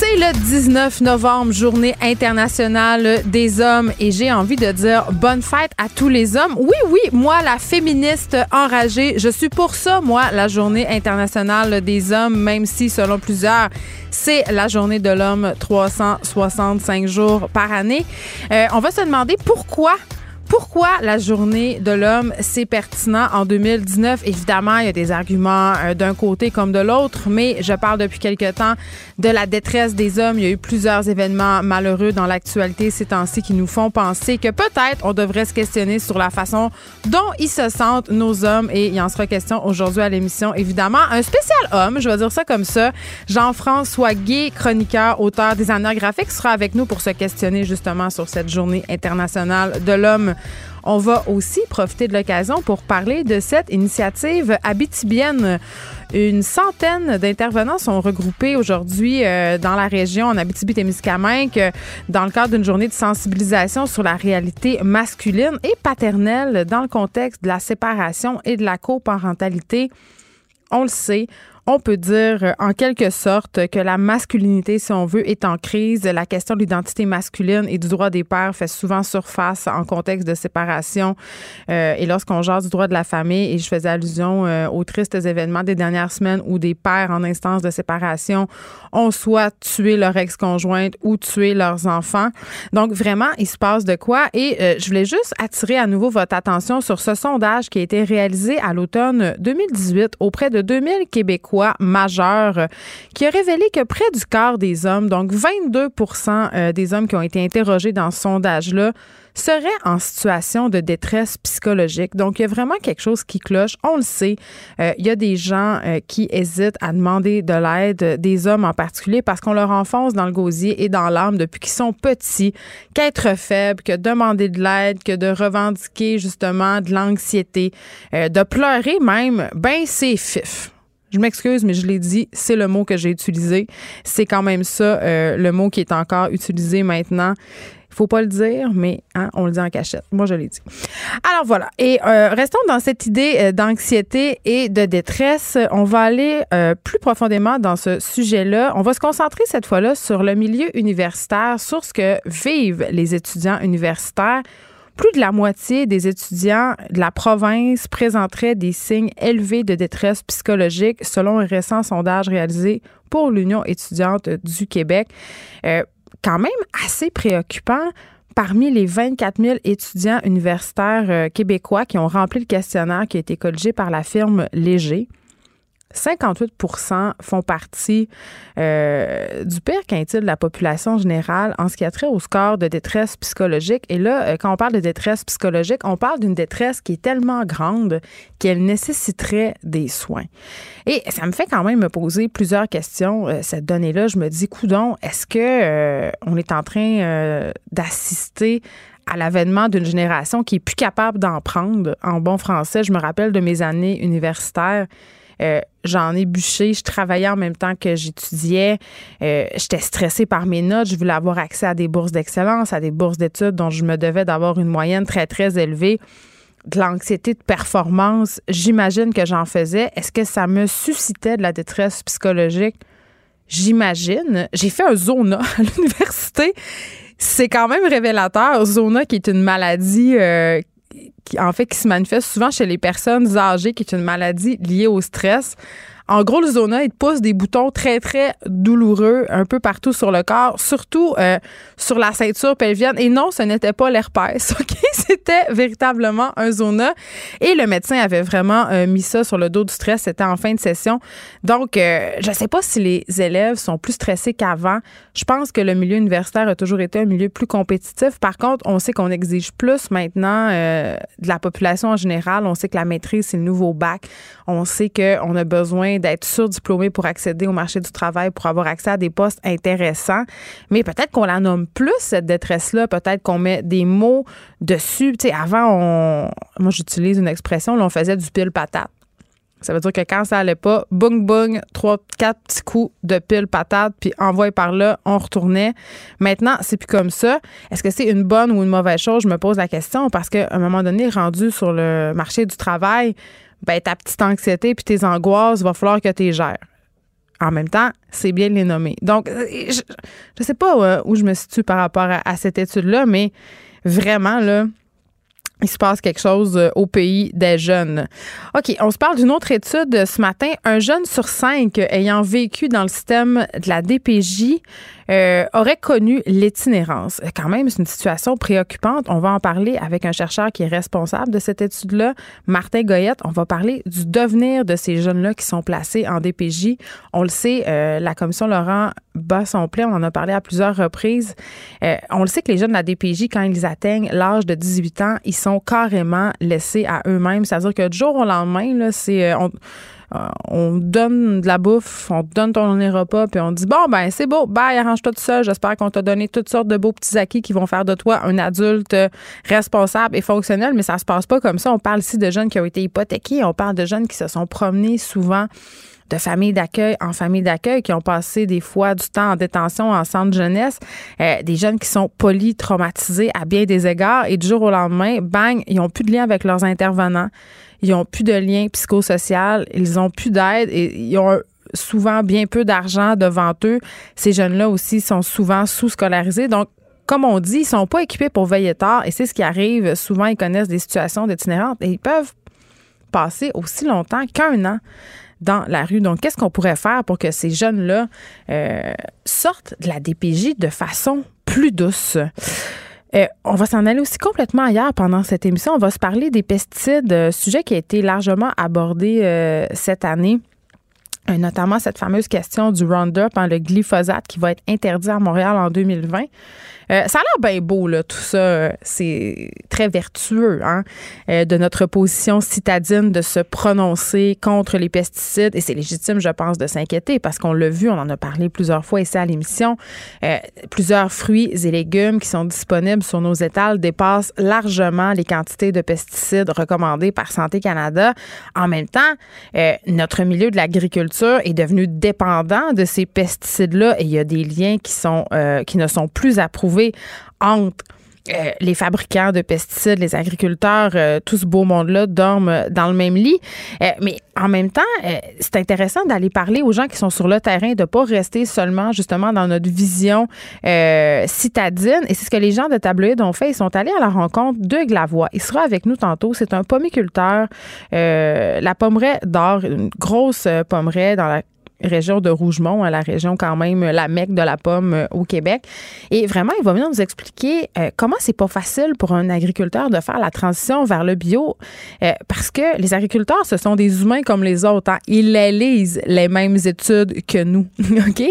C'est le 19 novembre, journée internationale des hommes, et j'ai envie de dire bonne fête à tous les hommes. Oui, oui, moi, la féministe enragée, je suis pour ça, moi, la journée internationale des hommes, même si, selon plusieurs, c'est la journée de l'homme 365 jours par année. Euh, on va se demander pourquoi pourquoi la journée de l'homme, c'est pertinent en 2019? Évidemment, il y a des arguments euh, d'un côté comme de l'autre, mais je parle depuis quelque temps de la détresse des hommes. Il y a eu plusieurs événements malheureux dans l'actualité ces temps-ci qui nous font penser que peut-être on devrait se questionner sur la façon dont ils se sentent, nos hommes, et il en sera question aujourd'hui à l'émission, évidemment. Un spécial homme, je vais dire ça comme ça. Jean-François Guy, chroniqueur, auteur, designer graphique, sera avec nous pour se questionner justement sur cette journée internationale de l'homme on va aussi profiter de l'occasion pour parler de cette initiative habitibienne. Une centaine d'intervenants sont regroupés aujourd'hui euh, dans la région en Abitibi-Témiscamingue dans le cadre d'une journée de sensibilisation sur la réalité masculine et paternelle dans le contexte de la séparation et de la coparentalité. On le sait, on peut dire euh, en quelque sorte que la masculinité, si on veut, est en crise. La question de l'identité masculine et du droit des pères fait souvent surface en contexte de séparation. Euh, et lorsqu'on jase du droit de la famille, et je faisais allusion euh, aux tristes événements des dernières semaines où des pères en instance de séparation ont soit tué leur ex-conjointe ou tué leurs enfants. Donc vraiment, il se passe de quoi? Et je voulais juste attirer à nouveau votre attention sur ce sondage qui a été réalisé à l'automne 2018 auprès de 2000 Québécois majeur euh, qui a révélé que près du quart des hommes, donc 22 euh, des hommes qui ont été interrogés dans ce sondage-là, seraient en situation de détresse psychologique. Donc, il y a vraiment quelque chose qui cloche. On le sait. Euh, il y a des gens qui hésitent à demander de l'aide, des hommes en particulier, parce qu'on leur enfonce dans le gosier et dans l'âme depuis qu'ils sont petits qu'être faible, que demander de l'aide, que de revendiquer justement de l'anxiété, de pleurer même, ben c'est fif. Je m'excuse, mais je l'ai dit, c'est le mot que j'ai utilisé. C'est quand même ça, euh, le mot qui est encore utilisé maintenant. Il faut pas le dire, mais hein, on le dit en cachette. Moi, je l'ai dit. Alors voilà. Et euh, restons dans cette idée euh, d'anxiété et de détresse. On va aller plus profondément dans ce sujet-là. On va se concentrer cette fois-là sur le milieu universitaire, sur ce que vivent les étudiants universitaires plus de la moitié des étudiants de la province présenteraient des signes élevés de détresse psychologique selon un récent sondage réalisé pour l'Union étudiante du Québec. Euh, quand même assez préoccupant parmi les 24 000 étudiants universitaires euh, québécois qui ont rempli le questionnaire qui a été colligé par la firme Léger. 58% font partie euh, du pire quintile de la population générale en ce qui a trait au score de détresse psychologique. Et là, euh, quand on parle de détresse psychologique, on parle d'une détresse qui est tellement grande qu'elle nécessiterait des soins. Et ça me fait quand même me poser plusieurs questions. Euh, cette donnée-là, je me dis, coudon, est-ce que on est en train d'assister à l'avènement d'une génération qui est plus capable d'en prendre en bon français? Je me rappelle de mes années universitaires. Euh, j'en ai bûché. Je travaillais en même temps que j'étudiais. Euh, j'étais stressée par mes notes. Je voulais avoir accès à des bourses d'excellence, à des bourses d'études dont je me devais d'avoir une moyenne très, très élevée. De l'anxiété de performance, j'imagine que j'en faisais. Est-ce que ça me suscitait de la détresse psychologique? J'imagine. J'ai fait un zona à l'université. C'est quand même révélateur. Zona, qui est une maladie euh, qui, en fait, qui se manifeste souvent chez les personnes âgées, qui est une maladie liée au stress. En gros, le zona, il te pousse des boutons très, très douloureux un peu partout sur le corps, surtout euh, sur la ceinture pelvienne. Et non, ce n'était pas l'herpès, OK? C'était véritablement un zona. Et le médecin avait vraiment euh, mis ça sur le dos du stress. C'était en fin de session. Donc, euh, je ne sais pas si les élèves sont plus stressés qu'avant. Je pense que le milieu universitaire a toujours été un milieu plus compétitif. Par contre, on sait qu'on exige plus maintenant de la population en général. On sait que la maîtrise, c'est le nouveau bac. On sait qu'on a besoin d'être surdiplômé pour accéder au marché du travail, pour avoir accès à des postes intéressants. Mais peut-être qu'on la nomme plus, cette détresse-là. Peut-être qu'on met des mots dessus. Tu sais, avant, on, moi, j'utilise une expression, là, on faisait du pile patate. Ça veut dire que quand ça allait pas, boum, boum, trois, quatre petits coups de pile patate, puis envoyé par là, on retournait. Maintenant, c'est plus comme ça. Est-ce que c'est une bonne ou une mauvaise chose? Je me pose la question parce qu'à un moment donné, rendu sur le marché du travail, ben, ta petite anxiété puis tes angoisses, il va falloir que tu les gères. En même temps, c'est bien de les nommer. Donc, euh, je ne sais pas euh, où je me situe par rapport à, à cette étude-là, mais vraiment, là, il se passe quelque chose euh, au pays des jeunes. OK, on se parle d'une autre étude ce matin. Un jeune sur cinq ayant vécu dans le système de la DPJ euh, aurait connu l'itinérance. Quand même, c'est une situation préoccupante. On va en parler avec un chercheur qui est responsable de cette étude-là, Martin Goyette. On va parler du devenir de ces jeunes-là qui sont placés en DPJ. On le sait, euh, la commission Laurent bat son plein. On en a parlé à plusieurs reprises. Euh, on le sait que les jeunes de la DPJ, quand ils atteignent l'âge de 18 ans, ils sont carrément laissés à eux-mêmes. C'est-à-dire que du jour au lendemain, là, c'est... On, euh, on donne de la bouffe, on donne ton repas, puis on dit bon ben c'est beau, bye, arrange-toi tout seul. J'espère qu'on t'a donné toutes sortes de beaux petits acquis qui vont faire de toi un adulte responsable et fonctionnel, mais ça se passe pas comme ça. On parle ici de jeunes qui ont été hypothéqués, on parle de jeunes qui se sont promenés souvent de famille d'accueil en famille d'accueil, qui ont passé des fois du temps en détention en centre jeunesse, euh, des jeunes qui sont polytraumatisés à bien des égards et du jour au lendemain, bang, ils ont plus de lien avec leurs intervenants ils ont plus de lien psychosocial, ils ont plus d'aide et ils ont souvent bien peu d'argent devant eux. Ces jeunes-là aussi sont souvent sous-scolarisés. Donc, comme on dit, ils sont pas équipés pour veiller tard et c'est ce qui arrive. Souvent, ils connaissent des situations d'itinérance et ils peuvent passer aussi longtemps qu'un an dans la rue. Donc, qu'est-ce qu'on pourrait faire pour que ces jeunes-là euh, sortent de la DPJ de façon plus douce? Euh, on va s'en aller aussi complètement ailleurs pendant cette émission. On va se parler des pesticides, euh, sujet qui a été largement abordé euh, cette année notamment cette fameuse question du Roundup, hein, le glyphosate qui va être interdit à Montréal en 2020. Euh, ça a l'air bien beau, là, tout ça. C'est très vertueux hein, euh, de notre position citadine de se prononcer contre les pesticides. Et c'est légitime, je pense, de s'inquiéter parce qu'on l'a vu, on en a parlé plusieurs fois ici à l'émission. Euh, plusieurs fruits et légumes qui sont disponibles sur nos étals dépassent largement les quantités de pesticides recommandées par Santé Canada. En même temps, notre milieu de l'agriculture est devenu dépendant de ces pesticides-là et il y a des liens qui sont qui ne sont plus approuvés entre euh, les fabricants de pesticides, les agriculteurs, euh, tout ce beau monde-là dorment dans le même lit. Euh, mais en même temps, c'est intéressant d'aller parler aux gens qui sont sur le terrain, de pas rester seulement justement dans notre vision citadine. Et c'est ce que les gens de Tabloïd ont fait. Ils sont allés à la rencontre de Glavois. Il sera avec nous tantôt. C'est un pommiculteur. la pommeraie d'or, une grosse pommeraie dans la région de Rougemont, la région quand même, la mecque de la pomme euh, au Québec. Et vraiment, il va venir nous expliquer euh, comment c'est pas facile pour un agriculteur de faire la transition vers le bio, euh, parce que les agriculteurs, ce sont des humains comme les autres. Hein. Ils lisent les mêmes études que nous, ok?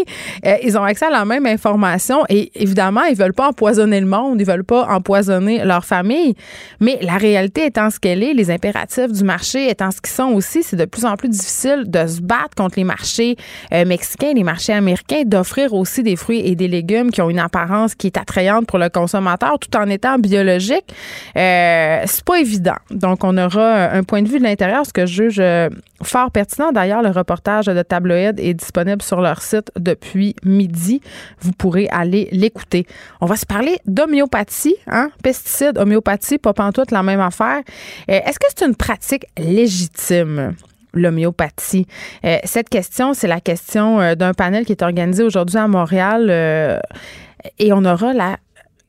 Ils ont accès à la même information et évidemment, ils veulent pas empoisonner le monde, ils veulent pas empoisonner leur famille. Mais la réalité étant ce qu'elle est, les impératifs du marché étant ce qu'ils sont aussi, c'est de plus en plus difficile de se battre contre les marchés euh, mexicains, les marchés américains, d'offrir aussi des fruits et des légumes qui ont une apparence qui est attrayante pour le consommateur tout en étant biologique. Euh, c'est pas évident. Donc, on aura un point de vue de l'intérieur, ce que je juge euh, fort pertinent. D'ailleurs, le reportage de Tabloïd est disponible sur leur site depuis midi. Vous pourrez aller l'écouter. On va se parler d'homéopathie, hein? Pesticides, homéopathie, pas pantoute la même affaire. Euh, est-ce que c'est une pratique légitime? L'homéopathie. Euh, cette question, c'est la question euh, d'un panel qui est organisé aujourd'hui à Montréal euh, et on aura la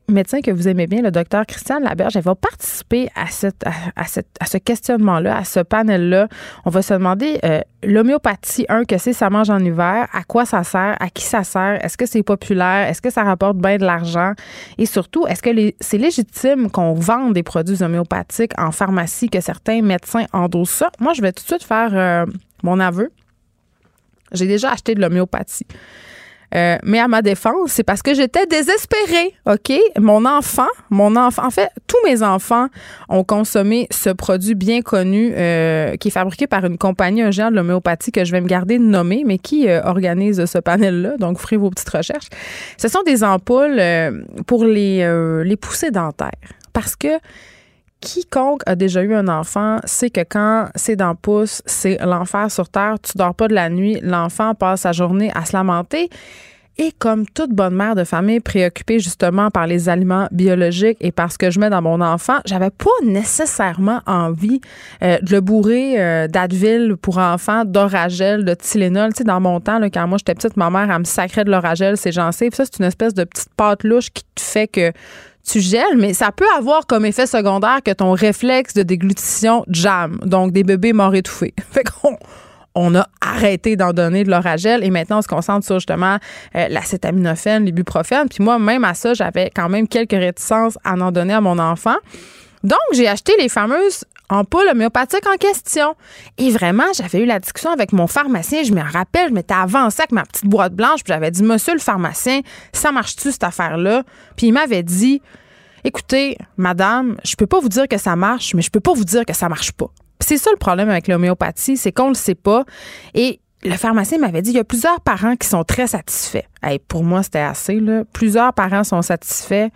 médecin que vous aimez bien, le docteur Christiane Laberge, elle va participer à, ce questionnement-là, à ce panel-là. On va se demander euh, l'homéopathie, un, que c'est, ça mange en hiver, à quoi ça sert, à qui ça sert, est-ce que c'est populaire, est-ce que ça rapporte bien de l'argent? Et surtout, est-ce que c'est légitime qu'on vende des produits homéopathiques en pharmacie, que certains médecins endossent ça? Moi, je vais tout de suite faire euh, mon aveu. J'ai déjà acheté de l'homéopathie. Euh, mais à ma défense, c'est parce que j'étais désespérée, OK? Mon enfant, mon enfant, en fait, tous mes enfants ont consommé ce produit bien connu euh, qui est fabriqué par une compagnie, un géant de l'homéopathie que je vais me garder de mais qui euh, organise ce panel-là. Donc, ferez vos petites recherches. Ce sont des ampoules pour les, les poussées dentaires. Parce que quiconque a déjà eu un enfant sait que quand c'est dans pouce, c'est l'enfer sur terre. Tu dors pas de la nuit. L'enfant passe sa journée à se lamenter. Et comme toute bonne mère de famille préoccupée justement par les aliments biologiques et par ce que je mets dans mon enfant, j'avais pas nécessairement envie euh, de le bourrer euh, d'Advil pour enfants, d'oragel, de Tylenol. Tu sais, dans mon temps, quand moi j'étais petite, ma mère, elle me sacrait de l'oragel, c'est gencives. Ça, c'est une espèce de petite pâte louche qui te fait que tu gèles, mais ça peut avoir comme effet secondaire que ton réflexe de déglutition jam. Donc, des bébés morts étouffés. Fait qu'on on a arrêté d'en donner de l'oragel et maintenant on se concentre sur justement euh, l'acétaminophène, l'ibuprofène. Puis moi, même à ça, j'avais quand même quelques réticences à en donner à mon enfant. Donc, j'ai acheté les fameuses ampoules homéopathiques en question. Et vraiment, j'avais eu la discussion avec mon pharmacien. Je me rappelle, je m'étais avancée avec ma petite boîte blanche. Puis j'avais dit, Monsieur le pharmacien, ça marche-tu cette affaire-là? Puis il m'avait dit, Écoutez, madame, je peux pas vous dire que ça marche, mais je peux pas vous dire que ça marche pas. C'est ça le problème avec l'homéopathie, c'est qu'on le sait pas. Et le pharmacien m'avait dit il y a plusieurs parents qui sont très satisfaits. Pour moi, c'était assez. Là. Plusieurs parents sont satisfaits.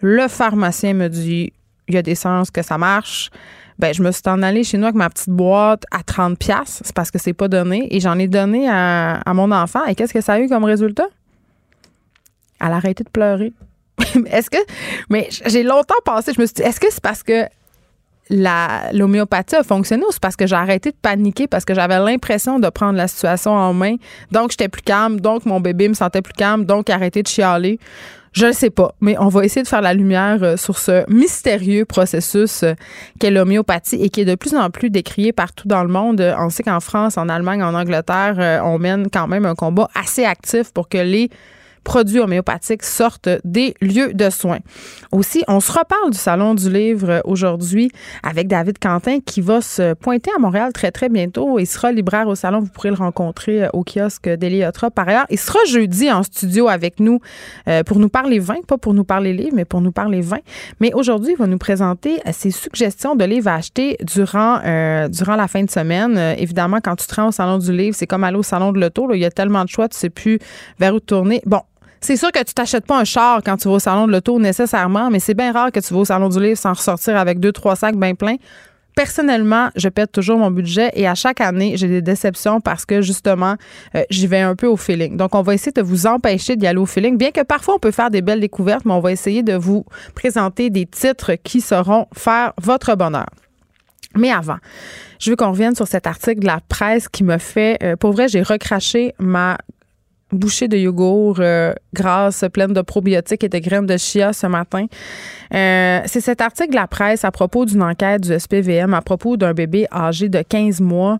Le pharmacien me dit il y a des chances que ça marche. Ben, je me suis en allée chez nous avec ma petite boîte à 30 pièces, c'est parce que c'est pas donné et j'en ai donné à, à mon enfant et qu'est-ce que ça a eu comme résultat? Elle a arrêté de pleurer. est-ce que. Mais j'ai longtemps pensé, je me suis dit, est-ce que c'est parce que l'homéopathie a fonctionné ou c'est parce que j'ai arrêté de paniquer parce que j'avais l'impression de prendre la situation en main? Donc, j'étais plus calme. Donc, mon bébé me sentait plus calme. Donc, arrêté de chialer. Je ne sais pas, mais on va essayer de faire la lumière euh, sur ce mystérieux processus euh, qu'est l'homéopathie et qui est de plus en plus décrié partout dans le monde. On sait qu'en France, en Allemagne, en Angleterre, euh, on mène quand même un combat assez actif pour que les produits homéopathiques sortent des lieux de soins. Aussi, on se reparle du Salon du Livre aujourd'hui avec David Quentin qui va se pointer à Montréal très, très bientôt. Il sera libraire au Salon. Vous pourrez le rencontrer euh, au kiosque d'Eliotra. Par ailleurs, il sera jeudi en studio avec nous euh, pour nous parler vin, pas pour nous parler livres, mais pour nous parler vin. Mais aujourd'hui, il va nous présenter euh, ses suggestions de livres à acheter durant, durant la fin de semaine. évidemment, quand tu te rends au Salon du Livre, c'est comme aller au Salon de l'Auto. Il y a tellement de choix, tu sais plus vers où tourner. Bon, c'est sûr que tu t'achètes pas un char quand tu vas au salon de l'auto nécessairement, mais c'est bien rare que tu vas au salon du livre sans ressortir avec deux, trois sacs bien pleins. Personnellement, je pète toujours mon budget et à chaque année, j'ai des déceptions parce que justement, euh, j'y vais un peu au feeling. Donc, on va essayer de vous empêcher d'y aller au feeling, bien que parfois on peut faire des belles découvertes, mais on va essayer de vous présenter des titres qui sauront faire votre bonheur. Mais avant, je veux qu'on revienne sur cet article de la presse qui me fait, euh, pour vrai, j'ai recraché ma bouchée de yogourt euh, grasse, pleine de probiotiques et de graines de chia ce matin. Euh, c'est cet article de la presse à propos d'une enquête du SPVM à propos d'un bébé âgé de 15 mois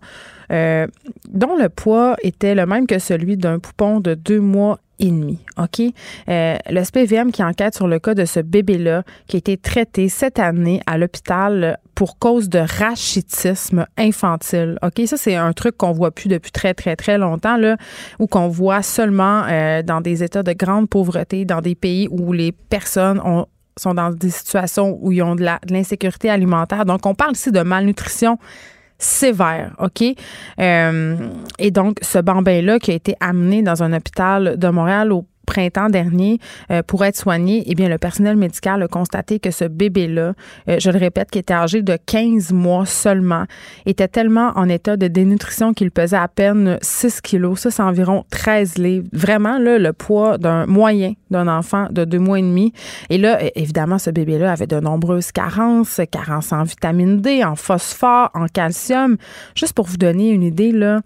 euh, dont le poids était le même que celui d'un poupon de deux mois Euh, le SPVM qui enquête sur le cas de ce bébé-là qui a été traité cette année à l'hôpital pour cause de rachitisme infantile. OK? Ça, c'est un truc qu'on voit plus depuis très, très, très longtemps, là, ou qu'on voit seulement euh, dans des états de grande pauvreté, dans des pays où les personnes ont sont dans des situations où ils ont de l'insécurité alimentaire. Donc, on parle ici de malnutrition sévère, OK? Euh, et donc, ce bambin-là qui a été amené dans un hôpital de Montréal au printemps dernier euh, pour être soigné, eh bien, le personnel médical a constaté que ce bébé-là, euh, je le répète, qui était âgé de 15 mois seulement, était tellement en état de dénutrition qu'il pesait à peine 6 kilos. Ça, c'est environ 13 livres. Vraiment, là, le poids d'un moyen d'un enfant de deux mois et demi. Et là, évidemment, ce bébé-là avait de nombreuses carences, carences en vitamine D, en phosphore, en calcium. Juste pour vous donner une idée, là,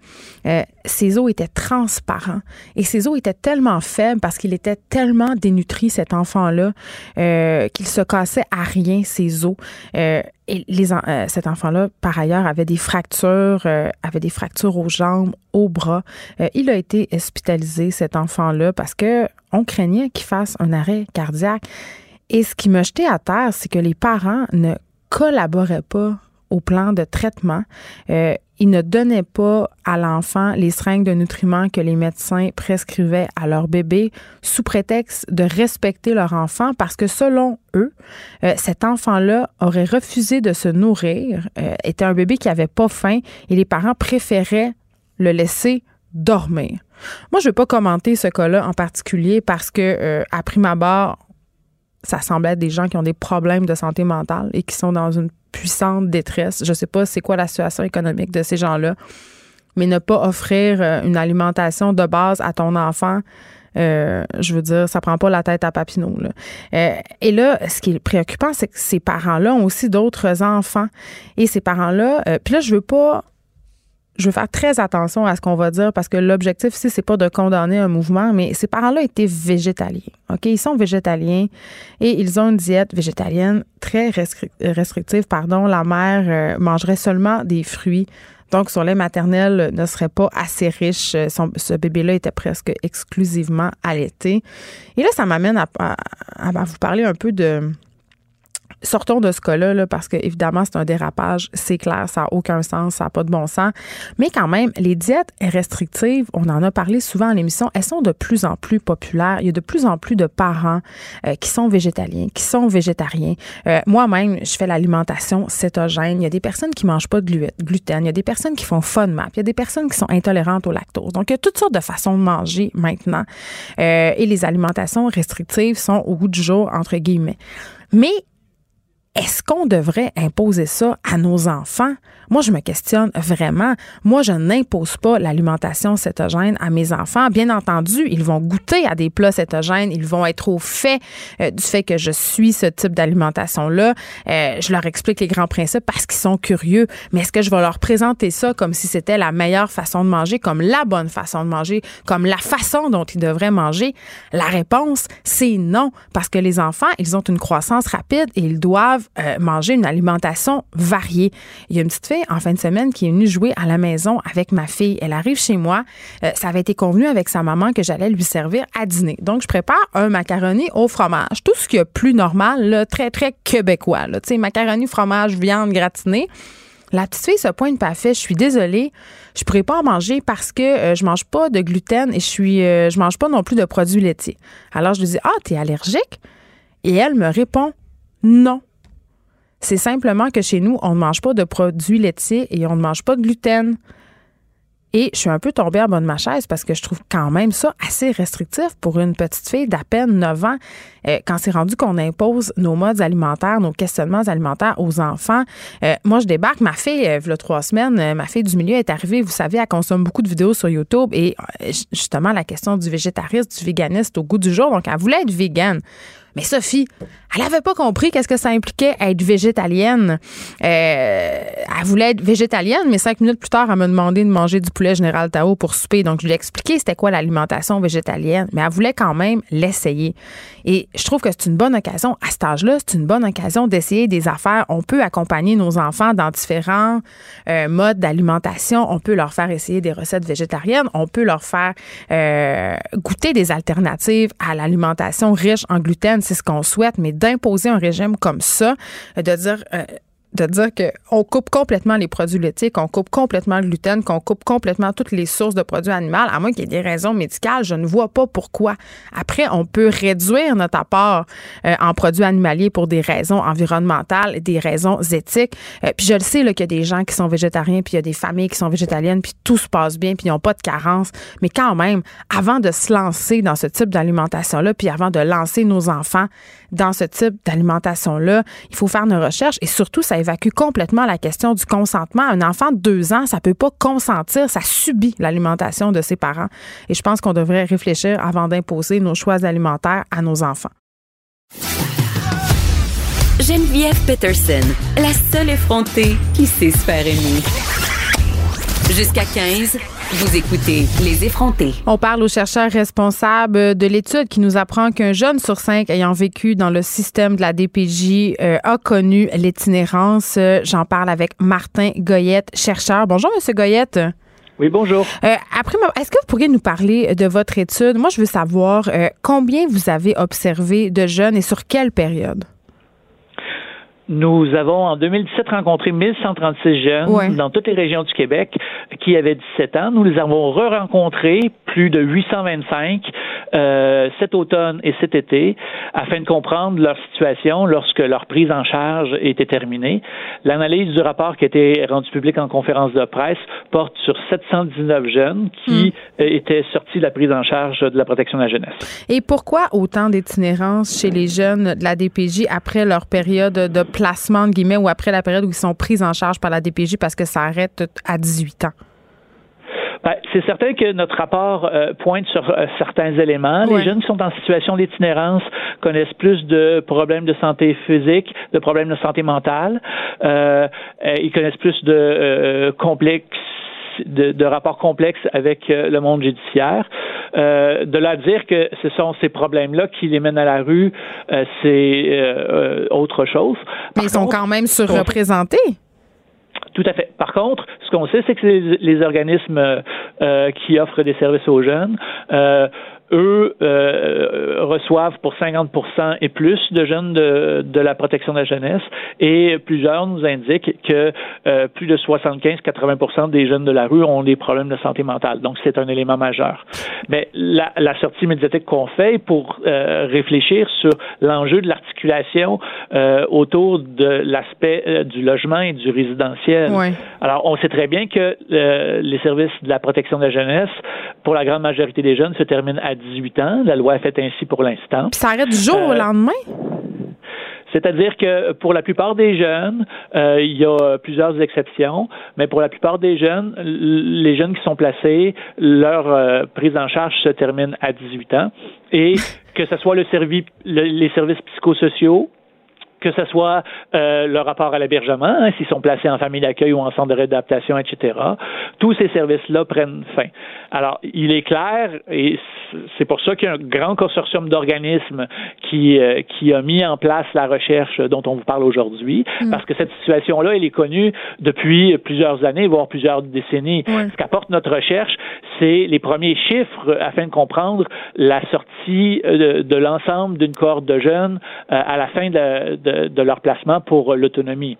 euh, ses os étaient transparents et ses os étaient tellement faibles parce qu'il était tellement dénutri, cet enfant-là, euh, qu'il se cassait à rien ses os. Euh, et euh, cet enfant-là, par ailleurs, avait des fractures, avait des fractures aux jambes, aux bras. il a été hospitalisé, cet enfant-là, parce que on craignait qu'il fasse un arrêt cardiaque. Et ce qui m'a jeté à terre, c'est que les parents ne collaboraient pas au plan de traitement. Euh, ils ne donnaient pas à l'enfant les seringues de nutriments que les médecins prescrivaient à leur bébé sous prétexte de respecter leur enfant parce que selon eux, euh, cet enfant-là aurait refusé de se nourrir, euh, était un bébé qui avait pas faim et les parents préféraient le laisser dormir. Moi, je ne vais pas commenter ce cas-là en particulier parce que, à prime abord, ça semble être des gens qui ont des problèmes de santé mentale et qui sont dans une puissante détresse. Je ne sais pas c'est quoi la situation économique de ces gens-là, mais ne pas offrir euh, une alimentation de base à ton enfant, euh, je veux dire, ça prend pas la tête à Papineau. Euh, et là, ce qui est préoccupant, c'est que ces parents-là ont aussi d'autres enfants. Et ces parents-là, puis là, je veux pas je veux faire très attention à ce qu'on va dire parce que l'objectif ici, c'est pas de condamner un mouvement, mais ces parents-là étaient végétaliens. OK? Ils sont végétaliens et ils ont une diète végétalienne très restrictive. Pardon. La mère euh, mangerait seulement des fruits. Donc, son lait maternel ne serait pas assez riche. ce bébé-là était presque exclusivement allaité. Et là, ça m'amène à, vous parler un peu de, sortons de ce cas-là, parce que évidemment, c'est un dérapage, c'est clair, ça n'a aucun sens, ça n'a pas de bon sens. Mais quand même, les diètes restrictives, on en a parlé souvent en émission, elles sont de plus en plus populaires. Il y a de plus en plus de parents euh, qui sont végétaliens, qui sont végétariens. Euh, moi-même, je fais l'alimentation cétogène. Il y a des personnes qui mangent pas de gluten. Il y a des personnes qui font FODMAP. Il y a des personnes qui sont intolérantes au lactose. Donc, il y a toutes sortes de façons de manger maintenant. Euh, et les alimentations restrictives sont au goût du jour, entre guillemets. Mais est-ce qu'on devrait imposer ça à nos enfants? Moi, je me questionne vraiment. Moi, je n'impose pas l'alimentation cétogène à mes enfants. Bien entendu, ils vont goûter à des plats cétogènes. Ils vont être au fait euh, du fait que je suis ce type d'alimentation-là. Euh, je leur explique les grands principes parce qu'ils sont curieux. Mais est-ce que je vais leur présenter ça comme si c'était la meilleure façon de manger, comme la bonne façon de manger, comme la façon dont ils devraient manger? La réponse, c'est non. Parce que les enfants, ils ont une croissance rapide et ils doivent euh, manger une alimentation variée. Il y a une petite fille en fin de semaine qui est venue jouer à la maison avec ma fille. Elle arrive chez moi. Euh, ça avait été convenu avec sa maman que j'allais lui servir à dîner. Donc, je prépare un macaroni au fromage. Tout ce qui est plus normal, très, très québécois. Tu sais, macaroni, fromage, viande gratinée. La petite fille se pointe pas fait. Je suis désolée. Je pourrais pas en manger parce que euh, je mange pas de gluten et je suis, je mange pas non plus de produits laitiers. Alors, je lui dis, ah, t'es allergique? Et elle me répond, non. C'est simplement que chez nous, on ne mange pas de produits laitiers et on ne mange pas de gluten. Et je suis un peu tombée en bas de ma chaise parce que je trouve quand même ça assez restrictif pour une petite fille d'à peine 9 ans. Euh, quand c'est rendu qu'on impose nos modes alimentaires, nos questionnements alimentaires aux enfants. Euh, moi, je débarque. Ma fille, euh, il y a trois semaines, ma fille du milieu est arrivée. Vous savez, elle consomme beaucoup de vidéos sur YouTube et justement, la question du végétarisme, du véganisme au goût du jour. Donc, elle voulait être végane. Mais Sophie, elle n'avait pas compris qu'est-ce que ça impliquait être végétalienne. Euh, elle voulait être végétalienne, mais cinq minutes plus tard, elle m'a demandé de manger du poulet général Tao pour souper. Donc, je lui ai expliqué c'était quoi l'alimentation végétalienne, mais elle voulait quand même l'essayer. Et je trouve que c'est une bonne occasion, à cet âge-là, c'est une bonne occasion d'essayer des affaires. On peut accompagner nos enfants dans différents euh, modes d'alimentation. On peut leur faire essayer des recettes végétariennes. On peut leur faire euh, goûter des alternatives à l'alimentation riche en gluten c'est ce qu'on souhaite, d'imposer un régime comme ça, de dire euh, de dire qu'on coupe complètement les produits laitiers, qu'on coupe complètement le gluten, qu'on coupe complètement toutes les sources de produits animaux, à moins qu'il y ait des raisons médicales, je ne vois pas pourquoi. Après, on peut réduire notre apport euh, en produits animaliers pour des raisons environnementales, des raisons éthiques. Euh, puis je le sais qu'il y a des gens qui sont végétariens, puis il y a des familles qui sont végétaliennes, puis tout se passe bien, puis ils n'ont pas de carence. Mais quand même, avant de se lancer dans ce type d'alimentation-là, puis avant de lancer nos enfants dans ce type d'alimentation-là, il faut faire nos recherches et surtout, ça évacue complètement la question du consentement. Un enfant de deux ans, ça peut pas consentir, ça subit l'alimentation de ses parents. Et je pense qu'on devrait réfléchir avant d'imposer nos choix alimentaires à nos enfants. Geneviève Peterson, la seule effrontée qui sait se faire aimer. Jusqu'à 15. Vous écoutez Les effrontés. On parle aux chercheurs responsables de l'étude qui nous apprend qu'un jeune sur cinq ayant vécu dans le système de la DPJ euh, a connu l'itinérance. J'en parle avec Martin Goyette, chercheur. Bonjour, Monsieur Goyette. Oui, bonjour. Euh, après, est-ce que vous pourriez nous parler de votre étude? Moi, je veux savoir euh, combien vous avez observé de jeunes et sur quelle période? Nous avons en 2017 rencontré 1136 jeunes dans toutes les régions du Québec qui avaient 17 ans. Nous les avons re-rencontrés, plus de 825, euh, cet automne et cet été, afin de comprendre leur situation lorsque leur prise en charge était terminée. L'analyse du rapport qui a été rendu public en conférence de presse porte sur 719 jeunes qui hmm. étaient sortis de la prise en charge de la protection de la jeunesse. Et pourquoi autant d'itinérance chez les jeunes de la DPJ après leur période de placement, de guillemets, ou après la période où ils sont pris en charge par la DPJ parce que ça arrête à 18 ans? Ben, c'est certain que notre rapport euh, pointe sur euh, certains éléments. Les jeunes qui sont en situation d'itinérance connaissent plus de problèmes de santé physique, de problèmes de santé mentale. Euh, ils connaissent plus de complexes de, rapports complexes avec le monde judiciaire. de là dire que ce sont ces problèmes-là qui les mènent à la rue, c'est autre chose. Mais ils sont quand même surreprésentés. Tout à fait. Par contre, ce qu'on sait, c'est que les, organismes euh, qui offrent des services aux jeunes euh, eux euh, reçoivent pour 50% et plus de jeunes de, de, la protection de la jeunesse et plusieurs nous indiquent que euh, plus de 75-80 des jeunes de la rue ont des problèmes de santé mentale. Donc c'est un élément majeur. Mais la, la sortie médiatique qu'on fait pour euh, réfléchir sur l'enjeu de l'articulation euh, autour de l'aspect euh, du logement et du résidentiel. Alors on sait très bien que les services de la protection de la jeunesse, pour la grande majorité des jeunes, se terminent à 18 ans. La loi est faite ainsi pour l'instant. Puis ça arrête du jour au euh, lendemain? C'est-à-dire que pour la plupart des jeunes, euh, il y a plusieurs exceptions, mais pour la plupart des jeunes, les jeunes qui sont placés, leur euh, prise en charge se termine à 18 ans. Et que ce soit le les services psychosociaux, que ce soit euh, le rapport à l'hébergement, hein, s'ils sont placés en famille d'accueil ou en centre de réadaptation, etc. Tous ces services-là prennent fin. Alors, il est clair, et c'est pour ça qu'il y a un grand consortium d'organismes qui, euh, qui a mis en place la recherche dont on vous parle aujourd'hui, mm. parce que cette situation-là, elle est connue depuis plusieurs années, voire plusieurs décennies. Ce qu'apporte notre recherche, c'est les premiers chiffres afin de comprendre la sortie euh, de, de l'ensemble d'une cohorte de jeunes à la fin de, de de, leur placement pour l'autonomie.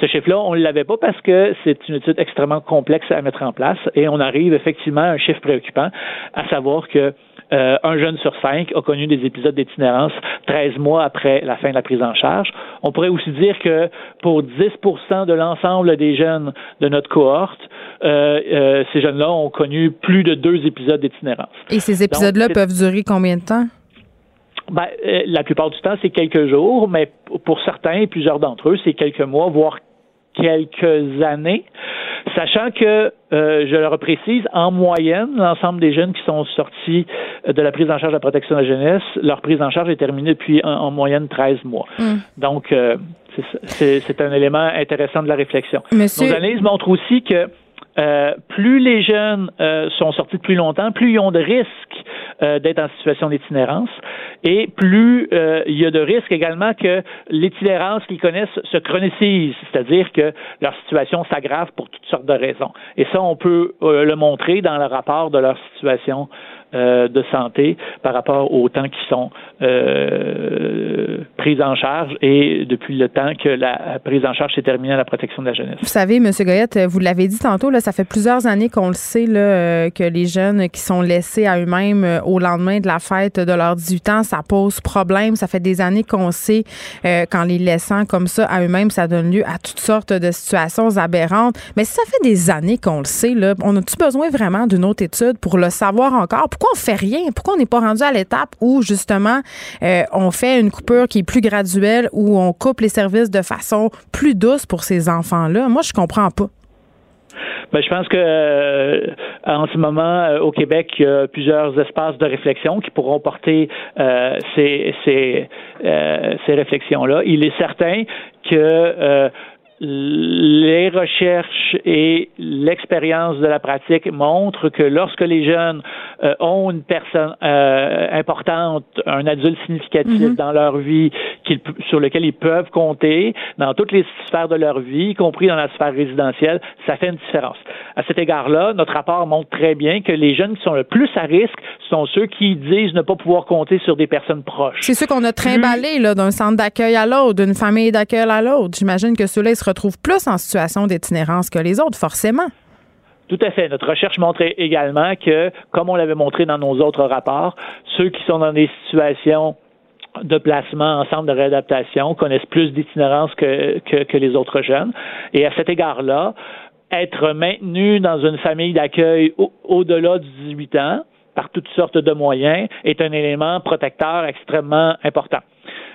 Ce chiffre-là, on ne l'avait pas parce que c'est une étude extrêmement complexe à mettre en place et on arrive effectivement à un chiffre préoccupant, à savoir que euh, un jeune sur cinq a connu des épisodes d'itinérance 13 mois après la fin de la prise en charge. On pourrait aussi dire que pour 10% de l'ensemble des jeunes de notre cohorte, euh, euh, ces jeunes-là ont connu plus de deux épisodes d'itinérance. Et ces épisodes-là peuvent durer combien de temps? Ben, euh, la plupart du temps, c'est quelques jours, mais pour certains, plusieurs d'entre eux, c'est quelques mois, voire quelques années, sachant que, euh, je le précise, en moyenne, l'ensemble des jeunes qui sont sortis de la prise en charge de la protection de la jeunesse, leur prise en charge est terminée depuis en, moyenne 13 mois. Hmm. Donc, euh, c'est un élément intéressant de la réflexion. Nos analyses montrent aussi que euh, plus les jeunes euh, sont sortis de plus longtemps, plus ils ont de risques euh, d'être en situation d'itinérance et plus il y a de risques également que l'itinérance qu'ils connaissent se chronicise, c'est-à-dire que leur situation s'aggrave pour toutes sortes de raisons. Et ça, on peut le montrer dans le rapport de leur situation euh, de santé par rapport au temps qui sont euh, prises en charge et depuis le temps que la prise en charge s'est terminée à la protection de la jeunesse. Vous savez, M. Goyette, vous l'avez dit tantôt, là, ça fait plusieurs années qu'on le sait là, euh, que les jeunes qui sont laissés à eux-mêmes euh, au lendemain de la fête de leurs 18 ans, ça pose problème. Ça fait des années qu'on sait qu'en les laissant comme ça à eux-mêmes, ça donne lieu à toutes sortes de situations aberrantes. Mais ça fait des années qu'on le sait, là, on a-tu besoin vraiment d'une autre étude pour le savoir encore? On fait rien? Pourquoi on n'est pas rendu à l'étape où, justement, euh, on fait une coupure qui est plus graduelle, où on coupe les services de façon plus douce pour ces enfants-là? Moi, je comprends pas. Ben, je pense que euh, en ce moment, euh, au Québec, il y a plusieurs espaces de réflexion qui pourront porter ces, ces, ces réflexions-là. Il est certain que les recherches et l'expérience de la pratique montrent que lorsque les jeunes euh, ont une personne euh, importante, un adulte significatif Mhm. dans leur vie sur lequel ils peuvent compter dans toutes les sphères de leur vie, y compris dans la sphère résidentielle, ça fait une différence. À cet égard-là, notre rapport montre très bien que les jeunes qui sont le plus à risque sont ceux qui disent ne pas pouvoir compter sur des personnes proches. C'est ceux qu'on a trimballés d'un centre d'accueil à l'autre, d'une famille d'accueil à l'autre. J'imagine que ceux-là, ils se retrouvent plus en situation d'itinérance que les autres, forcément. Tout à fait. Notre recherche montrait également que, comme on l'avait montré dans nos autres rapports, ceux qui sont dans des situations de placement en de réadaptation connaissent plus d'itinérance que, que, les autres jeunes. Et à cet égard-là, être maintenu dans une famille d'accueil au- au-delà du 18 ans, par toutes sortes de moyens, est un élément protecteur extrêmement important.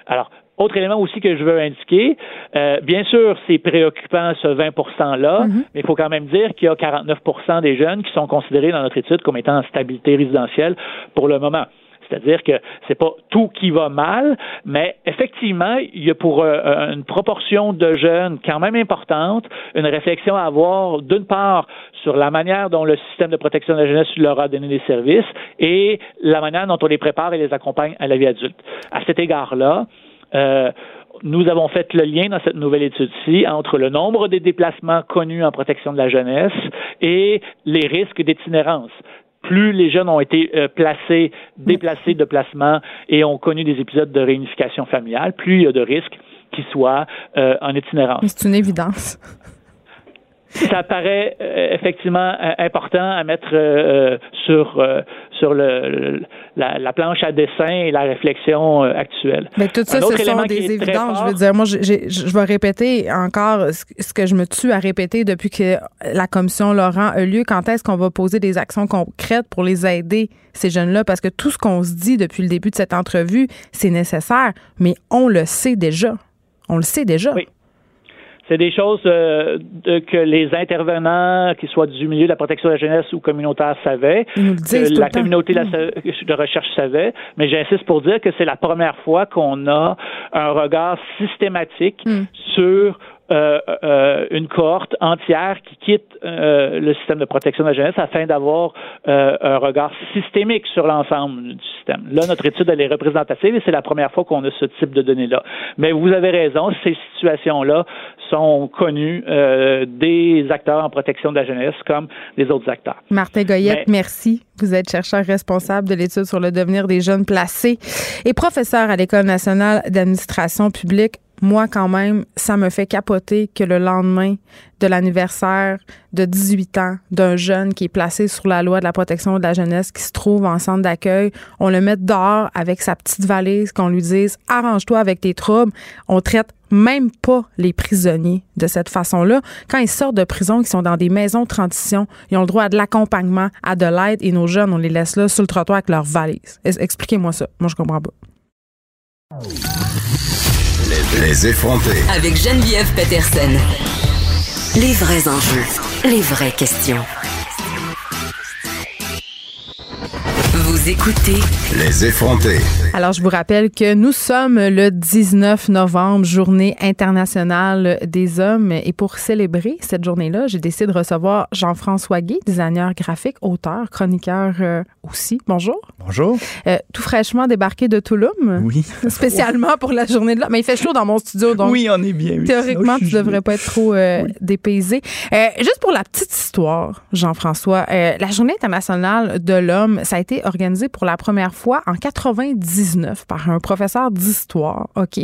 Alors, autre élément aussi que je veux indiquer, euh, bien sûr, c'est préoccupant ce 20 %-là, mais il faut quand même dire qu'il y a 49 des jeunes qui sont considérés dans notre étude comme étant en stabilité résidentielle pour le moment. C'est-à-dire que c'est pas tout qui va mal, mais effectivement, il y a pour euh, une proportion de jeunes quand même importante une réflexion à avoir, d'une part, sur la manière dont le système de protection de la jeunesse leur a donné des services et la manière dont on les prépare et les accompagne à la vie adulte. À cet égard-là, euh, nous avons fait le lien dans cette nouvelle étude-ci entre le nombre des déplacements connus en protection de la jeunesse et les risques d'itinérance plus les jeunes ont été euh, placés, déplacés de placement et ont connu des épisodes de réunification familiale, plus il y a de risques qu'ils soient euh, en itinérance. C'est une évidence. Ça paraît euh, effectivement euh, important à mettre euh, sur sur le, le- la, la planche à dessin et la réflexion actuelle. Mais tout ça, ce sont des évidences. Je veux dire, moi, je vais répéter encore ce ce que je me tue à répéter depuis que la commission Laurent a lieu. Quand est-ce qu'on va poser des actions concrètes pour les aider, ces jeunes-là? Parce que tout ce qu'on se dit depuis le début de cette entrevue, c'est nécessaire, mais on le sait déjà. On le sait déjà. Oui. C'est des choses euh, de- que les intervenants, qu'ils soient du milieu de la protection de la jeunesse ou communautaire, savaient, Ils que tout la communauté de, la- de recherche savait, mais j'insiste pour dire que c'est la première fois qu'on a un regard systématique Hmm. sur euh, euh, une cohorte entière qui quitte euh, le système de protection de la jeunesse afin d'avoir euh, un regard systémique sur l'ensemble du système. Là, notre étude, elle est représentative et c'est la première fois qu'on a ce type de données-là. Mais vous avez raison, ces situations-là sont connues euh, des acteurs en protection de la jeunesse comme des autres acteurs. Martin Goyette, Mais- merci. Vous êtes chercheur responsable de l'étude sur le devenir des jeunes placés et professeur à l'École nationale d'administration publique. Moi, quand même, ça me fait capoter que le lendemain de l'anniversaire de 18 ans d'un jeune qui est placé sur la loi de la protection de la jeunesse, qui se trouve en centre d'accueil, on le mette dehors avec sa petite valise, qu'on lui dise arrange-toi avec tes troubles. On traite même pas les prisonniers de cette façon-là. Quand ils sortent de prison, ils sont dans des maisons de transition, ils ont le droit à de l'accompagnement, à de l'aide, et nos jeunes, on les laisse là sur le trottoir avec leur valise. Es- Expliquez-moi ça. Moi, je comprends pas. Les effrontés. Avec Geneviève Peterson. Les vrais enjeux, les vraies questions. Vous écoutez Les effrontés. Alors, je vous rappelle que nous sommes le 19 novembre, journée internationale des hommes. Et pour célébrer cette journée-là, j'ai décidé de recevoir Jean-François Guy, designer graphique, auteur, chroniqueur euh, aussi. Bonjour. Bonjour. Euh, tout fraîchement débarqué de Touloum. Oui. Spécialement pour la journée de là. Mais il fait chaud dans mon studio, donc oui, on est bien. oui. Théoriquement, tu suis devrais pas être trop euh, dépaysé. Euh, juste pour la petite histoire, Jean-François, euh, la Journée internationale de l'homme, ça a été organisé pour la première fois en 99 par un professeur d'histoire. OK?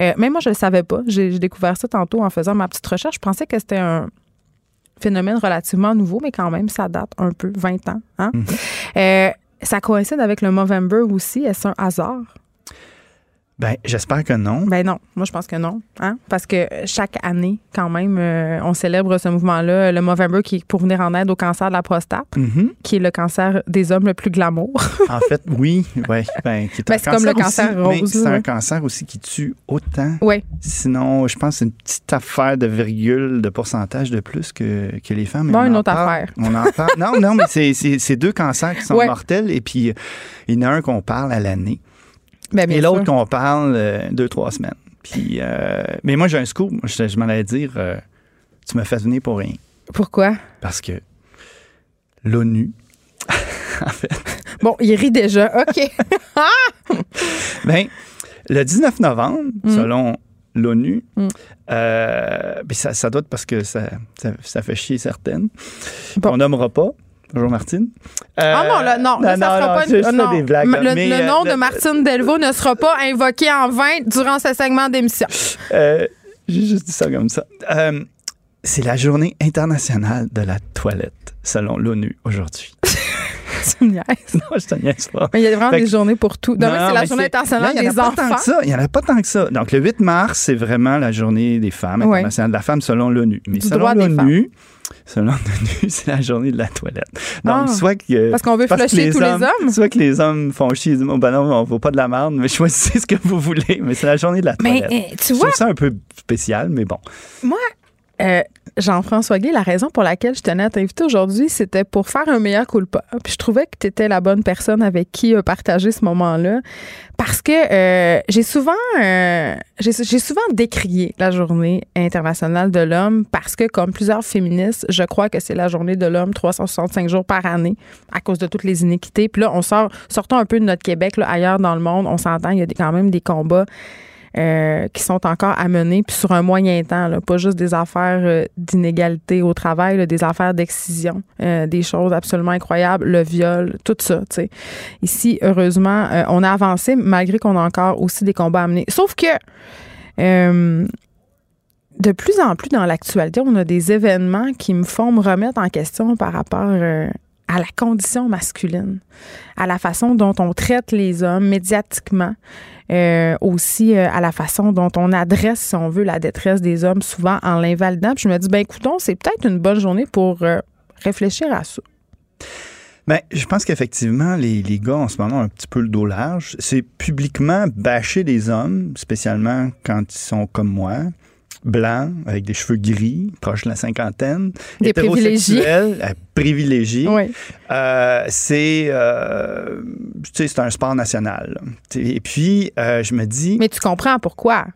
Euh, même moi, je le savais pas. J'ai découvert ça tantôt en faisant ma petite recherche. Je pensais que c'était un phénomène relativement nouveau, mais quand même, ça date un peu, 20 ans. Hein? Euh, ça coïncide avec le Movember aussi. Est-ce un hasard? Ben, j'espère que non. Ben non, moi je pense que non, hein? parce que chaque année, quand même, euh, on célèbre ce mouvement-là, le Movember qui est pour venir en aide au cancer de la prostate, Mhm. qui est le cancer des hommes le plus glamour. En fait, oui. Ouais, ben, qui est Ben, un c'est comme le cancer aussi, rose, mais C'est ouais. un cancer aussi qui tue autant. oui, Sinon, je pense que c'est une petite affaire de virgule de pourcentage de plus que, que les femmes. Bon, on une autre parle. affaire. On en parle. Non, non, mais c'est- c'est c'est deux cancers qui sont Ouais. mortels. Et puis, il y en a un qu'on parle à l'année ben et l'autre qu'on parle euh, deux, trois semaines. Puis, euh, mais moi, j'ai un scoop. Je, je m'en allais dire, euh, tu m'as fait venir pour rien. Pourquoi? Parce que l'ONU, Bon, il rit déjà. OK. ben, le 19 novembre, Mm. selon l'ONU, Mm. ben, ça, ça doit être parce que ça, ça, ça fait chier certaines. Bon. On nommera pas. Bonjour Martine. Ah non, là, non, là, ça sera pas une- je non. des blagues. Le, mais, le euh, nom de Martine Delvaux ne sera pas invoqué en vain durant ce segment d'émission. Euh, J'ai juste dit ça comme ça. Euh, c'est la journée internationale de la toilette, selon l'ONU aujourd'hui. Tu me niaises. non, je te niaise pas. Mais il y a vraiment Fait des que- journées pour tout. Demain, Non, c'est la journée internationale là, il y en a des pas tant enfants. que ça. Il n'y en a pas tant que ça. Donc, le 8 mars, c'est vraiment la journée des femmes, Ouais. internationale de la femme, selon l'ONU. Mais Du selon des l'ONU, selon l'ONU, c'est la journée de la toilette. Donc, Ah. soit que... Parce qu'on veut parce flusher tous les hommes. Soit que les hommes font chier, ils disent, oh, ben non, on ne vaut pas de la merde, mais choisissez ce que vous voulez. Mais c'est la journée de la Mais toilette. euh, tu Je vois, trouve ça un peu spécial, mais bon. Euh, Jean-François Gay, la raison pour laquelle je tenais à t'inviter aujourd'hui, c'était pour faire un meilleur culpa. Puis je trouvais que tu étais la bonne personne avec qui euh, partager ce moment-là. Parce que euh, j'ai souvent euh, j'ai souvent décrié la journée internationale de l'homme parce que, comme plusieurs féministes, je crois que c'est la journée de l'homme 365 jours par année à cause de toutes les inéquités. Puis là, on sort, sortons un peu de notre Québec, là, ailleurs dans le monde, on s'entend, il y a quand même des combats euh, qui sont encore à mener, puis sur un moyen temps, pas juste des affaires euh, d'inégalité au travail, des affaires d'excision, euh, des choses absolument incroyables, le viol, tout ça. Ici, heureusement, on a avancé, malgré qu'on a encore aussi des combats à mener. Sauf que de plus en plus dans l'actualité, on a des événements qui me font me remettre en question par rapport à la condition masculine, à la façon dont on traite les hommes médiatiquement, euh, aussi euh, à la façon dont on adresse, si on veut, la détresse des hommes, souvent en l'invalidant. Puis je me dis, ben écoutons, c'est peut-être une bonne journée pour euh, réfléchir à ça. Ben, je pense qu'effectivement, les, les gars en ce moment ont un petit peu le dos large. C'est publiquement bâcher les hommes, spécialement quand ils sont comme moi, blancs, avec des cheveux gris, proches de la cinquantaine, Des privilégiés. euh, privilégiés. Oui. Euh, c'est, euh, tu sais, c'est un sport national. là. Et puis, je me dis, Mais tu comprends pourquoi?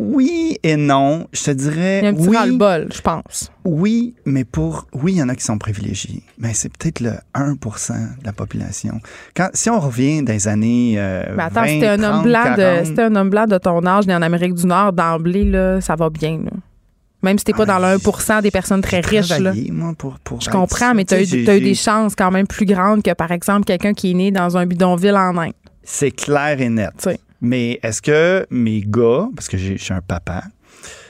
Oui et non. Je te dirais, Il y a un petit oui, ras-le-bol, je pense. oui, mais pour. Oui, il y en a qui sont privilégiés, mais c'est peut-être le 1% de la population. Quand, si on revient des années. Euh, Mais attends, 20, c'était un homme 30, blanc de 40, c'était un homme blanc de ton âge né en Amérique du Nord d'emblée là, ça va bien là. Même si t'es pas Ah, dans le 1% des personnes très riches là. moi, pour, pour Je comprends, ça. mais tu as, eu, des chances quand même plus grandes que, par exemple, quelqu'un qui est né dans un bidonville en Inde. C'est clair et net. Mais est-ce que mes gars, parce que j'ai- je suis un papa,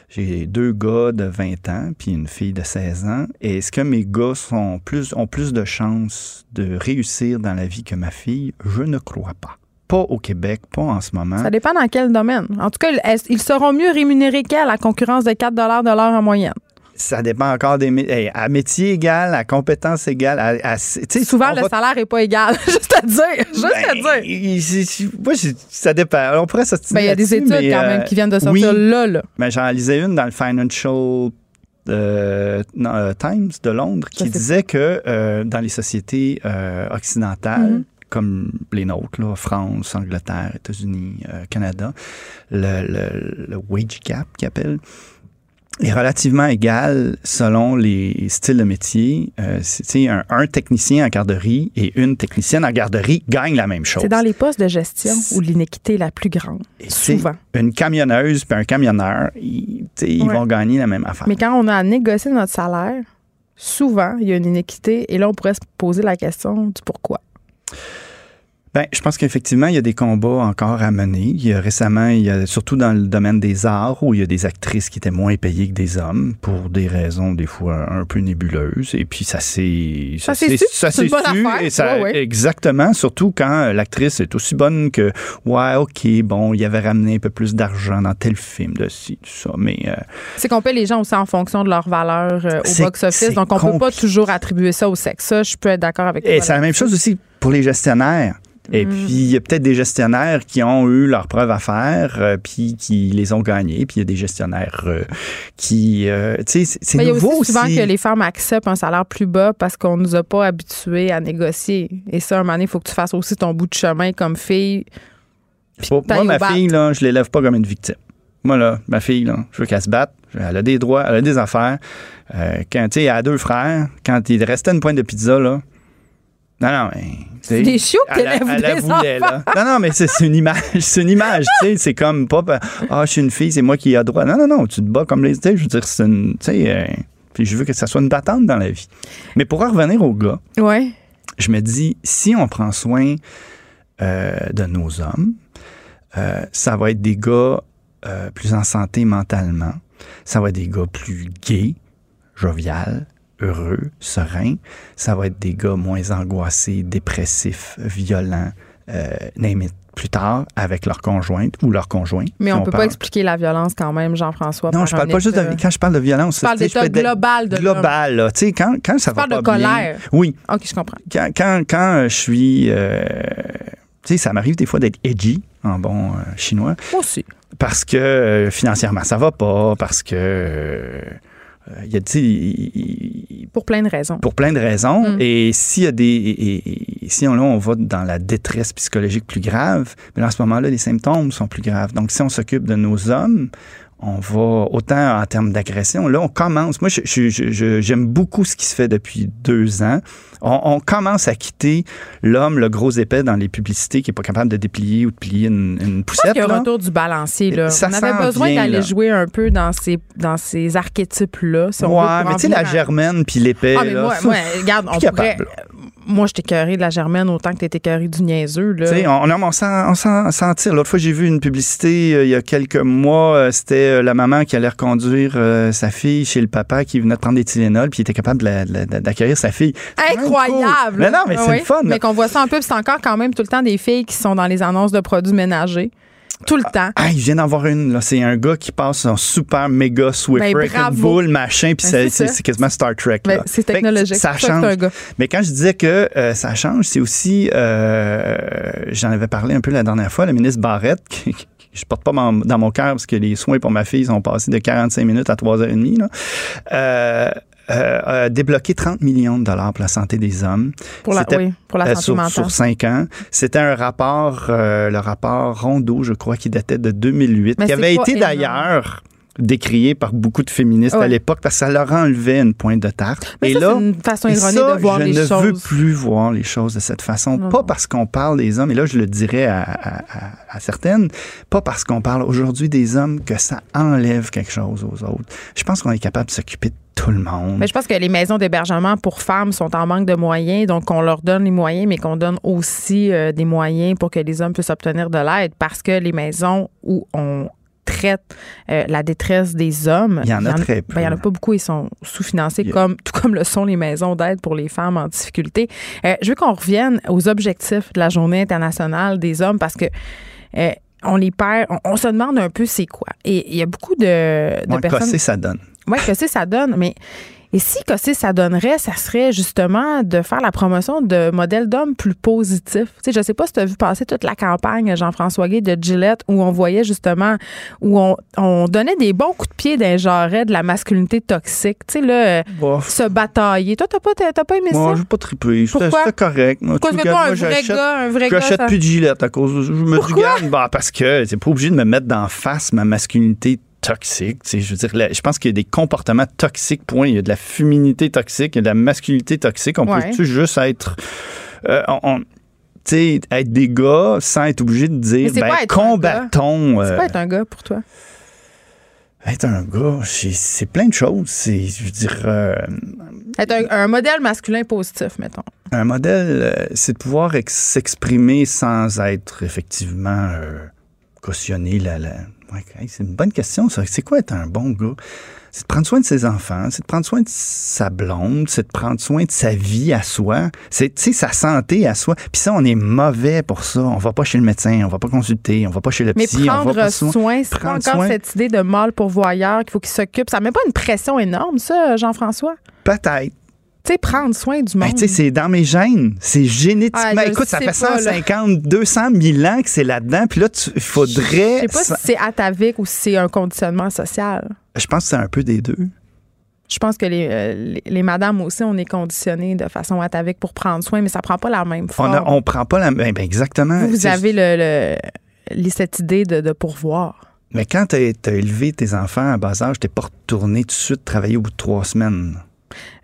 j'ai deux gars de 20 ans puis une fille de 16 ans, est-ce que mes gars sont plus, ont plus de chances de réussir dans la vie que ma fille? Je ne crois pas. Pas au Québec, pas en ce moment. Ça dépend dans quel domaine. En tout cas, ils seront mieux rémunérés qu'elle à concurrence de 4 de l'heure en moyenne? Ça dépend encore des hey, à métier égal, à compétence égale, à, à- Souvent, le va- salaire est pas égal. juste à dire. Juste à Ben, dire. moi, ça dépend. On pourrait s'obstiner Ben, il y a des études mais, quand euh, même qui viennent de sortir oui. là, là. Mais j'en lisais une dans le Financial euh, non, euh, Times de Londres qui disait que euh, dans les sociétés euh, occidentales, Mhm. comme les nôtres, là, France, Angleterre, États-Unis, euh, Canada, le, le- le wage gap qu'ils appellent est relativement égal selon les styles de métier. Euh, c'est- un, un technicien en garderie et une technicienne en garderie gagnent la même chose. C'est dans les postes de gestion où l'inéquité est la plus grande. Et Souvent. Une camionneuse puis un camionneur, ils, ils vont gagner la même affaire. Mais quand on a à négocier notre salaire, souvent, il y a une inéquité et là, on pourrait se poser la question du pourquoi. Ben, je pense qu'effectivement, il y a des combats encore à mener. Il y a récemment, il y a, surtout dans le domaine des arts, où il y a des actrices qui étaient moins payées que des hommes pour des raisons des fois un peu nébuleuses. Et puis ça s'est Ça s'est su? ça s'est su. affaire. Et ça, Ouais, ouais. exactement. Surtout quand l'actrice est aussi bonne que ouais, ok, bon, il avait ramené un peu plus d'argent dans tel film de ci, tout ça. Mais euh, C'est qu'on paie les gens aussi en fonction de leur valeur euh, au box-office. c'est Donc, on peut pas toujours attribuer ça au sexe. Ça, je peux être d'accord avec toi. Et c'est la même chose aussi pour les gestionnaires. Et Mm. puis, il y a peut-être des gestionnaires qui ont eu leurs preuves à faire, euh, puis qui les ont gagnés. Puis, il y a des gestionnaires euh, qui... euh, tu sais, c'est- c'est Mais il y a nouveau aussi souvent aussi. que les femmes acceptent un salaire plus bas parce qu'on nous a pas habitués à négocier. Et ça, un moment donné, il faut que tu fasses aussi ton bout de chemin comme fille. Pour- moi, ma fille, là, je l'élève pas comme une victime. Moi, là, ma fille, là, je veux qu'elle se batte. Elle a des droits, elle a des affaires. Euh, quand, tu sais, elle a deux frères. Quand il restait une pointe de pizza, là. Non, non, mais. C'est des chiots que t'élèves la voulait, enfants. là. Non, non, mais c'est c'est une image. C'est une image, tu sais. C'est comme pas. Ah, je suis une fille, c'est moi qui ai droit. Non, non, non. Tu te bats comme les. Tu sais, je veux dire, c'est une. Tu sais. euh, puis je veux que ça soit une battante dans la vie. Mais pour en revenir au gars, Ouais. je me dis, si on prend soin euh, de nos hommes, euh, ça va être des gars plus en santé mentalement. Ça va être des gars plus gays, jovial, heureux, sereins. Ça va être des gars moins angoissés, dépressifs, violents, euh, name it, plus tard avec leur conjointe ou leur conjoint. Mais on peut pas parle- expliquer la violence quand même, Jean-François. Non, je parle pas juste de, quand je parle de violence. Je d'état peux être- global de global, là. Tu sais, quand, quand ça Tu va pas de bien- colère. Oui, OK, je comprends. quand, quand, quand je suis. euh, tu sais, ça m'arrive des fois d'être edgy en bon euh, chinois Moi aussi. parce que euh, financièrement ça va pas, parce que. il y a, Pour plein de raisons. pour plein de raisons. Mm. Et s'il y a des. et si on, là, on va dans la détresse psychologique plus grave, mais à ce moment-là, les symptômes sont plus graves. Donc, si on s'occupe de nos hommes, on va, autant en termes d'agression, là, on commence. Moi, je- je- je- je- j'aime beaucoup ce qui se fait depuis deux ans. On, on commence à quitter l'homme, le gros épais dans les publicités qui n'est pas capable de déplier ou de plier une, une poussette. qu'il y a un retour du balancier. Là. Ça On avait besoin d'aller jouer un peu dans ces, dans ces archétypes-là. Si on veut, ouais, mais tu sais, la germaine puis l'épais. Ah, mais là, moi, ça, moi, regarde, on pourrait. Moi, je t'ai de la germaine autant que t'es écœuré du niaiseux. Là. On, on s'en, on s'en- tire. L'autre fois, j'ai vu une publicité euh, il y a quelques mois. euh, c'était euh, la maman qui allait reconduire sa fille chez le papa qui venait de prendre des Tylenol puis il était capable d'accueillir sa fille. C'est Incroyable! cool. Mais non, mais c'est Oui, le fun. là. Mais qu'on voit ça un peu, c'est encore quand même tout le temps des filles qui sont dans les annonces de produits ménagers. Tout le temps. Ah, il vient d'en voir une. là. C'est un gars qui passe un super méga Swiffer Ben, avec une boule, machin, puis Ben, c'est, quasiment Star Trek. Ben, là. c'est technologique. Ça change. c'est un gars. Mais quand je disais que euh, ça change, c'est aussi, euh, j'en avais parlé un peu la dernière fois, la ministre Barrette, qui, je porte pas dans mon cœur parce que les soins pour ma fille sont passés de 45 minutes à 3h30, là, euh, euh, a débloqué 30 millions de dollars pour la santé des hommes. Pour la, C'était, oui, pour la euh, santé sur, mentale. sur 5 ans. C'était un rapport, euh, le rapport Rondeau, je crois, qui datait de 2008, Mais qui avait été d'ailleurs décrié par beaucoup de féministes à l'époque parce que ça leur enlevait une pointe de tarte. Mais Et ça, là, une façon et ça, de voir je les ne choses. veux plus voir les choses de cette façon. Non, pas parce qu'on parle des hommes, et là je le dirais à, à- à- à certaines, pas parce qu'on parle aujourd'hui des hommes que ça enlève quelque chose aux autres. Je pense qu'on est capable de s'occuper de tout le monde. Mais je pense que les maisons d'hébergement pour femmes sont en manque de moyens, donc on leur donne les moyens, mais qu'on donne aussi euh, des moyens pour que les hommes puissent obtenir de l'aide, parce que les maisons où on traite euh, la détresse des hommes, Il y en a très peu. ben, il y en a pas beaucoup, ils sont sous-financés, comme tout comme le sont les maisons d'aide pour les femmes en difficulté. Euh, je veux qu'on revienne aux objectifs de la Journée internationale des hommes, parce que euh, on les perd, on, on se demande un peu c'est quoi. Et il y a beaucoup de, de Ouais, personnes. casser, ça donne. Oui, que c'est ça donne, mais et si que ça donnerait, ça serait justement de faire la promotion de modèles d'hommes plus positifs. Tu sais, je sais pas si tu as vu passer toute la campagne Jean-François Guy de Gillette où on voyait justement où on, on donnait des bons coups de pied d'un genre de la masculinité toxique. Tu sais là, euh, Bof. se batailler. Toi t'as pas t'as pas aimé Moi, ça? j'ai pas trippé. C'était correct. Moi, Pourquoi tu regardes, un moi, vrai gars, un vrai gars J'achète plus de gilette à cause de, je me Pourquoi? regarde, bah, parce que c'est pas obligé de me mettre d'en face ma masculinité toxique. Tu sais, je veux dire, je pense qu'il y a des comportements toxiques, point. Il y a de la féminité toxique, il y a de la masculinité toxique. On Ouais. peut-tu juste être. euh, on- on- tu sais, être des gars sans être obligé de dire, c'est ben, combattons. C'est euh, pas être un gars pour toi. être un gars, c'est c'est plein de choses. C'est, je veux dire, euh, Être un, un modèle masculin positif, mettons. un modèle, c'est de pouvoir ex- s'exprimer sans être effectivement cautionné. La, la... C'est une bonne question, ça. C'est quoi être un bon gars? C'est de prendre soin de ses enfants, c'est de prendre soin de sa blonde, c'est de prendre soin de sa vie à soi, c'est, sa santé à soi. Puis ça, on est mauvais pour ça. On va pas chez le médecin, on va pas consulter, on va pas chez le Mais psy, on va prendre pas soin. c'est pas Prendre encore soin. cette idée de mâle pourvoyeur qu'il faut qu'il s'occupe. Ça met pas une pression énorme, ça, Jean-François? Peut-être. Sais, prendre soin du Ben, monde. tu sais, c'est dans mes gènes. C'est génétiquement. Ah, Écoute, ça fait pas, là. 150, 200 000 ans que c'est là-dedans. Puis là, il faudrait. Je sais pas si c'est atavique ou si c'est un conditionnement social. Je pense que c'est un peu des deux. Je pense que les, euh, les, les madames aussi, on est conditionnés de façon atavique pour prendre soin, mais ça prend pas la même On, forme. a- on prend pas la. Ben, ben, exactement. vous, avez le, cette idée de, de pourvoir. Mais quand tu as, élevé tes enfants à bas âge, t'es pas retourné tout de suite travailler au bout de trois semaines.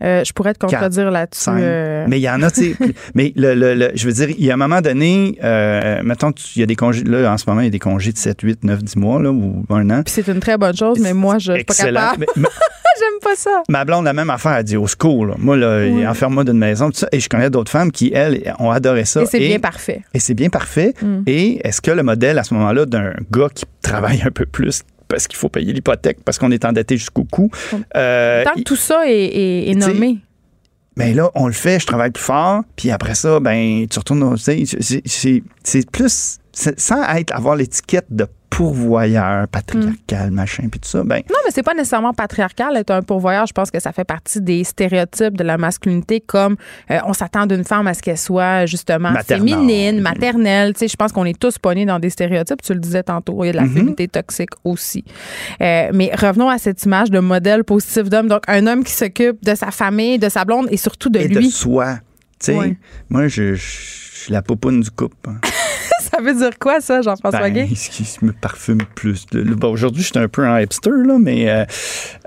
Euh, je pourrais te contredire là-dessus. euh, Mais il y en a, tu sais. mais le, le- le- je veux dire, il y a un moment donné, euh, mettons, il y a des congés, là, en ce moment, il y a des congés de 7, 8, 9, 10 mois, là, ou un an. Puis c'est une très bonne chose, mais moi, je suis pas capable. J'aime pas ça. ma blonde, la même affaire, elle dit au secours, là. Moi, là, Oui. enferme-moi d'une maison, tout ça. Et je connais d'autres femmes qui, elles, ont adoré ça. Et c'est bien parfait. Et c'est bien parfait. Mm. Et est-ce que le modèle, à ce moment-là, d'un gars qui travaille un peu plus parce qu'il faut payer l'hypothèque, parce qu'on est endetté jusqu'au cou, euh, Tant que tout ça est, nommé. ben là, on le fait, je travaille plus fort, puis après ça, ben, tu retournes C'est c'est plus. Sans être, avoir l'étiquette de pourvoyeur, patriarcal, machin, puis tout ça, ben, Non, mais c'est pas nécessairement patriarcal être un pourvoyeur. Je pense que ça fait partie des stéréotypes de la masculinité, comme euh, on s'attend d'une femme à ce qu'elle soit justement Maternelle. féminine, maternelle. Tu sais, je pense qu'on est tous pognés dans des stéréotypes. Tu le disais tantôt, il y a de la Mhm. féminité toxique aussi. Euh, mais revenons à cette image de modèle positif d'homme. Donc, un homme qui s'occupe de sa famille, de sa blonde et surtout de et lui. de soi. Tu sais, moi, je, je suis la popoune du couple. hein. Ça veut dire quoi, ça, Jean-François Ben, ce qui me parfume plus. Bon, aujourd'hui, je suis un peu un hipster, là, mais. euh,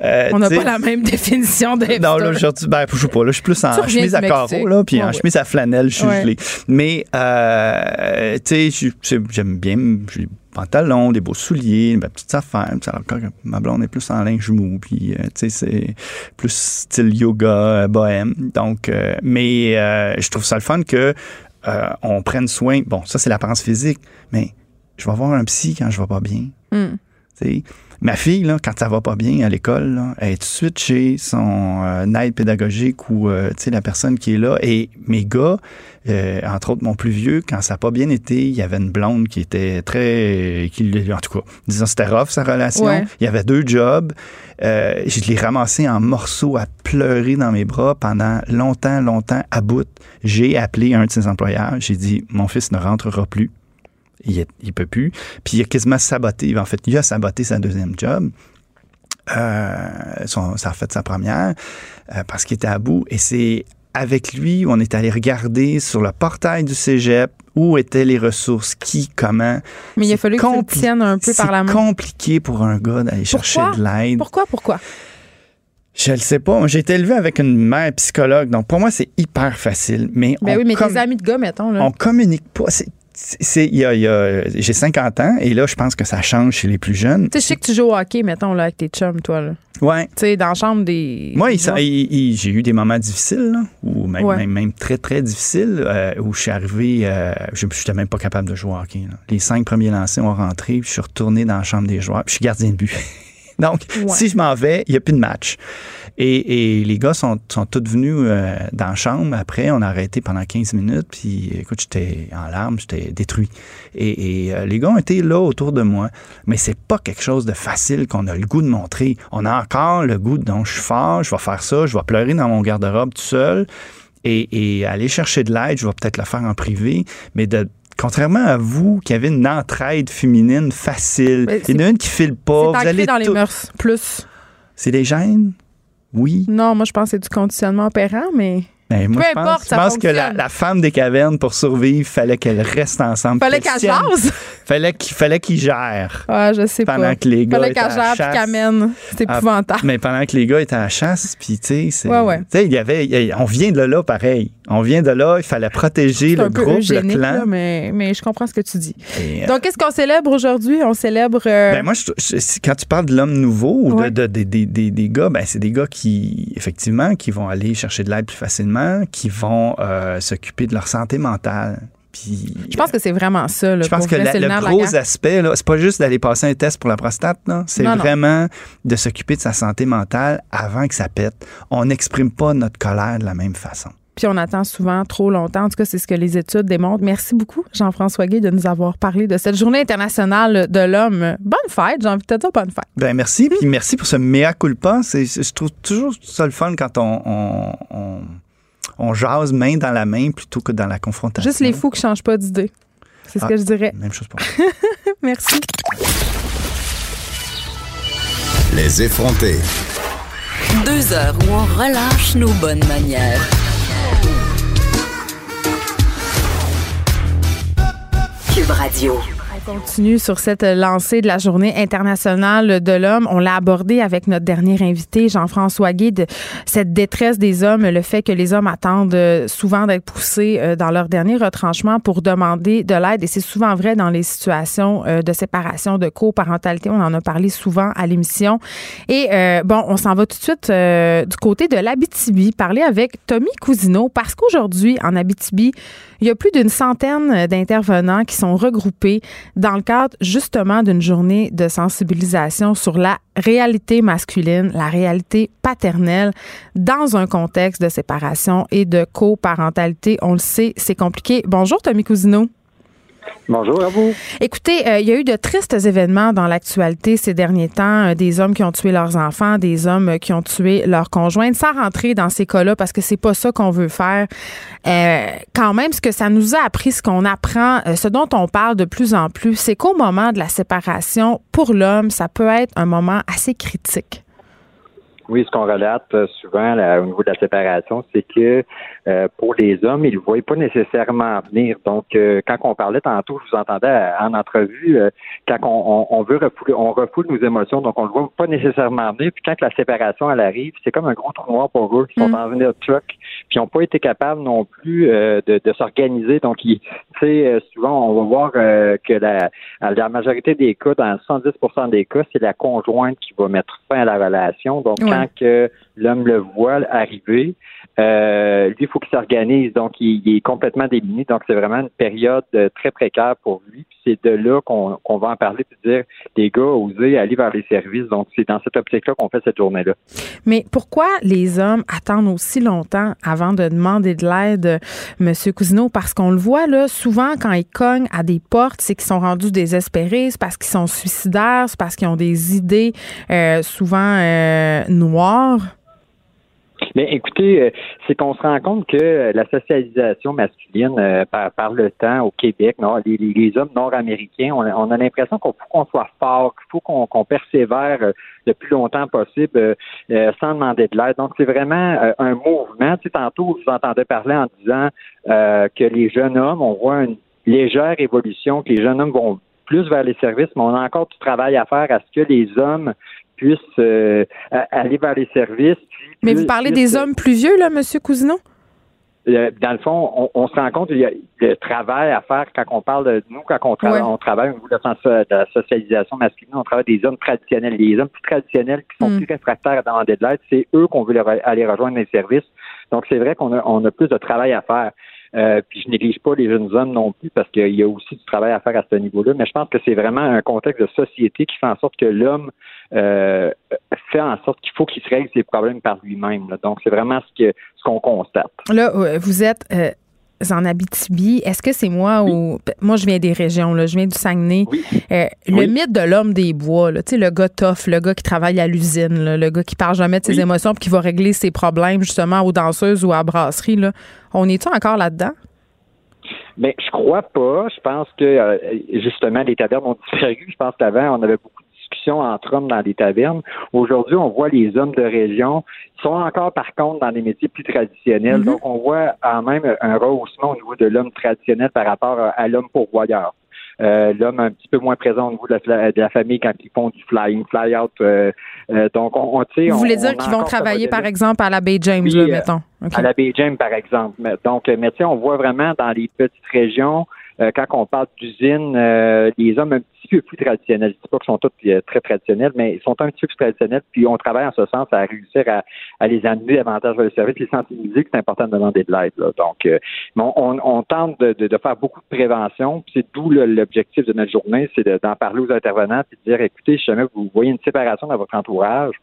euh, On n'a pas la même définition de Non, là, aujourd'hui, ben, je sais pas, là, je suis plus en chemise à carreaux, là, puis Ouais, en ouais. chemise à flanelle, je suis Ouais. gelé. Mais, euh, tu sais, j'aime bien, j'ai des pantalons, des beaux souliers, ma petite affaire. alors, quand ma blonde est plus en linge mou, puis, euh, tu sais, c'est plus style yoga, euh, bohème. Donc, euh, mais euh, je trouve ça le fun que euh, on prenne soin. Bon, ça, c'est l'apparence physique, mais je vais voir un psy quand je vais pas bien. Hmm. Ma fille, là, quand ça va pas bien à l'école, là, elle est tout de suite chez son euh, aide pédagogique ou euh, tu sais, la personne qui est là. Et mes gars, euh, entre autres mon plus vieux, quand ça n'a pas bien été, il y avait une blonde qui était très... Qui, en tout cas, disons, c'était rough sa relation. Ouais. Il y avait deux jobs. Euh, je l'ai ramassé en morceaux à pleurer dans mes bras pendant longtemps, longtemps, à bout. J'ai appelé un de ses employeurs. J'ai dit, mon fils ne rentrera plus. Il, est- il peut plus. Puis il a quasiment saboté. En fait, il a saboté sa deuxième job. Euh, son- ça a fait sa première euh, parce qu'il était à bout. Et c'est avec lui on est allé regarder sur le portail du cégep où étaient les ressources, qui, comment. Mais il a C'est fallu que tu compli- tiennes un peu par la C'est main. compliqué pour un gars d'aller chercher de l'aide. Pourquoi, pourquoi? Je le sais pas. J'ai été élevé avec une mère psychologue, donc pour moi, c'est hyper facile. Mais, Ben on oui, mais tes amis de gars, mettons, là. on communique pas. C'est- c'est, il y a, il y a- j'ai 50 ans et là, je pense que ça change chez les plus jeunes. Tu sais, je sais que tu joues au hockey, mettons, là, avec tes chums, toi, là. Ouais. Tu sais, dans la chambre des. Moi, j'ai eu des moments difficiles, là, ou même, Ouais. même, même très, très difficiles, euh, où je suis arrivé, euh, je n'étais même pas capable de jouer au hockey. là. Les cinq premiers lancers ont rentré, puis je suis retourné dans la chambre des joueurs, puis je suis gardien de but. Donc, Ouais. si je m'en vais, il n'y a plus de match. Et, et les gars sont, sont tous venus euh, dans la chambre. Après, on a arrêté pendant 15 minutes. Puis, écoute, j'étais en larmes, j'étais détruit. Et, et, euh, les gars ont été là autour de moi. Mais c'est pas quelque chose de facile qu'on a le goût de montrer. On a encore le goût de, donc, je suis fort, je vais faire ça, je vais pleurer dans mon garde-robe tout seul. Et, et aller chercher de l'aide, je vais peut-être le faire en privé. Mais de Contrairement à vous qui avez une entraide féminine facile, il y en a une qui file pas, C'est allez dans les mœurs, plus. C'est des gènes? Oui. Non, moi, je pense que c'est du conditionnement opérant, mais. Ben, moi, Peu je pense, importe, je ça pense que la, femme des cavernes, pour survivre, fallait qu'elle reste ensemble. Fallait qu'elle jase? Fallait qu'il fallait qu'ils gèrent. Ah, je sais Pendant pas. que les gars Fallait étaient à qu'elle gère puis qu'elle mène. C'est Ah, épouvantable. Mais pendant que les gars étaient à la chasse, puis tu sais, c'est- Ouais, ouais. tu sais, il y avait, on vient de là, pareil. On vient de là, il fallait protéger le groupe, le clan. là, mais, mais je comprends ce que tu dis. Et, euh, Donc, qu'est-ce qu'on célèbre aujourd'hui? On célèbre. euh, Ben moi, je- je- quand tu parles de l'homme nouveau ou de- Ouais. de- de- des- des- des gars, ben c'est des gars qui, effectivement, qui vont aller chercher de l'aide plus facilement, qui vont euh, s'occuper de leur santé mentale. Puis, je pense que c'est vraiment ça. Là, je pense que la- le gros aspect, c'est pas juste d'aller passer un test pour la prostate, c'est non. vraiment de s'occuper de sa santé mentale avant que ça pète. On n'exprime pas notre colère de la même façon. Puis on attend souvent trop longtemps. En tout cas, c'est ce que les études démontrent. Merci beaucoup, Jean-François Guy, de nous avoir parlé de cette journée internationale de l'homme. Bonne fête, j'ai envie de te dire bonne fête. Ben merci, puis merci pour ce mea culpa. Je trouve toujours ça le fun quand on, on, on, on jase main dans la main plutôt que dans la confrontation. Juste les fous qui changent pas d'idée. C'est ce Ah. que je dirais. Même chose pour moi. Merci. Les effrontés. Deux heures où on relâche nos bonnes manières. Cube Radio. On continue sur cette lancée de la Journée internationale de l'homme. On l'a abordé avec notre dernier invité, Jean-François Guide, cette détresse des hommes, le fait que les hommes attendent euh, souvent d'être poussés euh, dans leur dernier retranchement pour demander de l'aide. Et c'est souvent vrai dans les situations euh, de séparation, de coparentalité. On en a parlé souvent à l'émission. Et bon, on s'en va tout de suite du côté de l'Abitibi, parler avec Tommy Cousineau, parce qu'aujourd'hui, en Abitibi, il y a plus d'une centaine d'intervenants qui sont regroupés dans le cadre justement d'une journée de sensibilisation sur la réalité masculine, la réalité paternelle dans un contexte de séparation et de coparentalité. On le sait, c'est compliqué. Bonjour Tommy Cousineau. Bonjour à vous. Écoutez, euh, il y a eu de tristes événements dans l'actualité ces derniers temps. Euh, des hommes qui ont tué leurs enfants, des hommes qui ont tué leurs conjointes, sans rentrer dans ces cas-là parce que c'est pas ça qu'on veut faire. Euh, quand même, ce que ça nous a appris, ce qu'on apprend, ce dont on parle de plus en plus, c'est qu'au moment de la séparation, pour l'homme, ça peut être un moment assez critique. Oui, ce qu'on relate euh, souvent au niveau de la séparation, c'est que euh, pour les hommes, ils ne voient pas nécessairement venir. Donc, euh, quand on parlait tantôt, je vous entendais en entrevue, quand on, veut refouler, on refoule nos émotions, donc on ne le voit pas nécessairement venir. Puis quand la séparation elle arrive, c'est comme un gros trou noir pour eux. Ils sont dans une truc, puis ils n'ont pas été capables non plus de, de s'organiser. Donc, tu sais, souvent on va voir que la, la majorité des cas, dans 70% des cas, c'est la conjointe qui va mettre fin à la relation. Donc, que l'homme le voit arriver, euh, lui, il faut qu'il s'organise. Donc, il, est complètement démuni. Donc, c'est vraiment une période euh, très précaire pour lui. c'est de là qu'on va en parler puis dire, les gars, osez aller vers les services. Donc, c'est dans cette optique-là qu'on fait cette journée-là. Mais pourquoi les hommes attendent aussi longtemps avant de demander de l'aide, M. Cousineau? Parce qu'on le voit, là, souvent, quand ils cognent à des portes, c'est qu'ils sont rendus désespérés, c'est parce qu'ils sont suicidaires, c'est parce qu'ils ont des idées euh, souvent noires. Mais écoutez, euh, c'est qu'on se rend compte que euh, la socialisation masculine euh, par, le temps au Québec, non, les, hommes nord-américains, on, a l'impression qu'il faut qu'on soit fort, qu'il faut qu'on persévère le plus longtemps possible sans demander de l'aide. Donc, c'est vraiment un mouvement. Tu sais, tantôt, je vous entendais parler en disant que les jeunes hommes, on voit une légère évolution, que les jeunes hommes vont plus vers les services, mais on a encore du travail à faire à ce que les hommes puissent aller vers les services, mais vous parlez des hommes plus vieux, là, M. Cousineau? Euh, dans le fond, on, se rend compte qu'il y a le travail à faire quand on parle de nous, quand on, travaille, on travaille au niveau de la, socialisation masculine, on travaille des hommes traditionnels. Les hommes plus traditionnels qui sont mm. plus réfractaires à demander de l'aide, c'est eux qu'on veut aller rejoindre les services. Donc, c'est vrai qu'on a, on a plus de travail à faire. Euh, puis je néglige pas les jeunes hommes non plus parce qu'il y a aussi du travail à faire à ce niveau-là. Mais je pense que c'est vraiment un contexte de société qui fait en sorte que l'homme euh, fait en sorte qu'il faut qu'il se règle ses problèmes par lui-même. Donc c'est vraiment ce que ce qu'on constate. Là, euh, vous êtes en Abitibi, est-ce que c'est moi ou moi je viens des régions là, je viens du Saguenay. Le mythe de l'homme des bois, là, le gars tough, le gars qui travaille à l'usine, le gars qui parle jamais de ses émotions puis qui va régler ses problèmes justement aux danseuses ou à la brasserie là. On est-tu encore là-dedans? Mais ben, je crois pas. Je pense que euh, justement les tavernes ont disparu. Je pense qu'avant on avait beaucoup entre hommes dans les tavernes. Aujourd'hui, on voit les hommes de région ils sont encore par contre dans des métiers plus traditionnels. Mm-hmm. Donc on voit quand même un rehaussement au niveau de l'homme traditionnel par rapport à l'homme pourvoyeur. Euh, l'homme un petit peu moins présent au niveau de la, famille quand ils font du flying, fly-out. Euh, euh, donc, on, Vous voulez dire qu'ils vont travailler, par exemple, à la Bay James, mettons? À la Bay James, par exemple. Donc, mais on voit vraiment dans les petites régions, euh, quand on parle d'usine, euh, les hommes un petit peu plus traditionnels, je dis pas qu'ils sont tous euh, très traditionnels, mais ils sont un petit peu plus traditionnels, puis on travaille en ce sens à réussir à, les amener davantage vers le service, les sensibiliser que c'est important de demander de l'aide. Donc, on, tente de, faire beaucoup de prévention, c'est d'où l'objectif de notre journée, c'est d'en parler aux intervenants, puis de dire, écoutez, si jamais vous voyez une séparation dans votre entourage,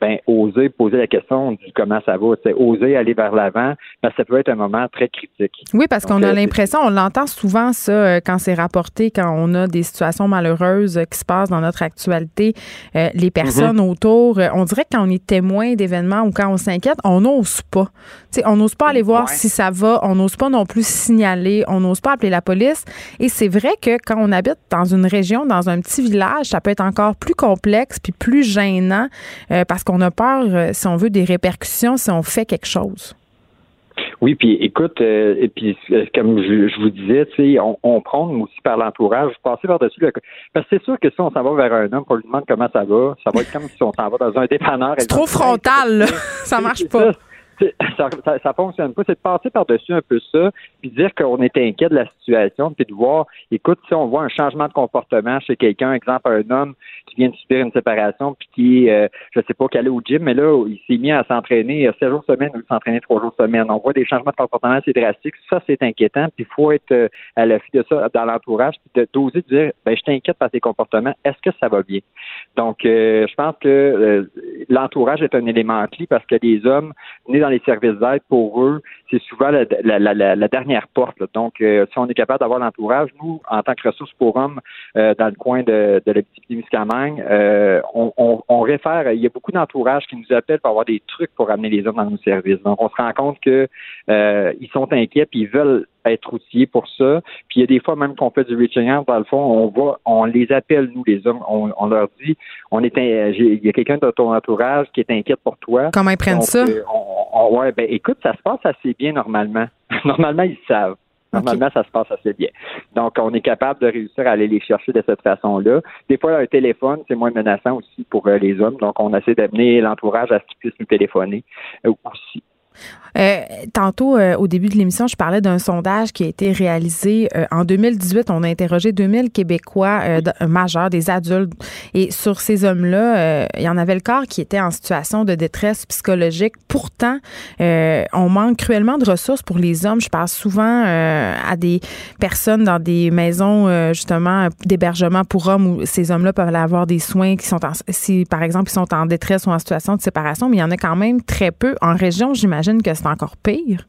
ben, oser poser la question du comment ça va, oser aller vers l'avant, ben, ça peut être un moment très critique. Oui, parce qu'on a euh, l'impression, on l'entend souvent ça euh, quand c'est rapporté, quand on a des situations malheureuses qui se passent dans notre actualité, euh, les personnes mhm. autour, on dirait que quand on est témoin d'événements ou quand on s'inquiète, on n'ose pas. sais, on n'ose pas aller voir si ça va, on n'ose pas non plus signaler, on n'ose pas appeler la police. Et c'est vrai que quand on habite dans une région, dans un petit village, ça peut être encore plus complexe puis plus gênant parce qu'on a peur, euh, si on veut, des répercussions si on fait quelque chose. Oui, puis écoute, euh, et puis euh, comme je, vous disais, tu sais, on, on prend aussi par l'entourage, passer par-dessus le parce que c'est sûr que si on s'en va vers un homme pour lui demander comment ça va, ça va être comme si on s'en va dans un dépanneur. C'est trop frontal, là. ça marche pas. Ça, ça, ça, fonctionne pas. C'est de passer par-dessus un peu ça, puis dire qu'on est inquiet de la situation, puis de voir, écoute, si on voit un changement de comportement chez quelqu'un, exemple un homme qui vient de subir une séparation, puis qui, euh, je sais pas, qui allait au gym, mais là, il s'est mis à s'entraîner 7 jours semaine ou s'entraîner 3 jours semaine. On voit des changements de comportement assez drastiques. Ça, c'est inquiétant, puis il faut être euh, à l'affût de ça dans l'entourage, puis d'oser dire, ben, je t'inquiète par tes comportements. Est-ce que ça va bien? Donc, euh, je pense que euh, l'entourage est un élément clé parce que les hommes les services d'aide, pour eux, c'est souvent la, dernière porte. Donc, si on est capable d'avoir l'entourage, nous, en tant que ressources pour hommes dans le coin de, de la euh, on, réfère, il y a beaucoup d'entourages qui nous appellent pour avoir des trucs pour amener les hommes dans nos services. Donc, on se rend compte que euh, ils sont inquiets puis ils veulent être outillés pour ça. Puis il y a des fois même qu'on fait du reaching out, dans le fond, on va, on les appelle, nous, les hommes, on, leur dit, on est il y a quelqu'un de ton entourage qui est inquiète pour toi. Comment ils prennent ça? Euh, ouais, ben écoute, ça se passe assez bien normalement. normalement, ils savent. Normalement, ça se passe assez bien. Donc, on est capable de réussir à aller les chercher de cette façon-là. Des fois, un téléphone, c'est moins menaçant aussi pour euh, les hommes. Donc, on essaie d'amener l'entourage à ce qu'ils puissent nous téléphoner euh, aussi. Euh, tantôt, euh, au début de l'émission, je parlais d'un sondage qui a été réalisé euh, en 2018. On a interrogé 2000 Québécois majeurs, des adultes. Et sur ces hommes-là, il y en avait le corps qui était en situation de détresse psychologique. Pourtant, on manque cruellement de ressources pour les hommes. Je parle souvent à des personnes dans des maisons, justement, d'hébergement pour hommes où ces hommes-là peuvent avoir des soins qui sont si, par exemple, ils sont en détresse ou en situation de séparation. Mais il y en a quand même très peu. En région, j'imagine que c'est encore pire.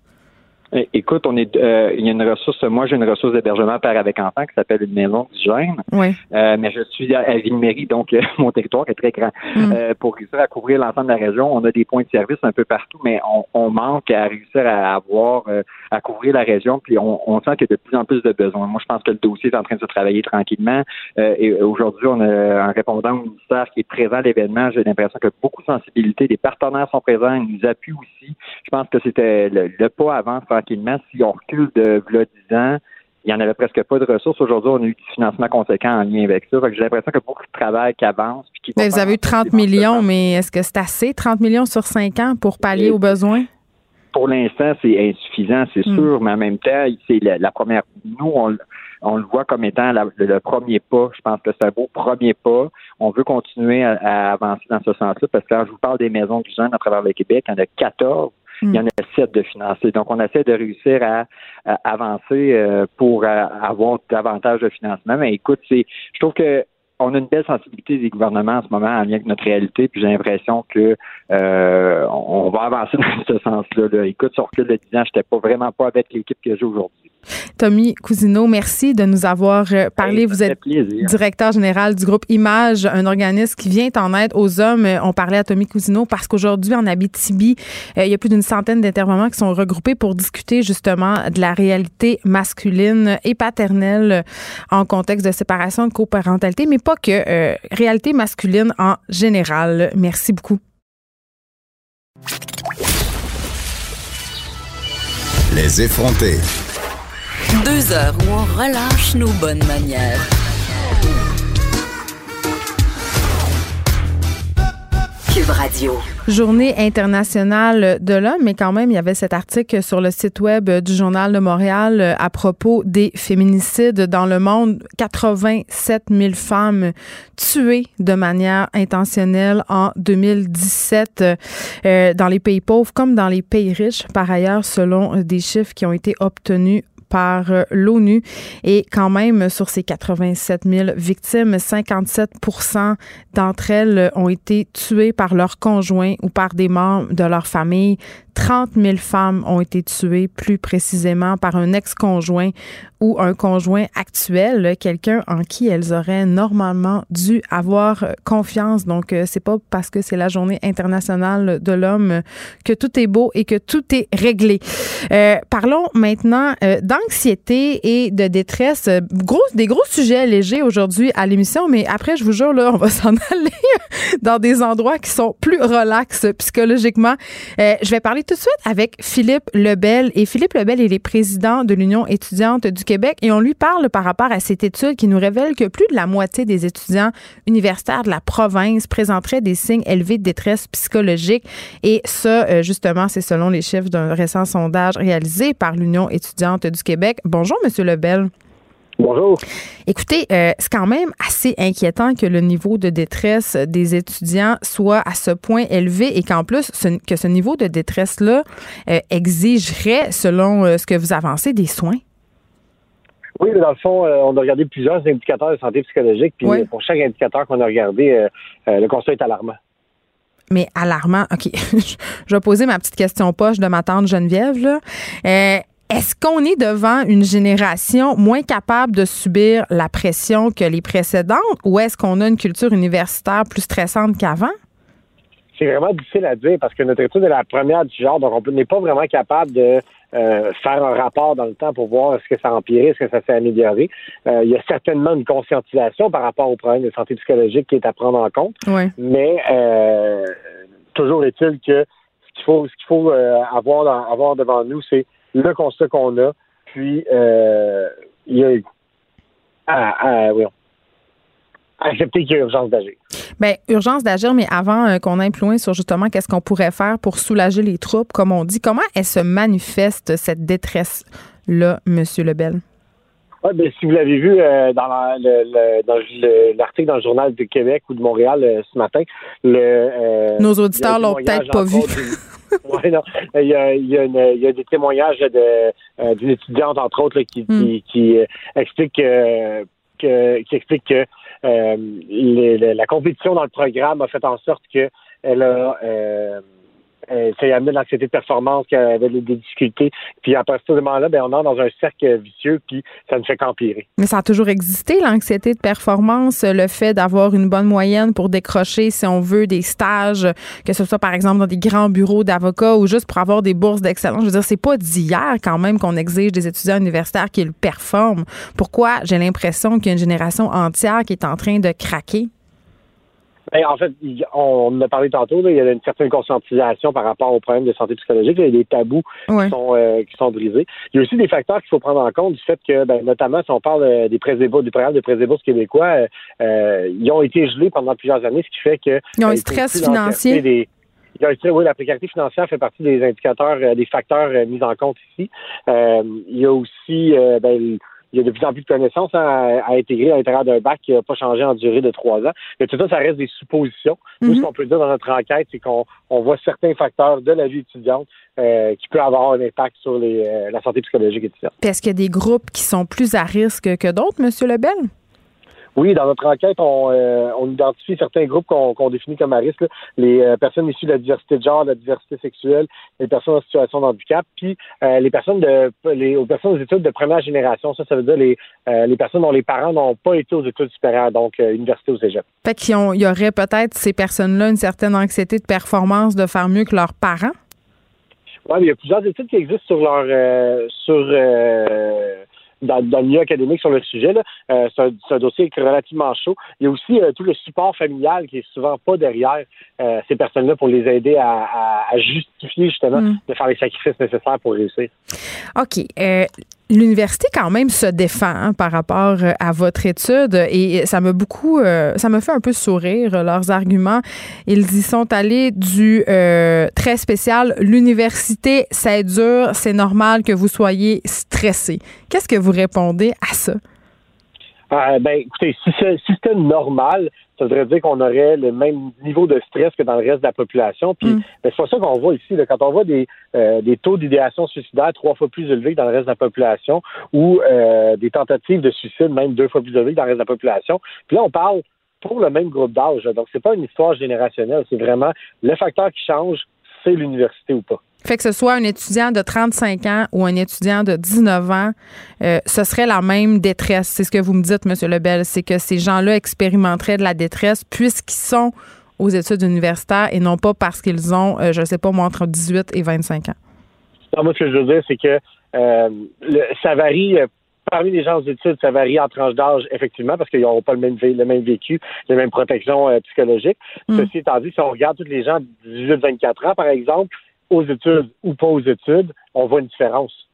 Eh, écoute, on est, euh, il y a une ressource. Moi, j'ai une ressource d'hébergement père avec enfant qui s'appelle une maison d'hygiène. Oui. Euh, mais je suis à, Ville-Mairie, donc euh, mon territoire est très grand. Mm. pour réussir à couvrir l'ensemble de la région, on a des points de service un peu partout, mais on, manque à réussir à avoir, à couvrir la région. Puis on, sent qu'il y a de plus en plus de besoins. Moi, je pense que le dossier est en train de se travailler tranquillement. et aujourd'hui, on a un répondant au ministère qui est présent à l'événement. J'ai l'impression que beaucoup de sensibilité, des partenaires sont présents, ils nous appuient aussi. Je pense que c'était le, le pas avant tranquillement. Si on recule de 10 ans, il n'y en avait presque pas de ressources. Aujourd'hui, on a eu du financement conséquent en lien avec ça. j'ai l'impression qu'il y a beaucoup de travail qui avance. vous avez eu 30 millions, mais est-ce que c'est assez, 30 millions sur 5 ans pour pallier aux besoins? Pour l'instant, c'est insuffisant, c'est hmm. sûr, mais en même temps, c'est la, première. Nous, on, le voit comme étant le, premier pas. Je pense que c'est un beau premier pas. On veut continuer à, avancer dans ce sens-là parce que quand je vous parle des maisons du jeune à travers le Québec, il y en a 14 il y en a sept de financer. Donc, on essaie de réussir à, avancer euh, pour euh, avoir davantage de financement. Mais écoute, c'est, je trouve que on a une belle sensibilité des gouvernements en ce moment en lien avec notre réalité, puis j'ai l'impression que euh, on va avancer dans ce sens-là. Là. Écoute, sur recul de 10 ans, j'étais pas vraiment pas avec l'équipe que j'ai aujourd'hui. Tommy Cousineau, merci de nous avoir euh, parlé. Vous êtes directeur général du groupe Image, un organisme qui vient en aide aux hommes. On parlait à Tommy Cousineau parce qu'aujourd'hui, en Abitibi, euh, il y a plus d'une centaine d'intervenants qui sont regroupés pour discuter justement de la réalité masculine et paternelle en contexte de séparation de coparentalité, mais pas que, euh, réalité masculine en général. Merci beaucoup. Les effrontés. Deux heures où on relâche nos bonnes manières. Cube Radio. Journée internationale de l'homme, mais quand même, il y avait cet article sur le site web du Journal de Montréal euh, à propos des féminicides dans le monde. 87 000 femmes tuées de manière intentionnelle en 2017 euh, dans les pays pauvres comme dans les pays riches, par ailleurs, selon des chiffres qui ont été obtenus par euh, l'ONU. Et quand même, sur ces 87 000 victimes, 57% d'entre elles ont été tuées par leur conjoint ou par des membres de leur famille. 30 000 femmes ont été tuées plus précisément par un ex-conjoint ou un conjoint actuel, quelqu'un en qui elles auraient normalement dû avoir confiance. Donc, euh, c'est pas parce que c'est la journée internationale de l'homme que tout est beau et que tout est réglé. Euh, parlons maintenant euh, d'anxiété et de détresse. Gros, des gros sujets légers aujourd'hui à l'émission, mais après, je vous jure, là, on va s'en aller dans des endroits qui sont plus relax psychologiquement. je vais parler de suite avec Philippe Lebel. Et Philippe Lebel, il est président de l'Union étudiante du Québec et on lui parle par rapport à cette étude qui nous révèle que plus de la moitié des étudiants universitaires de la province présenteraient des signes élevés de détresse psychologique. Et ça, euh, justement, c'est selon les chiffres d'un récent sondage réalisé par l'Union étudiante du Québec. Bonjour, Monsieur Lebel. Bonjour. Écoutez, euh, c'est quand même assez inquiétant que le niveau de détresse des étudiants soit à ce point élevé et qu'en plus, que ce niveau de détresse-là euh, exigerait, selon euh, ce que vous avancez, des soins. Oui, mais dans le fond, on a regardé plusieurs indicateurs de santé psychologique, puis pour chaque indicateur qu'on a regardé, le constat est alarmant. Mais alarmant, OK. Je vais poser ma petite question poche de ma tante Geneviève. Là. Est-ce qu'on est devant une génération moins capable de subir la pression que les précédentes ou est-ce qu'on a une culture universitaire plus stressante qu'avant? C'est vraiment difficile à dire parce que notre étude est la première du genre, donc on n'est pas vraiment capable de euh, faire un rapport dans le temps pour voir est-ce que ça a empiré, est-ce que ça s'est amélioré. Euh, il y a certainement une conscientisation par rapport aux problèmes de santé psychologique qui est à prendre en compte. Mais euh, toujours est-il que ce qu'il faut, ce qu'il faut avoir, avoir devant nous, c'est le constat qu'on a, puis euh, il y a ah, oui, accepter qu'il y a urgence d'agir. Bien, urgence d'agir, mais avant euh, qu'on aille plus loin sur justement qu'est-ce qu'on pourrait faire pour soulager les troupes, comme on dit, comment elle se manifeste, cette détresse-là, M. Lebel? Ben, si vous l'avez vu euh, dans l'article dans le Journal du Québec ou de Montréal ce matin, le, nos auditeurs l'ont peut-être pas vu. oui, non. Il y a, il y a, il y a des témoignages de, euh, d'une étudiante, entre autres, qui, qui, hmm. qui, euh, explique euh, que, qui explique que la compétition dans le programme a fait en sorte que elle a euh, ça y amené de l'anxiété de performance, qui avait des difficultés. Puis à partir de ce moment-là, ben, on entre dans un cercle vicieux, puis ça ne fait qu'empirer. Mais ça a toujours existé, l'anxiété de performance, le fait d'avoir une bonne moyenne pour décrocher, si on veut, des stages, que ce soit par exemple dans des grands bureaux d'avocats ou juste pour avoir des bourses d'excellence. Je veux dire, c'est pas d'hier quand même qu'on exige des étudiants universitaires qu'ils performent. Pourquoi? J'ai l'impression qu'il y a une génération entière qui est en train de craquer? Ben, en fait, on a parlé tantôt, il y a une certaine conscientisation par rapport aux problèmes de santé psychologique. Il y a des tabous qui, sont, euh, qui sont brisés. Il y a aussi des facteurs qu'il faut prendre en compte du fait que, ben, notamment, si on parle euh, des présébourses, du programme de présébourses québécois, euh, ils ont été gelés pendant plusieurs années, ce qui fait que... Ils ont un stress financier. oui, la précarité financière fait partie des indicateurs, des facteurs mis en compte ici. il y a aussi ben, il y a de plus en plus de connaissances à, intégrer à l'intérieur d'un bac qui n'a pas changé en durée de trois ans. Mais tout ça, ça reste des suppositions. Nous, ce mhm. qu'on peut dire dans notre enquête, c'est qu'on voit certains facteurs de la vie étudiante euh, qui peuvent avoir un impact sur les, euh, la santé psychologique étudiante. Est-ce qu'il y a des groupes qui sont plus à risque que d'autres, M. Lebel? Oui, dans notre enquête, on, euh, on identifie certains groupes qu'on définit comme à risque, les euh, personnes issues de la diversité de genre, de la diversité sexuelle, les personnes en situation de handicap, puis euh, les personnes de les aux personnes aux études de première génération. Ça, ça veut dire les, les personnes dont les parents n'ont pas été aux études supérieures, donc université ou cégep. Fait qu'il y aurait peut-être ces personnes-là une certaine anxiété de performance de faire mieux que leurs parents? Oui, il y a plusieurs études qui existent sur leur sur dans, le milieu académique sur le sujet. Euh, c'est, un, dossier relativement chaud. Il y a aussi euh, tout le support familial qui est souvent pas derrière euh, ces personnes-là pour les aider à, justifier justement mm. de faire les sacrifices nécessaires pour réussir. OK. L'université quand même se défend hein, par rapport euh, à votre étude et ça m'a beaucoup, euh, ça me fait un peu sourire euh, leurs arguments. Ils y sont allés du très spécial. L'université, c'est dur, c'est normal que vous soyez stressé. Qu'est-ce que vous répondez à ça? Ben, écoutez, si, si c'était normal, ça voudrait dire qu'on aurait le même niveau de stress que dans le reste de la population. Puis mm. ben, c'est pas ça qu'on voit ici. Quand on voit des, euh, des taux d'idéation suicidaire trois fois plus élevés que dans le reste de la population, ou euh, des tentatives de suicide même deux fois plus élevées que dans le reste de la population. Puis là, on parle pour le même groupe d'âge. Donc, c'est pas une histoire générationnelle. C'est vraiment le facteur qui change, c'est l'université ou pas. Fait que ce soit un étudiant de 35 ans ou un étudiant de 19 ans, euh, ce serait la même détresse. C'est ce que vous me dites, M. Lebel, c'est que ces gens-là expérimenteraient de la détresse puisqu'ils sont aux études universitaires et non pas parce qu'ils ont, euh, je ne sais pas, moi, entre 18 et 25 ans. Non, moi, ce que je veux dire, c'est que euh, ça varie parmi les gens aux études, ça varie en tranche d'âge, effectivement, parce qu'ils n'auront pas le même, le même vécu, les mêmes protections psychologiques. Mm. Ceci étant dit, si on regarde tous les gens de 18-24 ans, par exemple, aux études ou pas aux études, on voit une différence.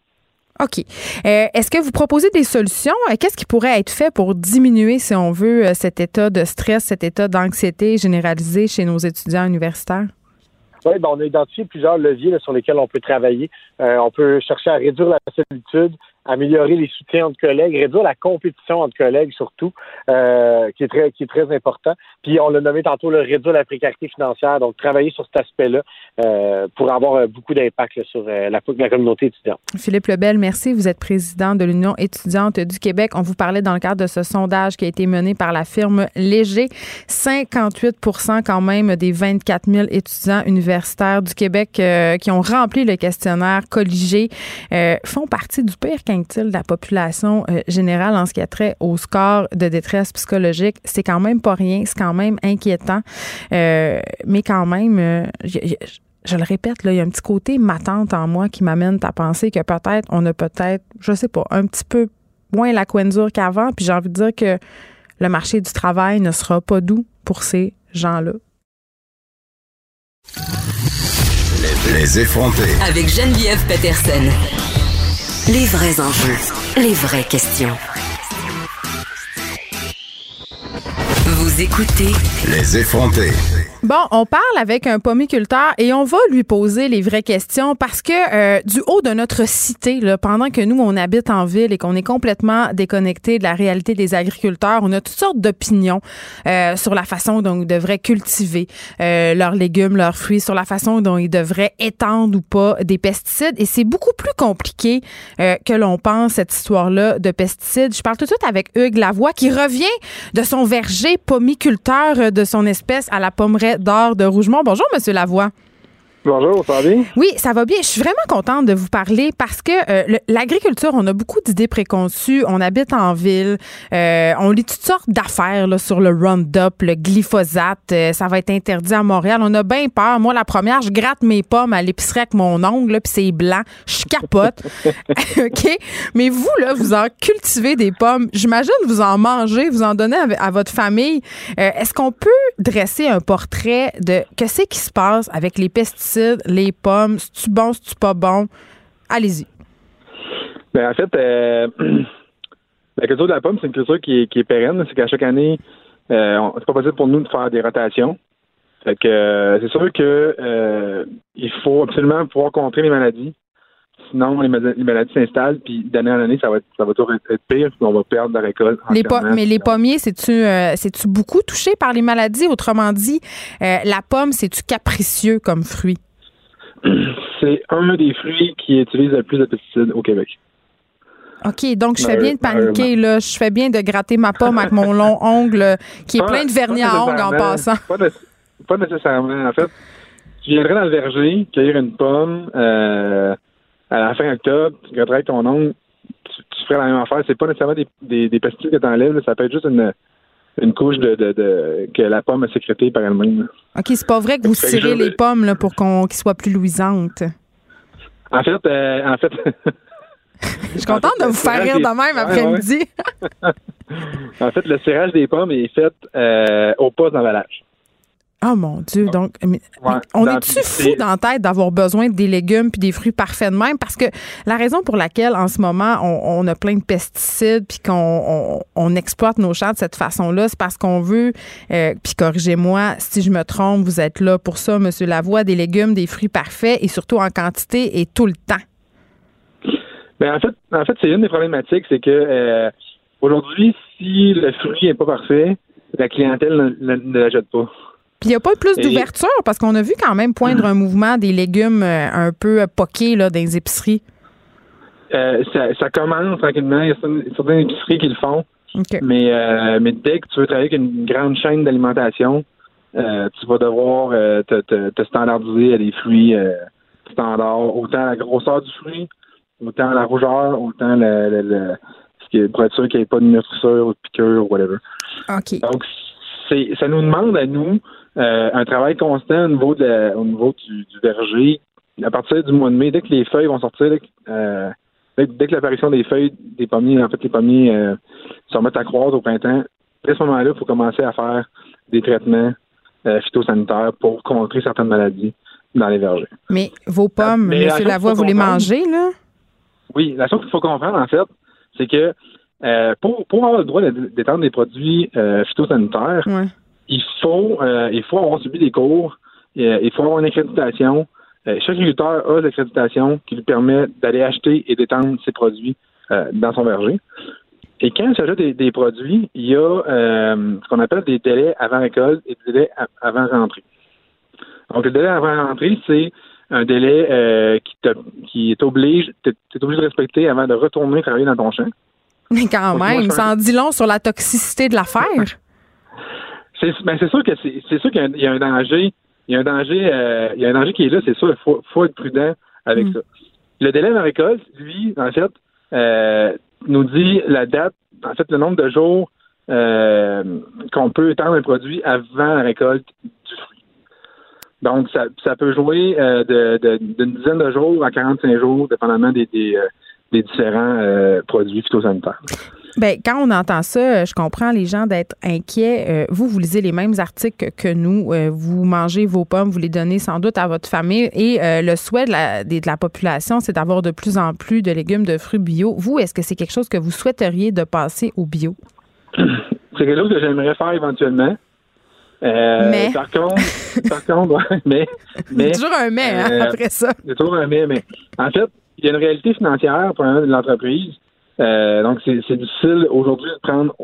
OK. Euh, est-ce que vous proposez des solutions? Euh, qu'est-ce qui pourrait être fait pour diminuer, si on veut, euh, cet état de stress, cet état d'anxiété généralisé chez nos étudiants universitaires? Oui, ben, on a identifié plusieurs leviers sur lesquels on peut travailler. on peut chercher à réduire la solitude, améliorer les soutiens entre collègues, réduire la compétition entre collègues surtout, euh, qui est très qui est très important. Puis on l'a nommé tantôt, le réduire la précarité financière, donc travailler sur cet aspect-là euh, pour avoir euh, beaucoup d'impact sur la, la communauté étudiante. Philippe Lebel, merci. Vous êtes président de l'Union étudiante du Québec. On vous parlait dans le cadre de ce sondage qui a été mené par la firme Léger. 58% quand même des 24 000 étudiants universitaires du Québec qui ont rempli le questionnaire colligé font partie du pire de la population euh, générale en ce qui a trait au score de détresse psychologique, c'est quand même pas rien, c'est quand même inquiétant. Euh, mais quand même, euh, je, le répète, là, il y a un petit côté matante en moi qui m'amène à penser que peut-être on a peut-être, je sais pas, un petit peu moins la coin dure qu'avant. Puis j'ai envie de dire que le marché du travail ne sera pas doux pour ces gens-là. Les effronter. Avec Geneviève Peterson. Les vrais enjeux, les vraies questions. Vous écoutez Les effronter. Bon, on parle avec un pomiculteur et on va lui poser les vraies questions parce que euh, du haut de notre cité, là, pendant que nous, on habite en ville et qu'on est complètement déconnecté de la réalité des agriculteurs, on a toutes sortes d'opinions euh, sur la façon dont ils devraient cultiver euh, leurs légumes, leurs fruits, sur la façon dont ils devraient étendre ou pas des pesticides. Et c'est beaucoup plus compliqué que l'on pense, cette histoire-là de pesticides. Je parle tout de suite avec Hugues Lavoie qui revient de son verger pomiculteur de son espèce à la pommeraie d'or de Rougemont. Bonjour, Monsieur Lavoie. Bonjour, ça va bien? Oui, ça va bien. Je suis vraiment contente de vous parler parce que euh, l'agriculture, on a beaucoup d'idées préconçues. On habite en ville. Euh, on lit toutes sortes d'affaires sur le Roundup, le glyphosate. Euh, ça va être interdit à Montréal. On a bien peur. Moi, la première, je gratte mes pommes à l'épicerie avec mon ongle, puis c'est blanc. Je capote. OK? Mais vous, là, vous en cultivez des pommes. J'imagine vous en mangez, vous en donnez à, à votre famille. Est-ce qu'on peut dresser un portrait de qu'est-ce qui se passe avec les pesticides? Les pommes, c'est-tu bon, c'est-tu pas bon? Allez-y. Ben, en fait, euh, la culture de la pomme, c'est une culture qui est, pérenne. C'est qu'à chaque année, euh, c'est pas possible pour nous de faire des rotations. Fait que euh, c'est sûr que il faut absolument pouvoir contrer les maladies. Sinon, les, maladies s'installent, puis d'année en année, ça va être, ça va toujours être, pire, puis on va perdre la récolte. mais les pommiers, c'est-tu c'est-tu beaucoup touché par les maladies? Autrement dit, la pomme, c'est-tu capricieux comme fruit? c'est un des fruits qui utilise le plus de pesticides au Québec. OK, donc je fais bien de paniquer, là. Je fais bien de gratter ma pomme avec mon long ongle qui est plein de vernis à ongles en passant. Pas, nécessairement. En fait, tu viendrais dans le verger, cueillir une pomme euh, à la fin octobre, tu gratterais avec ton ongle, tu, ferais la même affaire. C'est pas nécessairement des, des, pesticides que tu enlèves, ça peut être juste une, une couche de, de, que la pomme a sécrétée par elle-même. OK, c'est pas vrai que vous tirez les pommes là, pour qu'on qu'ils soient plus luisantes. En fait, euh, en fait. Je suis contente de vous faire rire de même après-midi. en fait, le cirage des pommes est fait euh, au poste d'emballage. Oh mon Dieu, donc on est-tu fou dans la tête d'avoir besoin des légumes puis des fruits parfaits de même? Parce que la raison pour laquelle en ce moment on, a plein de pesticides puis qu'on on, exploite nos champs de cette façon-là, c'est parce qu'on veut, euh, puis corrigez-moi si je me trompe, vous êtes là pour ça, Monsieur Lavoie, des légumes, des fruits parfaits et surtout en quantité et tout le temps. Bien, en fait, en fait, c'est une des problématiques, c'est que euh, aujourd'hui, si le fruit n'est pas parfait, la clientèle ne, ne l'achète pas. Puis il n'y a pas plus d'ouverture parce qu'on a vu quand même poindre un mouvement des légumes euh, un peu euh, poqués là, dans les épiceries. Euh, ça, commence tranquillement. Il y a certaines épiceries qui le font. Mais, mais dès que tu veux travailler avec une grande chaîne d'alimentation, tu vas devoir te, standardiser à des fruits standards, autant la grosseur du fruit, autant la rougeur, autant le, le, ce qui est, pour être sûr qu'il n'y ait pas de meurtrissure ou de piqûre ou whatever. Donc, ça nous demande à nous euh, un travail constant au niveau, de, au niveau du, verger. À partir du mois de mai, dès que les feuilles vont sortir, euh, dès, que l'apparition des feuilles des pommiers, en fait, les pommiers euh, se remettent à croître au printemps, à ce moment-là, il faut commencer à faire des traitements phytosanitaires pour contrer certaines maladies. dans les vergers. Mais vos pommes, M. Lavoie, vous les mangez, là? Oui, la chose qu'il faut comprendre, en fait, c'est que euh, pour, pour avoir le droit d'étendre des produits euh, phytosanitaires, il faut euh, il faut avoir subi des cours, il faut avoir une accréditation. chaque agriculteur a l'accréditation qui lui permet d'aller acheter et d'étendre ses produits dans son verger. Et quand il s'agit des, produits, il y a ce qu'on appelle des délais avant récolte et des délais avant rentrée. Donc, le délai avant rentrée, c'est un délai qui, te, qui est obligé, es obligé de respecter avant de retourner travailler dans ton champ. Mais quand même, ça en dit long sur la toxicité de l'affaire. Ben, c'est sûr que c'est sûr qu'il y, a un danger. Il y a un danger, euh, il y a un danger qui est là, c'est sûr. Il faut, faut, être prudent avec mm. ça. Le délai de la récolte, lui, en fait, euh, nous dit la date, en fait, le nombre de jours euh, qu'on peut étendre un produit avant la récolte du fruit. Donc, ça, ça peut jouer d'une dizaine de jours à 45 jours, dépendamment des, des, des différents euh, produits phytosanitaires. Bien, quand on entend ça, je comprends les gens d'être inquiets. Euh, vous, vous lisez les mêmes articles que nous. Euh, vous mangez vos pommes, vous les donnez sans doute à votre famille. Et le souhait de la, de la population, c'est d'avoir de plus en plus de légumes, de fruits bio. Vous, est-ce que c'est quelque chose que vous souhaiteriez de passer au bio? C'est quelque chose que j'aimerais faire éventuellement. mais. Par contre, par contre, mais, mais. toujours un mais, hein, après ça. C'est toujours un mais, mais. En fait, il y a une réalité financière pour l'entreprise. Euh, donc, c'est difficile aujourd'hui de prendre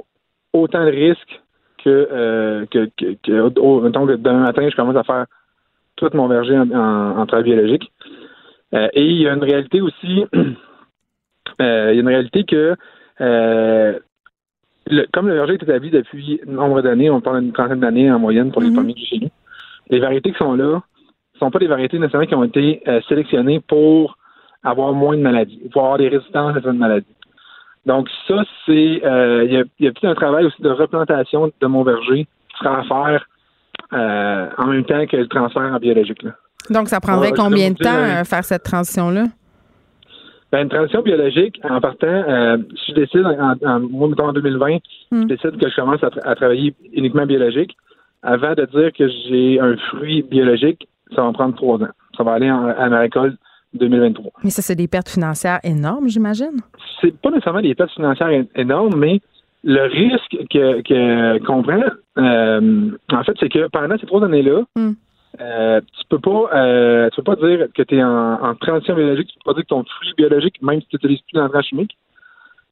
autant de risques que, euh, que, que, que, demain matin, je commence à faire tout mon verger en, en, travail biologique. Euh, et il y a une réalité aussi, il y a une réalité que comme le verger est établi depuis nombre d'années, on parle d'une trentaine d'années en moyenne pour les premiers mm-hmm. chez nous, les variétés qui sont là ne sont pas des variétés nécessairement qui ont été sélectionnées pour avoir moins de maladies, pour avoir des résistances à certaines maladies. Donc ça, c'est euh, il y, a, y a un travail aussi de replantation de mon verger qui sera à faire euh, en même temps que le transfert en biologique. Là. Donc ça prendrait combien de temps à faire cette transition-là? Ben, une transition biologique, en partant, euh, si je décide en, en, en 2020, je hmm. décide que je commence à, travailler uniquement biologique, avant de dire que j'ai un fruit biologique, ça va prendre trois ans. Ça va aller en, à ma récolte 2023. Mais ça, c'est des pertes financières énormes, j'imagine? C'est pas nécessairement des pertes financières énormes, mais le risque que qu'on prend, euh, en fait, c'est que pendant ces trois années-là, hmm. euh, tu peux pas euh, tu peux pas dire que tu es en, en, transition biologique, tu peux pas dire que ton fruit biologique, même si tu n'utilises plus d'engrais chimique,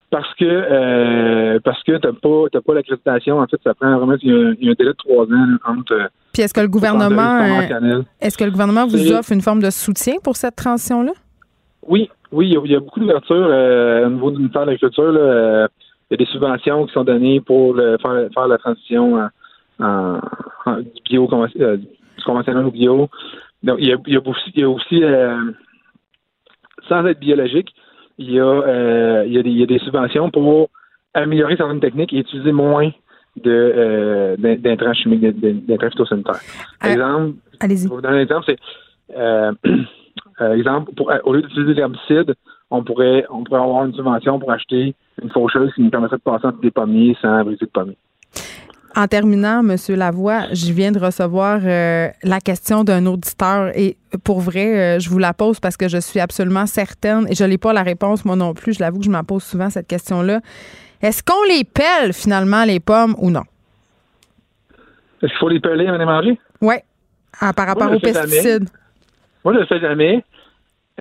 parce que euh, parce que t'as pas t'as pas l'accréditation. En fait, ça prend vraiment il y, a, un délai de trois ans entre. Puis est-ce que le gouvernement euh, est-ce que le gouvernement vous offre une forme de soutien pour cette transition-là? Oui, oui, il y a, beaucoup d'ouverture euh, au niveau du ministère de l'Agriculture. il y a des subventions qui sont données pour faire, faire la transition en, du bio du conventionnel au bio. Donc il y a, il y a aussi, il y a aussi sans être biologique, il y a, euh, il, y a des, il y a des subventions pour améliorer certaines techniques et utiliser moins de euh, d'intrants chimiques, d'intrants phytosanitaires. Par euh, exemple, allez-y. Vous donner un exemple, c'est euh, exemple, pour, au lieu d'utiliser l'herbicide, on pourrait on pourrait avoir une subvention pour acheter une faucheuse qui nous permettrait de passer entre des pommiers sans briser de pommiers. En terminant, M. Lavoie, je viens de recevoir euh, la question d'un auditeur et pour vrai, euh, je vous la pose parce que je suis absolument certaine et je n'ai pas la réponse moi non plus. Je l'avoue que je m'en pose souvent cette question-là. Est-ce qu'on les pèle finalement les pommes ou non? Est-ce qu'il faut les peler avant de les manger? Oui, ah, par rapport aux pesticides. Moi, je ne le fais jamais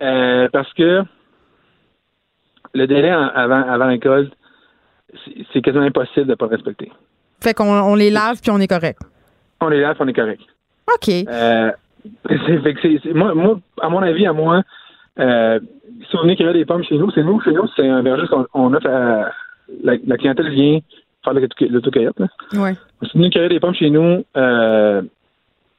euh, parce que le délai avant, avant récolte, c'est quasiment impossible de ne pas le respecter. Fait qu'on on les lave puis on est correct. On les lave puis on est correct. OK. Euh, moi, moi, à mon avis, à moi, euh, si on venez cueillir des pommes chez nous, c'est nous, chez nous, c'est un verger qu'on a fait la, clientèle vient faire l'autocueillette. Ouais. Si vous venez cueillir des pommes chez nous, euh,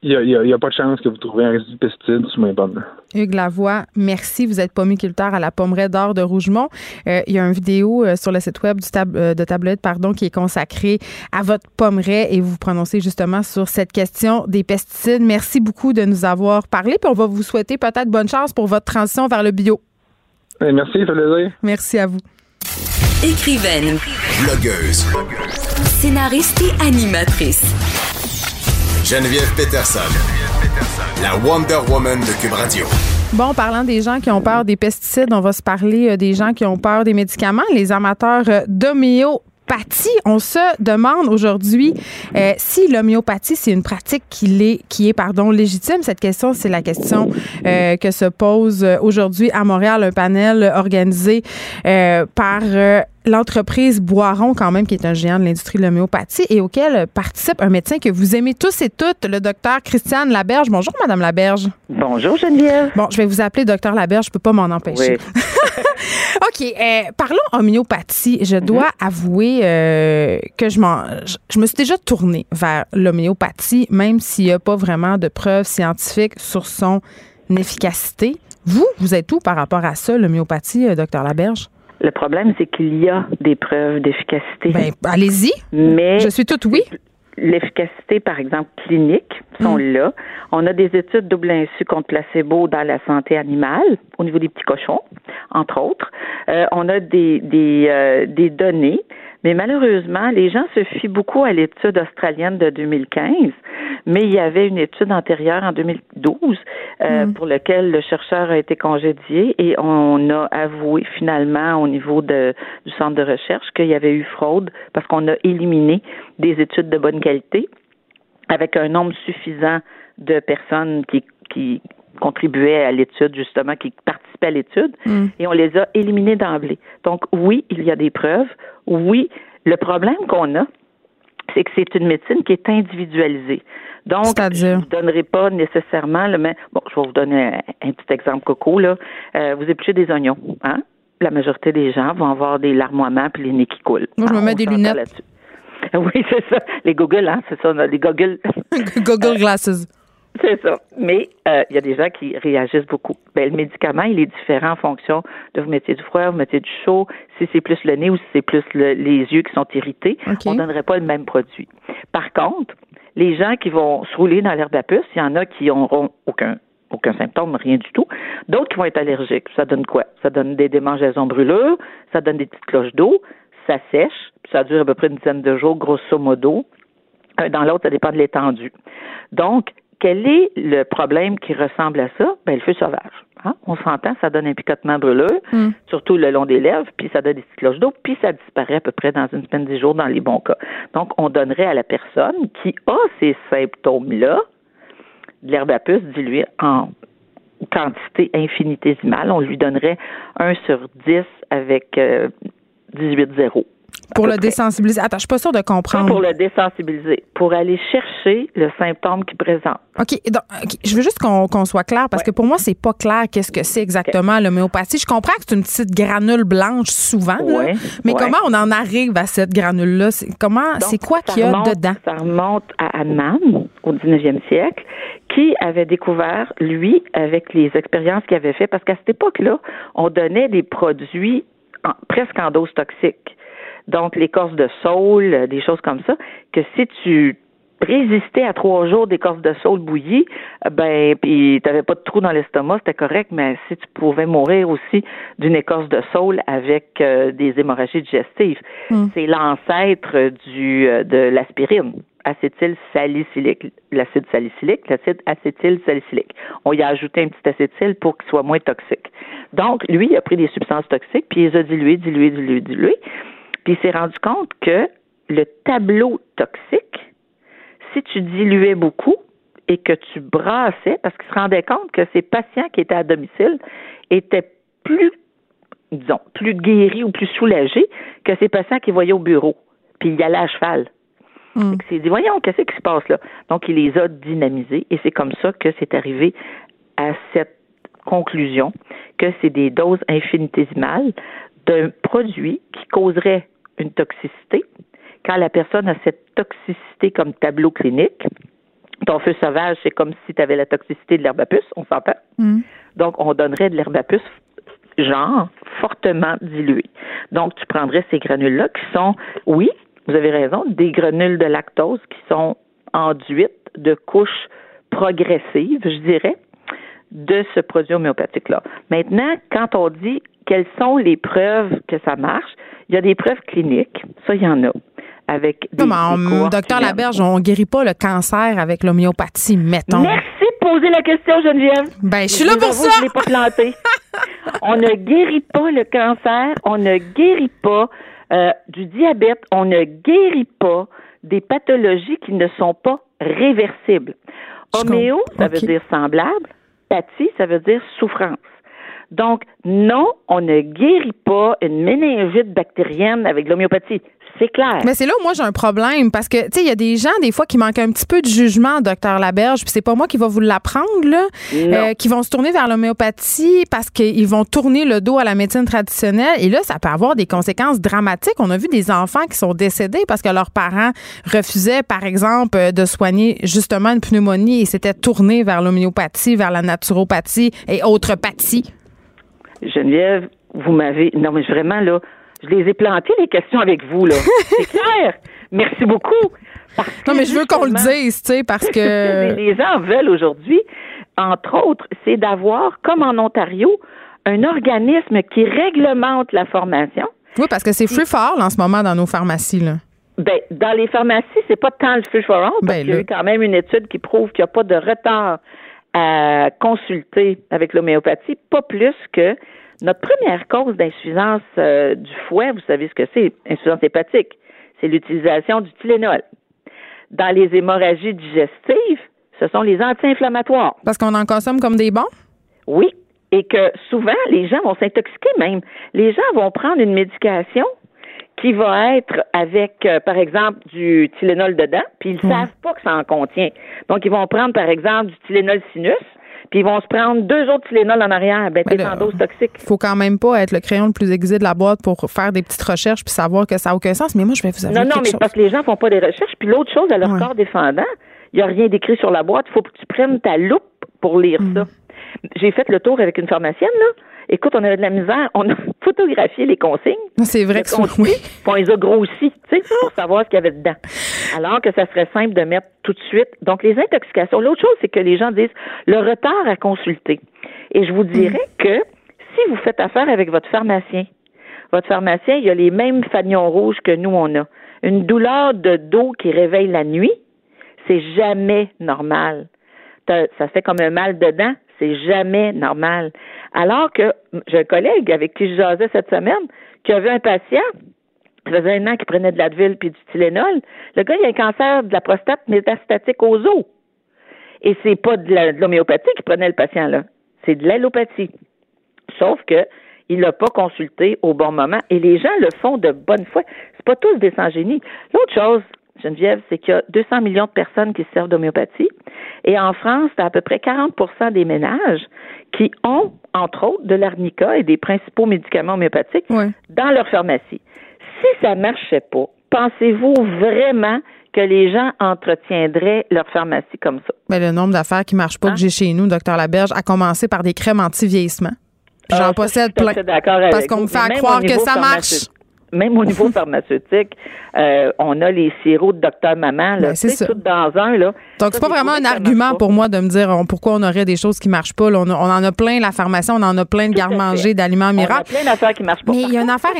il n'y a, pas de chance que vous trouviez un résidu de pesticides sur mes pommes. Hugues Lavoie, merci. Vous êtes pommiculteur à la Pommeraie d'Or de Rougemont. Euh, il y a une vidéo euh, sur le site web du euh, de Tablette pardon, qui est consacrée à votre pommeraie et vous vous prononcez justement sur cette question des pesticides. Merci beaucoup de nous avoir parlé. Puis on va vous souhaiter peut-être bonne chance pour votre transition vers le bio. merci, ça fait plaisir. Merci à vous. Écrivaine. Blogueuse. Scénariste et animatrice. Geneviève Peterson La Wonder Woman de Cube Radio. Bon, parlant des gens qui ont peur des pesticides, on va se parler euh, des gens qui ont peur des médicaments, les amateurs euh, d'homéo on se demande aujourd'hui euh, si l'homéopathie, c'est une pratique qui est, qui est pardon, légitime. Cette question, c'est la question que se pose aujourd'hui à Montréal un panel organisé par l'entreprise Boiron, quand même, qui est un géant de l'industrie de l'homéopathie et auquel participe un médecin que vous aimez tous et toutes, le docteur Christiane Laberge. Bonjour, Madame Laberge. Bonjour, Geneviève. Bon, je vais vous appeler docteur Laberge, je peux pas m'en empêcher. OK, euh, parlons homéopathie. Je dois mhm. avouer euh, que je, je, me suis déjà tournée vers l'homéopathie, même s'il n'y a pas vraiment de preuves scientifiques sur son efficacité. Vous, vous êtes où par rapport à ça, l'homéopathie, euh, docteur Laberge? Le problème, c'est qu'il y a des preuves d'efficacité. Ben, allez-y. Mais je suis toute oui. L'efficacité, par exemple, clinique, sont mm. là. On a des études double insu contre placebo dans la santé animale, au niveau des petits cochons, entre autres. Euh, on a des, des, euh, des données mais malheureusement, les gens se fient beaucoup à l'étude australienne de 2015, mais il y avait une étude antérieure en 2012 euh, mm. pour laquelle le chercheur a été congédié et on a avoué finalement au niveau de, du centre de recherche qu'il y avait eu fraude parce qu'on a éliminé des études de bonne qualité avec un nombre suffisant de personnes qui, qui contribuaient à l'étude, justement, qui participaient à l'étude, mm. et on les a éliminés d'emblée. Donc, oui, il y a des preuves. Oui, le problème qu'on a, c'est que c'est une médecine qui est individualisée. Donc, je ne vous donnerai pas nécessairement le même. Bon, je vais vous donner un, petit exemple coco, là. Euh, vous épluchez des oignons, hein? La majorité des gens vont avoir des larmoiements puis les nez qui coulent. Moi, je me mets des lunettes. Oui, c'est ça. Les goggles, hein, c'est ça, les goggles. Goggle glasses. C'est ça. Mais euh, il y a des gens qui réagissent beaucoup. Ben, le médicament, il est différent en fonction de vous mettez du froid, vous mettez du chaud, si c'est plus le nez ou si c'est plus les yeux qui sont irrités. On ne donnerait pas le même produit. Par contre, les gens qui vont se rouler dans l'herbe à puce, il y en a qui n'auront aucun aucun symptôme, rien du tout. D'autres qui vont être allergiques. Ça donne quoi? Ça donne des démangeaisons brûlures, ça donne des petites cloches d'eau, ça sèche, ça dure à peu près une dizaine de jours, grosso modo. Dans l'autre, ça dépend de l'étendue. Donc, quel est le problème qui ressemble à ça? Ben, le feu sauvage. Hein? On s'entend, ça donne un picotement brûleux, hmm. surtout le long des lèvres, puis ça donne des petites cloches d'eau, puis ça disparaît à peu près dans une semaine, dix jours dans les bons cas. Donc, on donnerait à la personne qui a ces symptômes-là de l'herbe à puce diluée en quantité infinitésimale. On lui donnerait un sur 10 avec 18 euh, zéros. Pour le désensibiliser. Attends, je suis pas sûre de comprendre. pour le désensibiliser, pour aller chercher le symptôme qui présente. OK. Donc, Je veux juste qu'on soit clair parce que pour moi, c'est pas clair qu'est-ce que c'est exactement l'homéopathie. Je comprends que c'est une petite granule blanche souvent, mais comment on en arrive à cette granule-là? Comment, c'est quoi qu'il y a dedans? Ça remonte à Hahnemann au 19e siècle qui avait découvert, lui, avec les expériences qu'il avait fait, parce qu'à cette époque-là, on donnait des produits presque en dose toxique donc l'écorce de saule, euh, des choses comme ça, que si tu résistais à trois jours d'écorce de saule bouillie, euh, ben puis t'avais pas de trou dans l'estomac, c'était correct, mais si tu pouvais mourir aussi d'une écorce de saule avec euh, des hémorragies digestives, hmm. c'est l'ancêtre du de l'aspirine acétyl salicylique, l'acide salicylique, l'acide acétyl salicylique. On y a ajouté un petit acétyl pour qu'il soit moins toxique. Donc, lui, il a pris des substances toxiques, puis il les a diluées, diluées, diluées, diluées. Puis il s'est rendu compte que le tableau toxique, si tu diluais beaucoup et que tu brassais, parce qu'il se rendait compte que ces patients qui étaient à domicile étaient plus, disons, plus guéris ou plus soulagés que ces patients qui voyaient au bureau. Puis il y allait à cheval. Mm. Il s'est dit, voyons, qu'est-ce qui se passe là? Donc, il les a dynamisés et c'est comme ça que c'est arrivé à cette conclusion que c'est des doses infinitésimales d'un produit qui causerait une toxicité. Quand la personne a cette toxicité comme tableau clinique, ton feu sauvage, c'est comme si tu avais la toxicité de l'herbe à puce, on s'entend. Mm. Donc, on donnerait de l'herbe à puce, genre, fortement diluée. Donc, tu prendrais ces granules-là qui sont, oui, vous avez raison, des granules de lactose qui sont enduites de couches progressives, je dirais, de ce produit homéopathique-là. Maintenant, quand on dit quelles sont les preuves que ça marche, il y a des preuves cliniques, ça, il y en a. Avec des, non, docteur Laberge, on ne guérit pas le cancer avec l'homéopathie, mettons. Merci de poser la question, Geneviève. Ben, je suis là pour ça. Je l'ai pas planté. on ne guérit pas le cancer, on ne guérit pas euh, du diabète, on ne guérit pas des pathologies qui ne sont pas réversibles. Homéo, ça veut dire semblable. Pathie, ça veut dire souffrance. Donc, non, on ne guérit pas une méningite bactérienne avec l'homéopathie. C'est clair. Mais c'est là où moi j'ai un problème parce que, tu sais, il y a des gens, des fois, qui manquent un petit peu de jugement, docteur Laberge, puis c'est pas moi qui va vous l'apprendre, là, euh, qui vont se tourner vers l'homéopathie parce qu'ils vont tourner le dos à la médecine traditionnelle. Et là, ça peut avoir des conséquences dramatiques. On a vu des enfants qui sont décédés parce que leurs parents refusaient, par exemple, de soigner justement une pneumonie et s'étaient tournés vers l'homéopathie, vers la naturopathie et autres pathies. Geneviève, vous m'avez. Non, mais vraiment, là, je les ai plantées, les questions avec vous, là. C'est clair. Merci beaucoup. non, mais je veux qu'on le dise, tu sais, parce que. les gens veulent aujourd'hui, entre autres, c'est d'avoir, comme en Ontario, un organisme qui réglemente la formation. Oui, parce que c'est free for all en ce moment dans nos pharmacies, là. Ben, dans les pharmacies, c'est pas tant le free for all, parce ben, qu'il y a quand même une étude qui prouve qu'il n'y a pas de retard à consulter avec l'homéopathie, pas plus que notre première cause d'insuffisance euh, du foie, vous savez ce que c'est, insuffisance hépatique, c'est l'utilisation du Tylenol. Dans les hémorragies digestives, ce sont les anti-inflammatoires. Parce qu'on en consomme comme des bons? Oui, et que souvent, les gens vont s'intoxiquer même. Les gens vont prendre une médication qui va être avec, euh, par exemple, du Tylenol dedans, puis ils ne savent pas que ça en contient. Donc, ils vont prendre, par exemple, du Tylenol sinus, puis ils vont se prendre deux autres Tylenol en arrière, ben, t'es en dose toxique. Faut quand même pas être le crayon le plus aiguisé de la boîte pour faire des petites recherches puis savoir que ça n'a aucun sens. Mais moi, je vais vous avouer Non, non, mais parce que les gens font pas des recherches. Puis l'autre chose, à leur corps défendant, il n'y a rien d'écrit sur la boîte. Il faut que tu prennes ta loupe pour lire mm. ça. J'ai fait le tour avec une pharmacienne, là. Écoute, on avait de la misère. On a photographié les consignes. C'est vrai que c'est oui. on les a grossis, tu sais, pour savoir ce qu'il y avait dedans. Alors que ça serait simple de mettre tout de suite. Donc, les intoxications. L'autre chose, c'est que les gens disent le retard à consulter. Et je vous dirais mm. que si vous faites affaire avec votre pharmacien, votre pharmacien, il a les mêmes fanions rouges que nous, on a. Une douleur de dos qui réveille la nuit, c'est jamais normal. Ça fait comme un mal dedans, c'est jamais normal. Alors que j'ai un collègue avec qui je jasais cette semaine qui avait un patient, ça faisait un an qu'il prenait de l'Advil puis du Tylenol. Le gars, il a un cancer de la prostate métastatique aux os. Et c'est pas de l'homéopathie qui prenait le patient, là. C'est de l'allopathie. Sauf que il l'a pas consulté au bon moment. Et les gens le font de bonne foi. C'est pas tous des sans-génie. L'autre chose, Geneviève, c'est qu'il y a 200 millions de personnes qui servent d'homéopathie. Et en France, c'est à peu près 40% des ménages qui ont, entre autres, de l'arnica et des principaux médicaments homéopathiques dans leur pharmacie. Si ça ne marchait pas, pensez-vous vraiment que les gens entretiendraient leur pharmacie comme ça? Mais le nombre d'affaires qui ne marchent pas que hein? j'ai chez nous, docteur Laberge, a commencé par des crèmes anti-vieillissement. J'en ah, possède plein. Parce qu'on me fait croire que ça marche même au niveau pharmaceutique, euh, on a les sirops de docteur maman, là, ben, c'est tout dans un. Là. Donc, c'est pas vraiment un argument pour moi de me dire pourquoi on aurait des choses qui marchent pas. On, en a plein, la pharmacie, on en a plein de garde-manger, d'aliments miracles. On a plein d'affaires qui marchent pas. Mais il y a une affaire...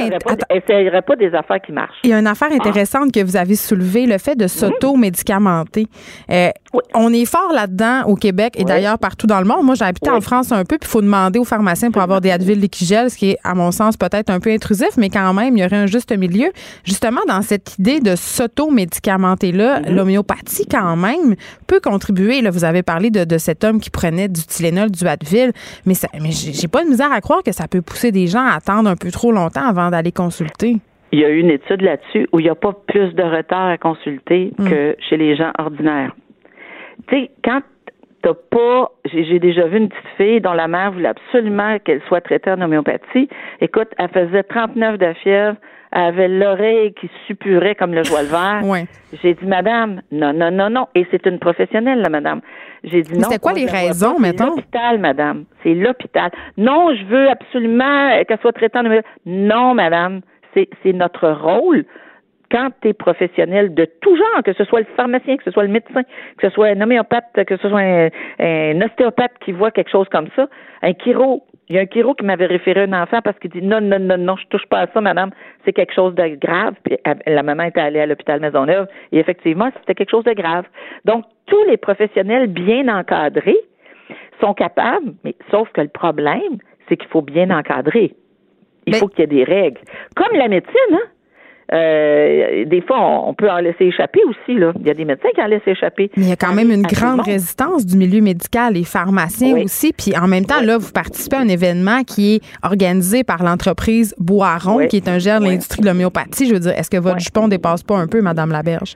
Essayerait pas, pas des affaires qui marchent. Il y a une affaire intéressante que vous avez soulevée, le fait de mhm. s'auto-médicamenter. Euh, on est fort là-dedans au Québec et d'ailleurs partout dans le monde. Moi, j'ai habité en France un peu, puis il faut demander aux pharmaciens pour avoir des Advil Liquigel, ce qui est, à mon sens, peut-être un peu intrusif, mais quand même, il y aurait un juste milieu. Justement, dans cette idée de s'auto-médicamenter-là, mm-hmm. l'homéopathie, quand même, peut contribuer. Là, vous avez parlé de, cet homme qui prenait du Tylenol, du Advil, mais, mais j'ai pas de misère à croire que ça peut pousser des gens à attendre un peu trop longtemps avant d'aller consulter. Il y a eu une étude là-dessus où il n'y a pas plus de retard à consulter mm. que chez les gens ordinaires. Tu sais, quand t'as pas, j'ai déjà vu une petite fille dont la mère voulait absolument qu'elle soit traitée en homéopathie. Écoute, elle faisait 39 de fièvre, elle avait l'oreille qui suppurait comme le joie le vert. Ouais. J'ai dit, madame, non, non, non, non. Et c'est une professionnelle, la madame. J'ai dit non. C'était quoi les raisons, mettons? C'est l'hôpital, madame. C'est l'hôpital. Non, je veux absolument qu'elle soit traitée en homéopathie. Non, madame. C'est notre rôle quand tu es professionnel de tout genre, que ce soit le pharmacien, que ce soit le médecin, que ce soit un homéopathe, que ce soit un, ostéopathe qui voit quelque chose comme ça, un chiro, Il y a un chiro qui m'avait référé un enfant parce qu'il dit non, non, non, non, je touche pas à ça, madame, c'est quelque chose de grave. Puis la maman était allée à l'hôpital Maisonneuve et effectivement, c'était quelque chose de grave. Donc, tous les professionnels bien encadrés sont capables, mais sauf que le problème, c'est qu'il faut bien encadrer. Il faut qu'il y ait des règles. Comme la médecine, hein? Euh, des fois, on, peut en laisser échapper aussi. Là. Il y a des médecins qui en laissent échapper. Mais il y a quand même une grande résistance du milieu médical, les pharmaciens aussi. Puis en même temps, là, vous participez à un événement qui est organisé par l'entreprise Boiron, qui est un gère de l'industrie de l'homéopathie. Je veux dire, est-ce que votre jupon dépasse pas un peu, Madame Laberge?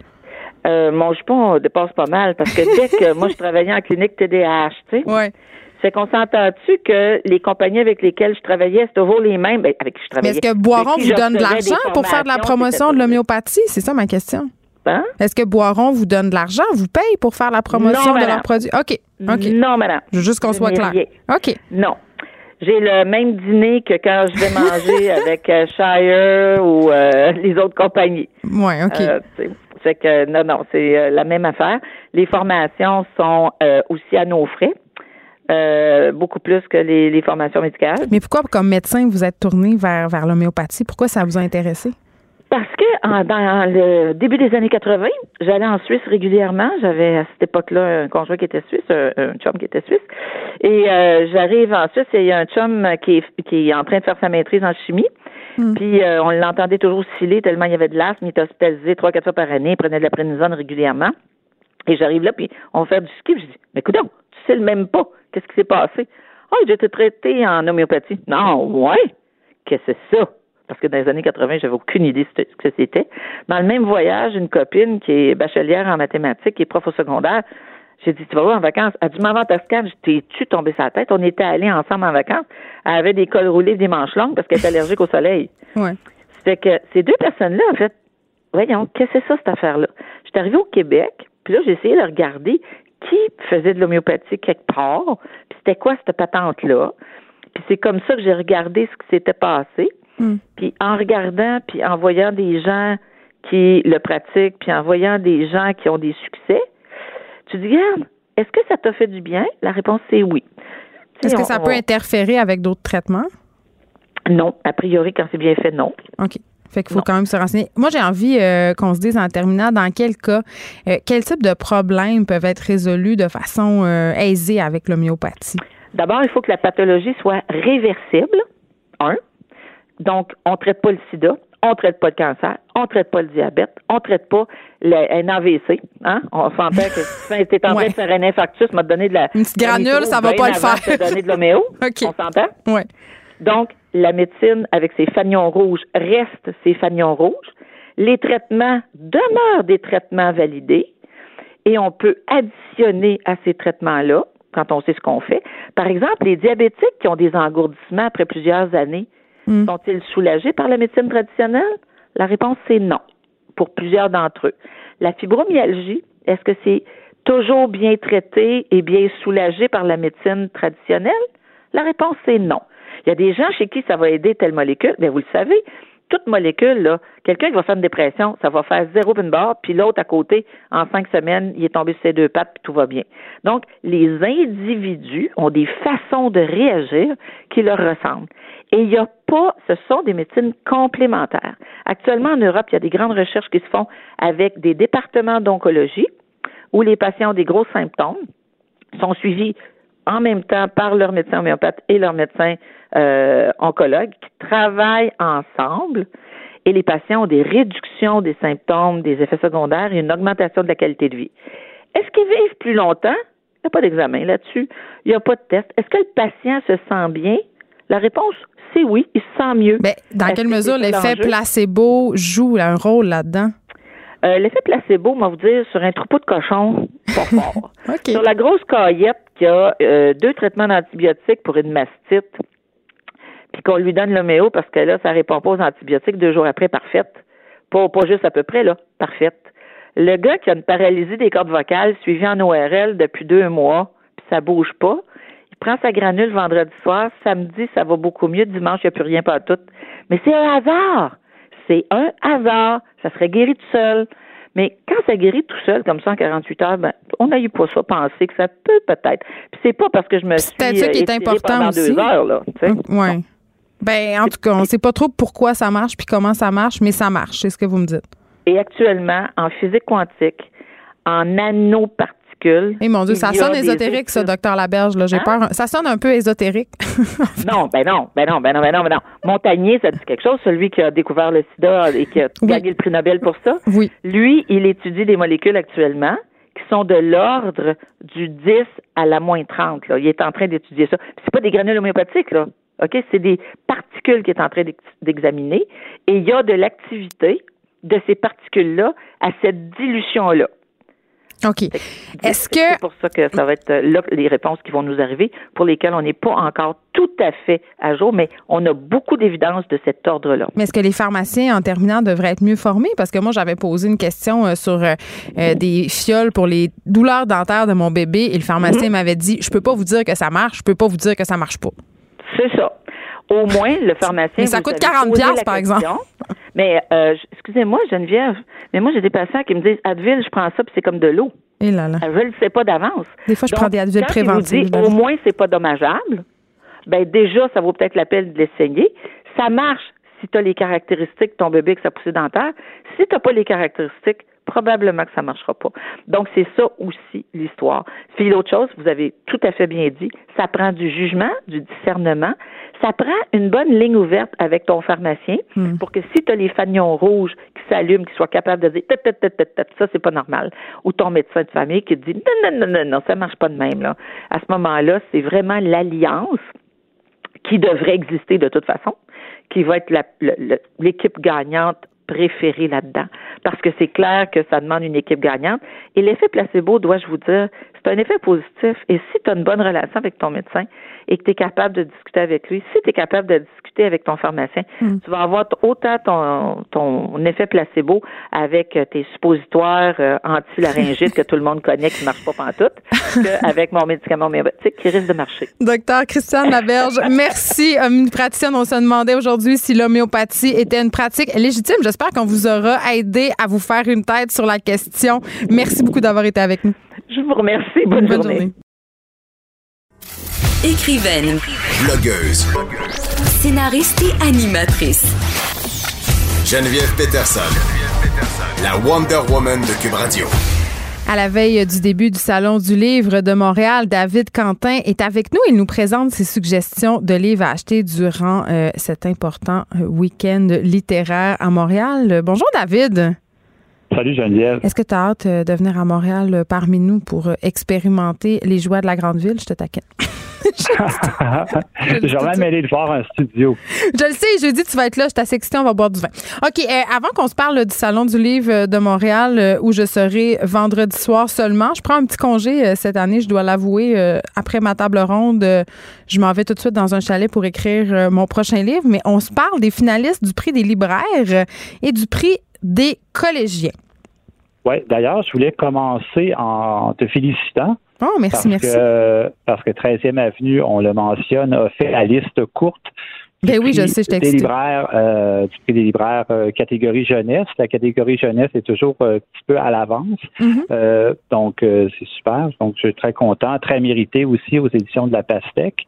Euh, mon jupon dépasse pas mal parce que dès que moi je travaillais en clinique TDAH, tu sais, ouais. C'est qu'on s'entend-tu que les compagnies avec lesquelles je travaillais, c'est toujours les mêmes, ben, avec qui je travaillais. Mais est-ce que Boiron vous donne de l'argent pour faire de la promotion de l'homéopathie? C'est ça ma question. Hein? Est-ce que Boiron vous donne de l'argent, vous paye pour faire la promotion de leurs produits? OK. OK. Non, madame. Je veux juste qu'on soit clair. OK. Non. J'ai le même dîner que quand je vais manger avec euh, Shire ou euh, les autres compagnies. Oui, OK. Euh, c'est que non, non, c'est la même affaire. Les formations sont aussi à nos frais. Euh, beaucoup plus que les, formations médicales. Mais pourquoi, comme médecin, vous êtes tourné vers, vers l'homéopathie? Pourquoi ça vous a intéressé? Parce que dans le début des années 80, j'allais en Suisse régulièrement. J'avais à cette époque-là un conjoint qui était suisse, un, chum qui était suisse. Et euh, j'arrive en Suisse et il y a un chum qui est, qui est en train de faire sa maîtrise en chimie. Hmm. Puis euh, on l'entendait toujours sciller tellement il y avait de l'asthme. Il était hospitalisé trois, quatre fois par année. Il prenait de la prénisone régulièrement. Et j'arrive là, puis on faire du ski. Puis je dis, mais tu sais le même pas. Qu'est-ce qui s'est passé? Ah, oh, j'ai été traité en homéopathie. Non, ouais. Qu'est-ce que c'est ça? Parce que dans les années 80, j'avais aucune idée de ce que c'était. Dans le même voyage, une copine qui est bachelière en mathématiques, qui est prof au secondaire, j'ai dit, tu vas voir en vacances? Elle a dit, m'avant ta scan, t'es-tu tombé sa tête? On était allés ensemble en vacances. Elle avait des cols roulés, des manches longues parce qu'elle est allergique au soleil. Ouais. C'était que ces deux personnes-là, en fait, voyons, qu'est-ce que c'est ça, cette affaire-là? J'étais arrivée au Québec, puis là, j'ai essayé de regarder qui faisait de l'homéopathie quelque part, puis c'était quoi cette patente-là? Puis c'est comme ça que j'ai regardé ce qui s'était passé. Hmm. Puis en regardant, puis en voyant des gens qui le pratiquent, puis en voyant des gens qui ont des succès, tu dis, regarde, est-ce que ça t'a fait du bien? La réponse, c'est oui. Est-ce que ça peut interférer avec d'autres traitements? Non. A priori, quand c'est bien fait, non. OK. Fait qu'il faut quand même se renseigner. Moi, j'ai envie euh, qu'on se dise en terminant dans quel cas, euh, quel type de problèmes peuvent être résolus de façon euh, aisée avec l'homéopathie? D'abord, il faut que la pathologie soit réversible. Un. Donc, on ne traite pas le sida, on ne traite pas le cancer, on ne traite pas le diabète, on ne traite pas un AVC. Hein? On s'entend que si tu es en train de faire un infarctus, m'a donné de la. Une petite granule, ça va pas le faire. donner de l'homéo. On s'entend? Oui. Donc, la médecine, avec ses fanions rouges, reste ses fanions rouges. Les traitements demeurent des traitements validés et on peut additionner à ces traitements-là quand on sait ce qu'on fait. Par exemple, les diabétiques qui ont des engourdissements après plusieurs années, hmm. sont-ils soulagés par la médecine traditionnelle? La réponse, c'est non, pour plusieurs d'entre eux. La fibromyalgie, est-ce que c'est toujours bien traité et bien soulagé par la médecine traditionnelle? La réponse, c'est non. Il y a des gens chez qui ça va aider telle molécule, mais vous le savez, toute molécule, là, quelqu'un qui va faire une dépression, ça va faire zéro pin barre, puis l'autre à côté, en cinq semaines, il est tombé sur ses deux pattes, puis tout va bien. Donc, les individus ont des façons de réagir qui leur ressemblent. Et il n'y a pas, ce sont des médecines complémentaires. Actuellement, en Europe, il y a des grandes recherches qui se font avec des départements d'oncologie où les patients ont des gros symptômes, sont suivis en même temps par leur médecin homéopathe et leur médecin euh, oncologue qui travaillent ensemble et les patients ont des réductions des symptômes, des effets secondaires et une augmentation de la qualité de vie. Est-ce qu'ils vivent plus longtemps? Il n'y a pas d'examen là-dessus. Il n'y a pas de test. Est-ce que le patient se sent bien? La réponse, c'est oui, il se sent mieux. Mais ben, dans quelle mesure l'effet placebo joue un rôle là-dedans? Euh, l'effet placebo, on va vous dire, sur un troupeau de cochons, pas fort. Sur la grosse caillette qui a euh, deux traitements d'antibiotiques pour une mastite, puis qu'on lui donne l'homéo parce que là, ça répond pas aux antibiotiques deux jours après, parfaite. Pas, pas juste à peu près, là, parfaite. Le gars qui a une paralysie des cordes vocales suivie en ORL depuis deux mois, puis ça bouge pas, il prend sa granule vendredi soir, samedi, ça va beaucoup mieux, dimanche, il n'y a plus rien pas tout. Mais c'est un hasard. C'est un hasard. Ça serait guéri tout seul. Mais quand ça guérit tout seul, comme ça, en 48 heures, ben, on n'a eu pas ça penser que ça peut peut-être. Puis c'est pas parce que je me suis peut-être ça qui est important aussi. deux heures, là. Oui. Ben, en tout cas, on ne sait pas trop pourquoi ça marche puis comment ça marche, mais ça marche, c'est ce que vous me dites. Et actuellement, en physique quantique, en nanoparticules, eh mon Dieu, ça sonne ésotérique, ça, docteur Laberge. J'ai hein? peur. Ça sonne un peu ésotérique. non, ben non, ben non, ben non, ben non, ben non. Montagnier, ça dit quelque chose, celui qui a découvert le sida et qui a gagné le prix Nobel pour ça. Oui. Lui, il étudie des molécules actuellement qui sont de l'ordre du 10 à la moins 30. Là. Il est en train d'étudier ça. C'est pas des granules homéopathiques, là. OK? C'est des particules qu'il est en train d'examiner. Et il y a de l'activité de ces particules-là à cette dilution-là. OK. Est-ce que. C'est pour ça que ça va être euh, là les réponses qui vont nous arriver, pour lesquelles on n'est pas encore tout à fait à jour, mais on a beaucoup d'évidence de cet ordre-là. Mais est-ce que les pharmaciens, en terminant, devraient être mieux formés? Parce que moi, j'avais posé une question euh, sur euh, des fioles pour les douleurs dentaires de mon bébé et le pharmacien mhm. m'avait dit Je peux pas vous dire que ça marche, je peux pas vous dire que ça marche pas. C'est ça. Au moins, le pharmacien. Mais ça coûte 40 par exemple. Mais euh, excusez-moi, Geneviève, mais moi j'ai des patients qui me disent Advil, je prends ça puis c'est comme de l'eau. Et là là. Je le sais pas d'avance. Des fois, je prends des Advil préventifs. au moins c'est pas dommageable. Ben déjà, ça vaut peut-être la peine de l'essayer. Ça marche si tu as les caractéristiques de ton bébé que sa poussée dentaire. Si tu n'as pas les caractéristiques, probablement que ça ne marchera pas. Donc, c'est ça aussi l'histoire. Puis l'autre chose, vous avez tout à fait bien dit, ça prend du jugement, du discernement, ça prend une bonne ligne ouverte avec ton pharmacien hmm. pour que si tu as les fanions rouges qui s'allument, qu'ils soient capables de dire ça c'est pas normal. Ou ton médecin de famille qui te dit non, non, non, non, non, ça marche pas de même. Là. À ce moment-là, c'est vraiment l'alliance qui devrait exister de toute façon, qui va être l'équipe gagnante préférée là-dedans. Parce que c'est clair que ça demande une équipe gagnante. Et l'effet placebo, dois-je vous dire, c'est un effet positif. Et si tu as une bonne relation avec ton médecin et que tu es capable de discuter avec lui, si tu es capable de discuter avec ton pharmacien, hmm. tu vas avoir autant ton, ton effet placebo avec tes suppositoires euh, anti-laryngites que tout le monde connaît qui ne marchent pas pantoute qu'avec mon médicament homéopathique qui risque de marcher. Docteur Christiane Laberge, merci. Une praticienne, on se demandait aujourd'hui si l'homéopathie était une pratique légitime. J'espère qu'on vous aura aidé à vous faire une tête sur la question. Merci beaucoup d'avoir été avec nous. Je vous remercie. Bonne, journée. Écrivaine. Blogueuse. Scénariste et animatrice. Geneviève Peterson. La Wonder Woman de Cube Radio. À la veille du début du Salon du livre de Montréal, David Quentin est avec nous. Il nous présente ses suggestions de livres à acheter durant euh, cet important euh, week-end littéraire à Montréal. Bonjour David. Salut Geneviève. Est-ce que tu as hâte euh, de venir à Montréal euh, parmi nous pour euh, expérimenter les joies de la grande ville? Je te taquine. J'aurais aimé de voir un studio. Je le sais, jeudi, tu vas être là, je suis on va boire du vin. OK, avant qu'on se parle du Salon du Livre de Montréal, où je serai vendredi soir seulement, je prends un petit congé cette année, je dois l'avouer. après ma table ronde, je m'en vais tout de suite dans un chalet pour écrire mon prochain livre, mais on se parle des finalistes du prix des libraires et du prix des collégiens. Oui, d'ailleurs, je voulais commencer en te félicitant. Oh, merci, parce merci. Que, parce que 13e Avenue, on le mentionne, a fait la liste courte. Ben oui, je sais, je des libraires, euh, du prix des libraires euh, catégorie jeunesse. La catégorie jeunesse est toujours un petit peu à l'avance. Mm-hmm. donc, c'est super. Donc, je suis très content. Très mérité aussi aux éditions de la Pastèque.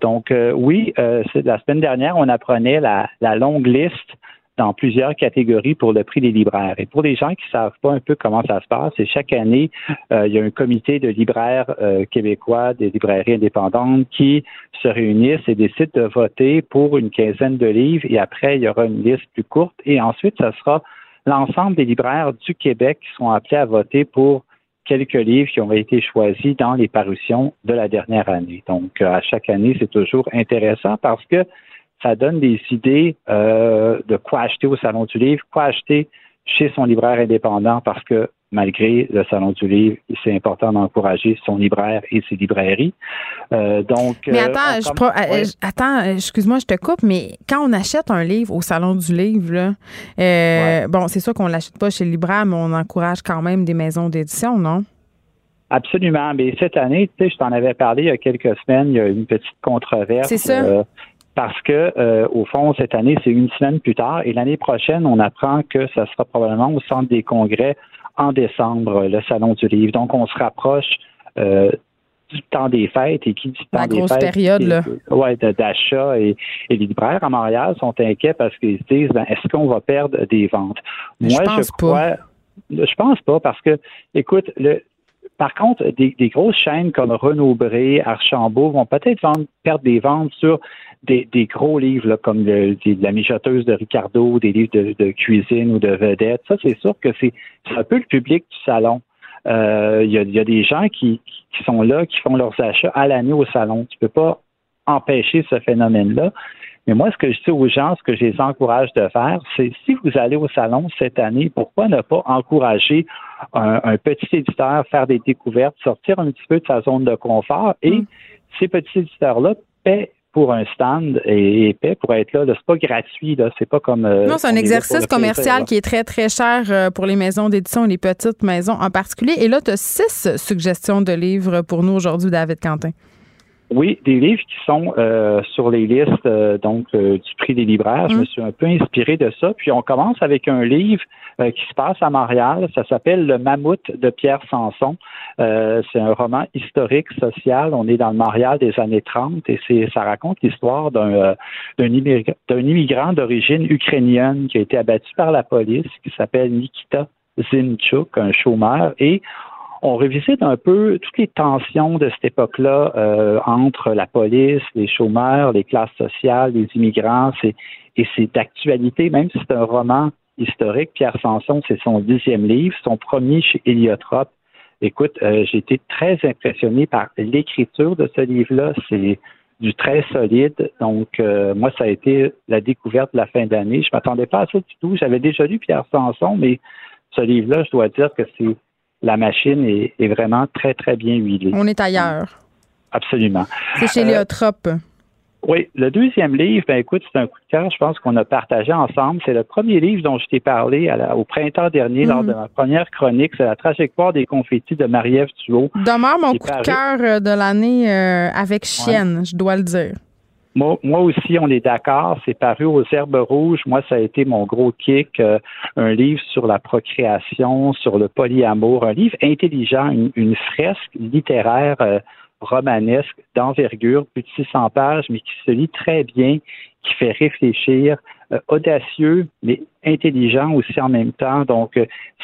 donc, oui, la semaine dernière, on apprenait la, la longue liste dans plusieurs catégories pour le prix des libraires. Et pour les gens qui ne savent pas un peu comment ça se passe, c'est chaque année, euh, il y a un comité de libraires euh, québécois, des librairies indépendantes qui se réunissent et décident de voter pour une quinzaine de livres. Et après, il y aura une liste plus courte. Et ensuite, ce sera l'ensemble des libraires du Québec qui sont appelés à voter pour quelques livres qui ont été choisis dans les parutions de la dernière année. Donc, euh, à chaque année, c'est toujours intéressant parce que ça donne des idées euh, de quoi acheter au Salon du Livre, quoi acheter chez son libraire indépendant parce que malgré le Salon du Livre, c'est important d'encourager son libraire et ses librairies. Euh, donc, mais euh, attends, attends, excuse-moi, je te coupe, mais quand on achète un livre au Salon du Livre, bon, c'est sûr qu'on l'achète pas chez le libraire, mais on encourage quand même des maisons d'édition, non? Absolument. Mais cette année, tu sais, je t'en avais parlé il y a quelques semaines, il y a une petite controverse. C'est ça parce que euh, au fond cette année c'est une semaine plus tard et l'année prochaine on apprend que ça sera probablement au centre des congrès en décembre le salon du livre. Donc on se rapproche euh, du temps des fêtes et qui dit temps La des grosse fêtes, période, là. ouais, d'achat et, et les libraires à Montréal sont inquiets parce qu'ils se disent ben, est-ce qu'on va perdre des ventes? Mais je pense pas. crois je pense pas parce que écoute le par contre, des, des grosses chaînes comme Renaud Bré, Archambault vont peut-être vendre- perdre des ventes sur des, des gros livres là, comme le- la mijoteuse de Ricardo, des livres de, de cuisine ou de vedettes. Ça, c'est sûr que c'est un peu le public du salon. Euh, Il y, a, y a des gens qui, qui sont là, qui font leurs achats à l'année au salon. Tu peux pas empêcher ce phénomène-là. Mais moi, ce que je dis aux gens, ce que je les encourage de faire, c'est si vous allez au salon cette année, pourquoi ne pas encourager un, un petit éditeur, faire des découvertes, sortir un petit peu de sa zone de confort et ces petits éditeurs-là paient pour un stand et, paient pour être là. là. C'est pas gratuit, là. C'est pas comme. euh, Non, c'est un exercice commercial qui est très, très cher euh, pour les maisons d'édition et les petites maisons en particulier. Et là, tu as six suggestions de livres pour nous aujourd'hui, David Quentin. Oui, des livres qui sont euh, sur les listes euh, donc euh, du prix des libraires. Je me suis un peu inspiré de ça. Puis on commence avec un livre euh, qui se passe à Montréal. Ça s'appelle Le Mammouth de Pierre Sanson. Euh, c'est un roman historique social. On est dans le Montréal des années 30 et c'est ça raconte l'histoire d'un euh, d'un immigra- d'un immigrant d'origine ukrainienne qui a été abattu par la police, qui s'appelle Nikita Zinchuk, un chômeur, et on revisite un peu toutes les tensions de cette époque-là euh, entre la police, les chômeurs, les classes sociales, les immigrants. Et c'est d'actualité, même si c'est un roman historique. Pierre Sanson, c'est son dixième livre, son premier chez Héliotrope. Écoute, euh, j'ai été très impressionné par l'écriture de ce livre-là. C'est du très solide. Donc, euh, moi, ça a été la découverte de la fin d'année. Je m'attendais pas à ça du tout. J'avais déjà lu Pierre Sanson, mais ce livre-là, je dois dire que c'est la machine est, est vraiment très, très bien huilée. On est ailleurs. Absolument. C'est chez Euh, Léotrope. Oui, le deuxième livre, ben écoute, c'est un coup de cœur, je pense qu'on a partagé ensemble. C'est le premier livre dont je t'ai parlé à la- au printemps dernier lors Mhm. de ma première chronique. C'est la trajectoire des confettis de Marie-Ève Thuot. Demeure mon coup de cœur euh, de l'année euh, avec Chienne, je dois le dire. Moi, aussi, on est d'accord. C'est paru aux Herbes Rouges. Moi, ça a été mon gros kick. euh, un livre sur la procréation, sur le polyamour, un livre intelligent, une, fresque littéraire euh, romanesque d'envergure, plus de 600 pages, mais qui se lit très bien, qui fait réfléchir, euh, audacieux, mais intelligent aussi en même temps. Donc,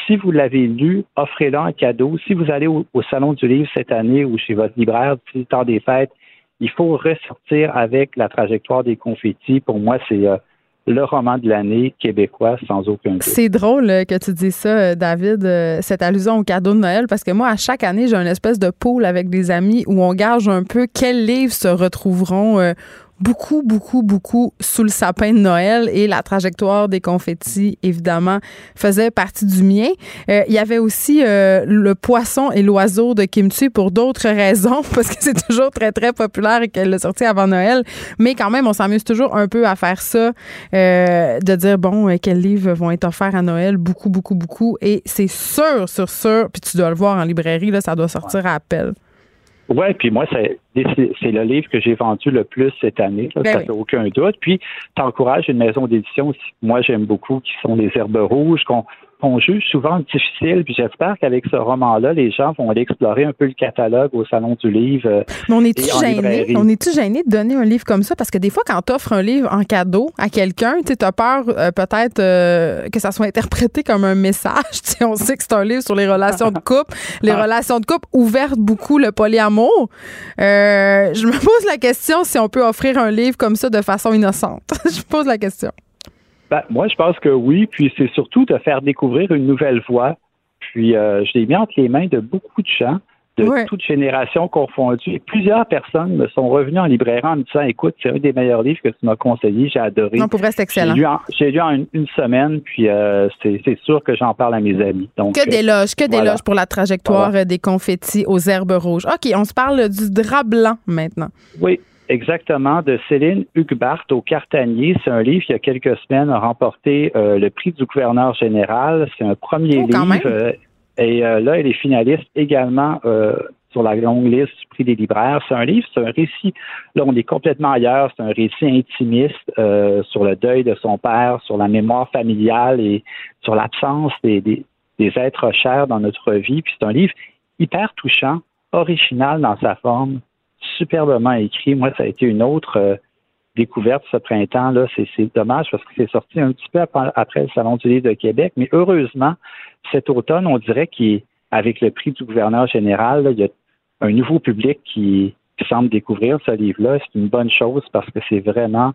si vous l'avez lu, offrez-le en cadeau. Si vous allez au, Salon du Livre cette année ou chez votre libraire le temps des fêtes, il faut ressortir avec la trajectoire des confettis. Pour moi, c'est euh, le roman de l'année québécois, sans aucun doute. C'est drôle euh, que tu dis ça, euh, David, cette allusion au cadeau de Noël, parce que moi, à chaque année, j'ai une espèce de pool avec des amis où on gage un peu quels livres se retrouveront beaucoup, beaucoup, beaucoup sous le sapin de Noël et la trajectoire des confettis, évidemment, faisait partie du mien. Euh, il y avait aussi euh, le poisson et l'oiseau de Kimchi pour d'autres raisons, parce que c'est toujours très, très populaire et qu'elle l'a sorti avant Noël. Mais quand même, on s'amuse toujours un peu à faire ça, euh, de dire, bon, euh, quels livres vont être offerts à Noël? Beaucoup, beaucoup, beaucoup. Et c'est sûr, sûr, sûr, puis tu dois le voir en librairie, là, ça doit sortir à appel. Oui, puis moi, c'est le livre que j'ai vendu le plus cette année, là, Ben ça oui. fait aucun doute. Puis, tu encourages une maison d'édition, aussi, moi j'aime beaucoup, qui sont les Herbes Rouges, qu'on qu'on juge souvent difficile. Puis j'espère qu'avec ce roman-là, les gens vont aller explorer un peu le catalogue au Salon du Livre. Mais on est-tu gêné? On est-tu gêné de donner un livre comme ça? Parce que des fois, quand t'offres un livre en cadeau à quelqu'un, tu as peur euh, peut-être euh, que ça soit interprété comme un message. Tu sais, on sait que c'est un livre sur les relations de couple. Les Ah. relations de couple ouvertes beaucoup le polyamour. Euh, je me pose la question si on peut offrir un livre comme ça de façon innocente. je pose la question. Ben, moi, je pense que oui. Puis c'est surtout de faire découvrir une nouvelle voie. Puis euh, je l'ai mis entre les mains de beaucoup de gens, de toutes générations confondues. Et plusieurs personnes me sont revenues en librairie en me disant Écoute, c'est un des meilleurs livres que tu m'as conseillé, j'ai adoré. Non, pour vrai, c'est J'ai excellent. lu en, j'ai lu en une, une semaine, puis euh, c'est, sûr que j'en parle à mes amis. Donc, Que euh, d'éloges, que voilà. d'éloges pour la trajectoire Voilà. des confettis aux herbes rouges. OK, on se parle du drap blanc maintenant. Oui, exactement, de Céline Hugbart au Cartanier. C'est un livre qui, il y a quelques semaines, a remporté euh, le prix du gouverneur général. C'est un premier Oh, livre. euh, et euh, là, elle est finaliste également euh, sur la longue liste du prix des libraires. C'est un livre, c'est un récit. Là, on est complètement ailleurs. C'est un récit intimiste euh, sur le deuil de son père, sur la mémoire familiale et sur l'absence des, des, êtres chers dans notre vie. Puis c'est un livre hyper touchant, original dans sa forme, superbement écrit. Moi, ça a été une autre euh, découverte ce printemps. Là, c'est dommage parce que c'est sorti un petit peu après, le Salon du livre de Québec. Mais heureusement, cet automne, on dirait qu'avec le prix du gouverneur général, il y a un nouveau public qui, semble découvrir ce livre-là. C'est une bonne chose parce que c'est vraiment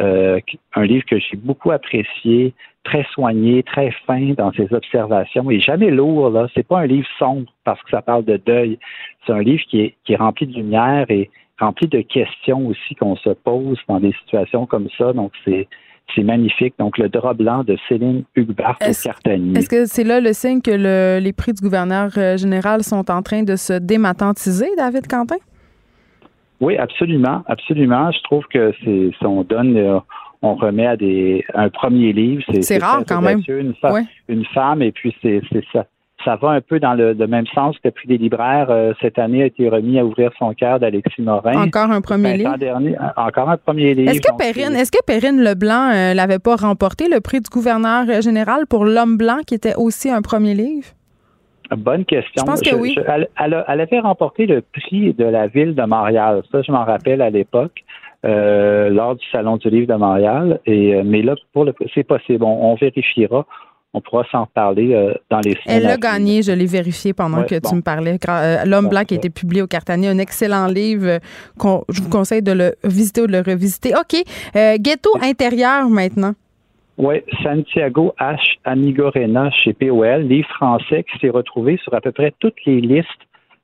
euh, un livre que j'ai beaucoup apprécié, très soigné, très fin dans ses observations et jamais lourd. Là, c'est pas un livre sombre parce que ça parle de deuil. C'est un livre qui est, qui est rempli de lumière et rempli de questions aussi qu'on se pose dans des situations comme ça. Donc, c'est c'est magnifique. Donc, le drap blanc de Céline Hugbert au Cartanier. Est-ce que c'est là le signe que les prix du gouverneur euh, général sont en train de se dématantiser, David Quentin? Oui, absolument, absolument. Je trouve que c'est, si on donne, euh, on remet à des un premier livre, c'est, rare quand même. Une, une femme, et puis c'est, c'est ça ça va un peu dans le, même sens que le prix des libraires euh, cette année a été remis à ouvrir son cœur d'Alexis Morin. Encore un premier livre? Dernier, encore un premier livre. Est-ce que Perrine, est-ce que Perrine Leblanc euh, l'avait pas remporté le prix du gouverneur général pour L'homme blanc qui était aussi un premier livre? Bonne question. Je pense que oui. elle, avait remporté le prix de la ville de Montréal. Ça, je m'en rappelle à l'époque. Euh, lors du Salon du livre de Montréal. Et, mais là, pour le c'est possible. on vérifiera on pourra s'en parler euh, dans les Elle a gagné, je l'ai vérifié pendant que tu me parlais. Euh, L'homme blanc qui a été publié au Cartanier, un excellent livre. Euh, je vous conseille de le visiter ou de le revisiter. OK. ghetto intérieur maintenant. Oui, Santiago H. Amigorena chez POL, livre français qui s'est retrouvé sur à peu près toutes les listes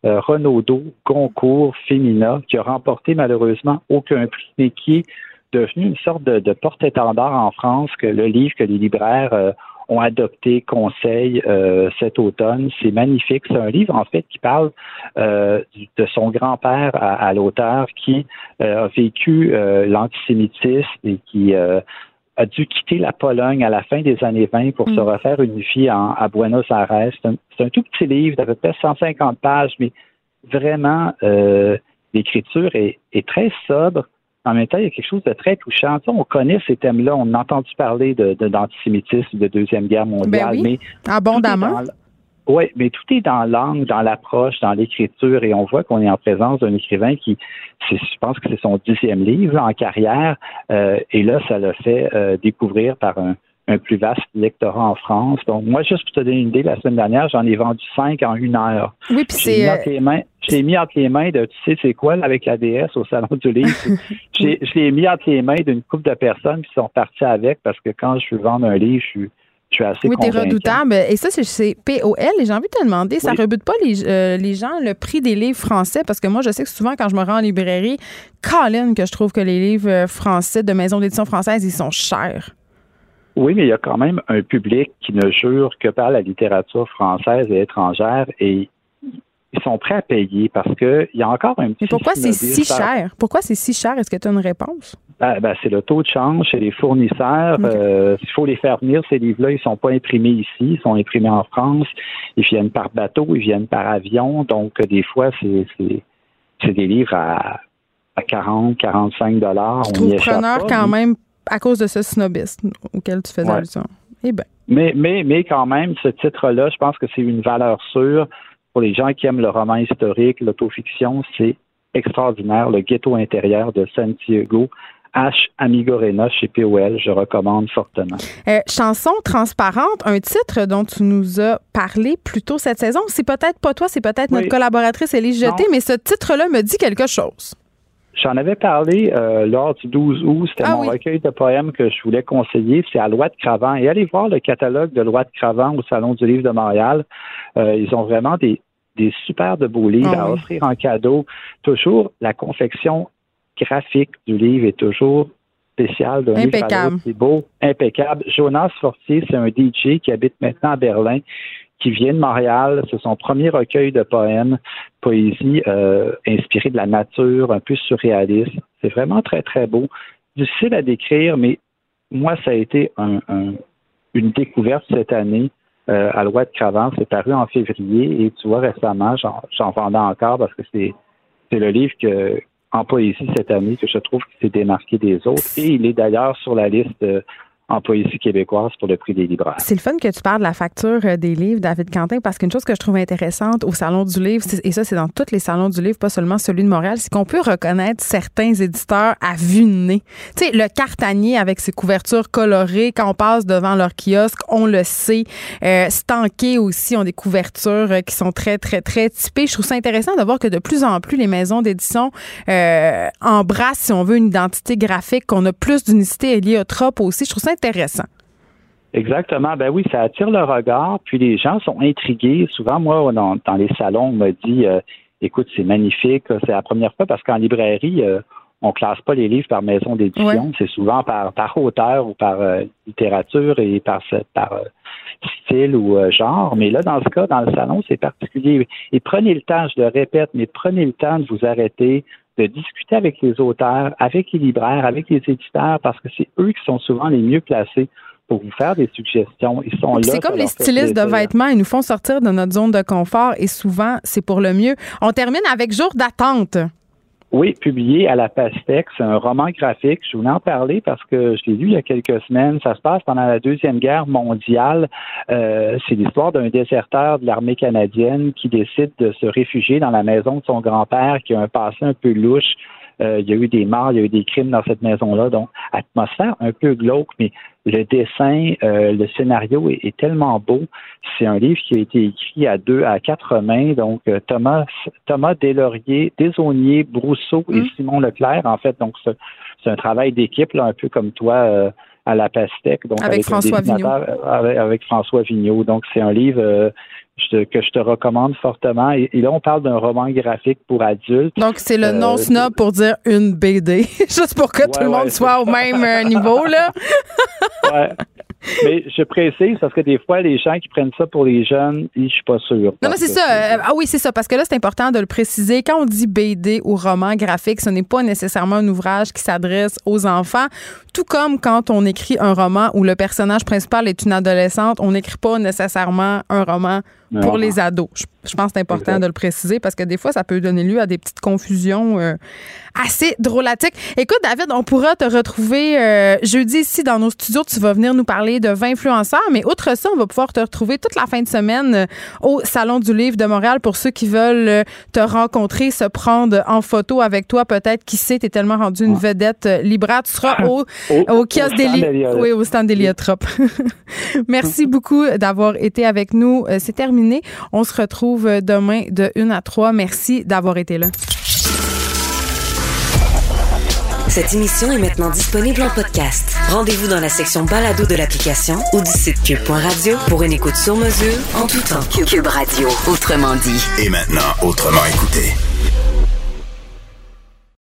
Renaudot, Goncourt, Femina, qui a remporté malheureusement aucun prix, mais qui est devenu une sorte de, porte-étendard en France que le livre que les libraires ont adopté conseil euh, cet automne. C'est magnifique. C'est un livre, en fait, qui parle euh, de son grand-père à, l'auteur qui euh, a vécu l'antisémitisme et qui a dû quitter la Pologne à la fin des années 20 pour se mm. refaire une vie à Buenos Aires. C'est un, tout petit livre d'à peu près 150 pages, mais vraiment, l'écriture est, est, très sobre en même temps, il y a quelque chose de très touchant. on connaît ces thèmes-là, on a entendu parler de, d'antisémitisme, de, Deuxième Guerre mondiale, ben mais abondamment. Oui, mais tout est dans l'angle, dans l'approche, dans l'écriture, et on voit qu'on est en présence d'un écrivain qui, je pense que c'est son dixième livre en carrière, euh, et là, ça l'a fait euh, découvrir par un, un plus vaste lectorat en France. Donc, moi, juste pour te donner une idée, la semaine dernière, j'en ai vendu cinq en une heure. Oui, puis c'est. J'ai mis entre les mains de, tu sais, c'est quoi, avec la DS au Salon du Livre? je l'ai mis entre les mains d'une couple de personnes qui sont parties avec parce que quand je veux vendre un livre, je suis. Je suis assez oui, t'es redoutable. Et ça, c'est POL. Et j'ai envie de te demander, ça ne rebute pas les, euh, les, gens le prix des livres français? Parce que moi, je sais que souvent, quand je me rends en librairie, Colin, que je trouve que les livres euh, français de maisons d'édition française, ils sont chers. Oui, mais il y a quand même un public qui ne jure que par la littérature française et étrangère et ils sont prêts à payer parce qu'il y a encore un petit. Mais pourquoi c'est si cher? Pourquoi c'est si cher? Est-ce que tu as une réponse? Ben, ben, c'est le taux de change chez les fournisseurs. Euh, il faut les faire venir, ces livres-là. Ils ne sont pas imprimés ici. Ils sont imprimés en France. Ils viennent par bateau, ils viennent par avion. Donc, des fois, c'est, des livres à, à 40, 45 dollars. On y preneur quand même à cause de ce snobisme auquel tu faisais allusion. Eh ben. Mais, mais, mais quand même, ce titre-là, je pense que c'est une valeur sûre pour les gens qui aiment le roman historique, l'autofiction. C'est extraordinaire. Le ghetto intérieur de Santiago. H. Amigorena chez POL, je recommande fortement. Euh, chanson transparente, un titre dont tu nous as parlé plus tôt cette saison. C'est peut-être pas toi, c'est peut-être notre collaboratrice Élise Jeté, mais ce titre-là me dit quelque chose. J'en avais parlé euh, lors du 12 août. C'était ah mon recueil de poèmes que je voulais conseiller. C'est à Loi de Cravant. Et allez voir le catalogue de Loi de Cravant au Salon du Livre de Montréal. Euh, ils ont vraiment des, des super de beaux livres ah à offrir en cadeau. Toujours, la confection graphique du livre est toujours spéciale d'un livre C'est beau, impeccable. Jonas Fortier, c'est un DJ qui habite maintenant à Berlin qui vient de Montréal. C'est son premier recueil de poèmes, poésie euh, inspirée de la nature, un peu surréaliste. C'est vraiment très, très beau. Difficile à décrire, mais moi, ça a été une découverte cette année. Euh, à loi de Cravant. C'est paru en février et tu vois récemment, j'en vendais encore parce que c'est le livre que en poésie cette année que je trouve qui s'est démarqué des autres et il est d'ailleurs sur la liste en poésie québécoise pour le prix des libraires. C'est le fun que tu parles de la facture euh, des livres, David Quentin, parce qu'une chose que je trouve intéressante au Salon du Livre, et ça, c'est dans tous les salons du livre, pas seulement celui de Montréal, c'est qu'on peut reconnaître certains éditeurs à vue de nez. Tu sais, le Cartanier avec ses couvertures colorées, quand on passe devant leur kiosque, on le sait. Euh, Stanké aussi ont des couvertures euh, qui sont très, très, très typées. Je trouve ça intéressant de voir que de plus en plus les maisons d'édition euh, embrassent, si on veut, une identité graphique, qu'on a plus d'unicité héliotrope aussi. Je trouve ça intéressant. Exactement. Ben oui, ça attire le regard. Puis les gens sont intrigués. Souvent, moi, dans, les salons, on me dit euh, écoute, c'est magnifique. C'est la première fois parce qu'en librairie, euh, on classe pas les livres par maison d'édition. C'est souvent par, par auteur ou par euh, littérature et par, par style ou genre. Mais là, dans ce cas, dans le salon, c'est particulier. Et prenez le temps, je le répète, mais prenez le temps de vous arrêter, de discuter avec les auteurs, avec les libraires, avec les éditeurs, parce que c'est eux qui sont souvent les mieux placés pour vous faire des suggestions. Ils sont là. C'est comme les stylistes de vêtements, ils nous font sortir de notre zone de confort et souvent, c'est pour le mieux. On termine avec Jour d'attente. Oui, publié à la Pastèque. C'est un roman graphique. Je voulais en parler parce que je l'ai lu il y a quelques semaines. Ça se passe pendant la Deuxième Guerre mondiale. Euh, c'est l'histoire d'un déserteur de l'armée canadienne qui décide de se réfugier dans la maison de son grand-père qui a un passé un peu louche. Euh, il y a eu des morts, il y a eu des crimes dans cette maison-là. Donc, atmosphère un peu glauque, mais le dessin, euh, le scénario est, tellement beau. C'est un livre qui a été écrit à deux, à quatre mains. Donc, euh, Thomas, Thomas Deslauriers, Desaunier, Brousseau et mm. Simon Leclerc. En fait, donc, c'est un travail d'équipe, là, un peu comme toi à la Pastèque. Donc, avec, François Vigneault. avec, François Vigneault. Donc, c'est un livre que je te recommande fortement. Et, là, on parle d'un roman graphique pour adultes. Donc, c'est le non-snob pour dire une BD, juste pour que tout le monde soit au même euh, niveau, là. ouais. Mais je précise parce que des fois, les gens qui prennent ça pour les jeunes, je suis pas sûr. Non, mais c'est ça. Euh, ah oui, c'est ça. Parce que là, c'est important de le préciser. Quand on dit BD ou roman graphique, ce n'est pas nécessairement un ouvrage qui s'adresse aux enfants. Tout comme quand on écrit un roman où le personnage principal est une adolescente, on n'écrit pas nécessairement un roman pour les ados. Je, pense que c'est important de le préciser parce que des fois, ça peut donner lieu à des petites confusions euh, assez drôlatiques. Écoute, David, on pourra te retrouver euh, jeudi ici dans nos studios. Tu vas venir nous parler de 20 influenceurs, mais outre ça, on va pouvoir te retrouver toute la fin de semaine euh, au Salon du Livre de Montréal pour ceux qui veulent te rencontrer, se prendre en photo avec toi. Peut-être, qui sait, tu es tellement rendu une vedette libraire. Tu seras au, au, kiosque Oui, au stand d'Héliotrope. Merci beaucoup d'avoir été avec nous. C'est terminé on se retrouve demain de 1 à 3. Merci d'avoir été là. Cette émission est maintenant disponible en podcast. Rendez-vous dans la section balado de l'application ou du site cube.radio pour une écoute sur mesure en tout temps. Cube Radio, autrement dit. Et maintenant, autrement écouté.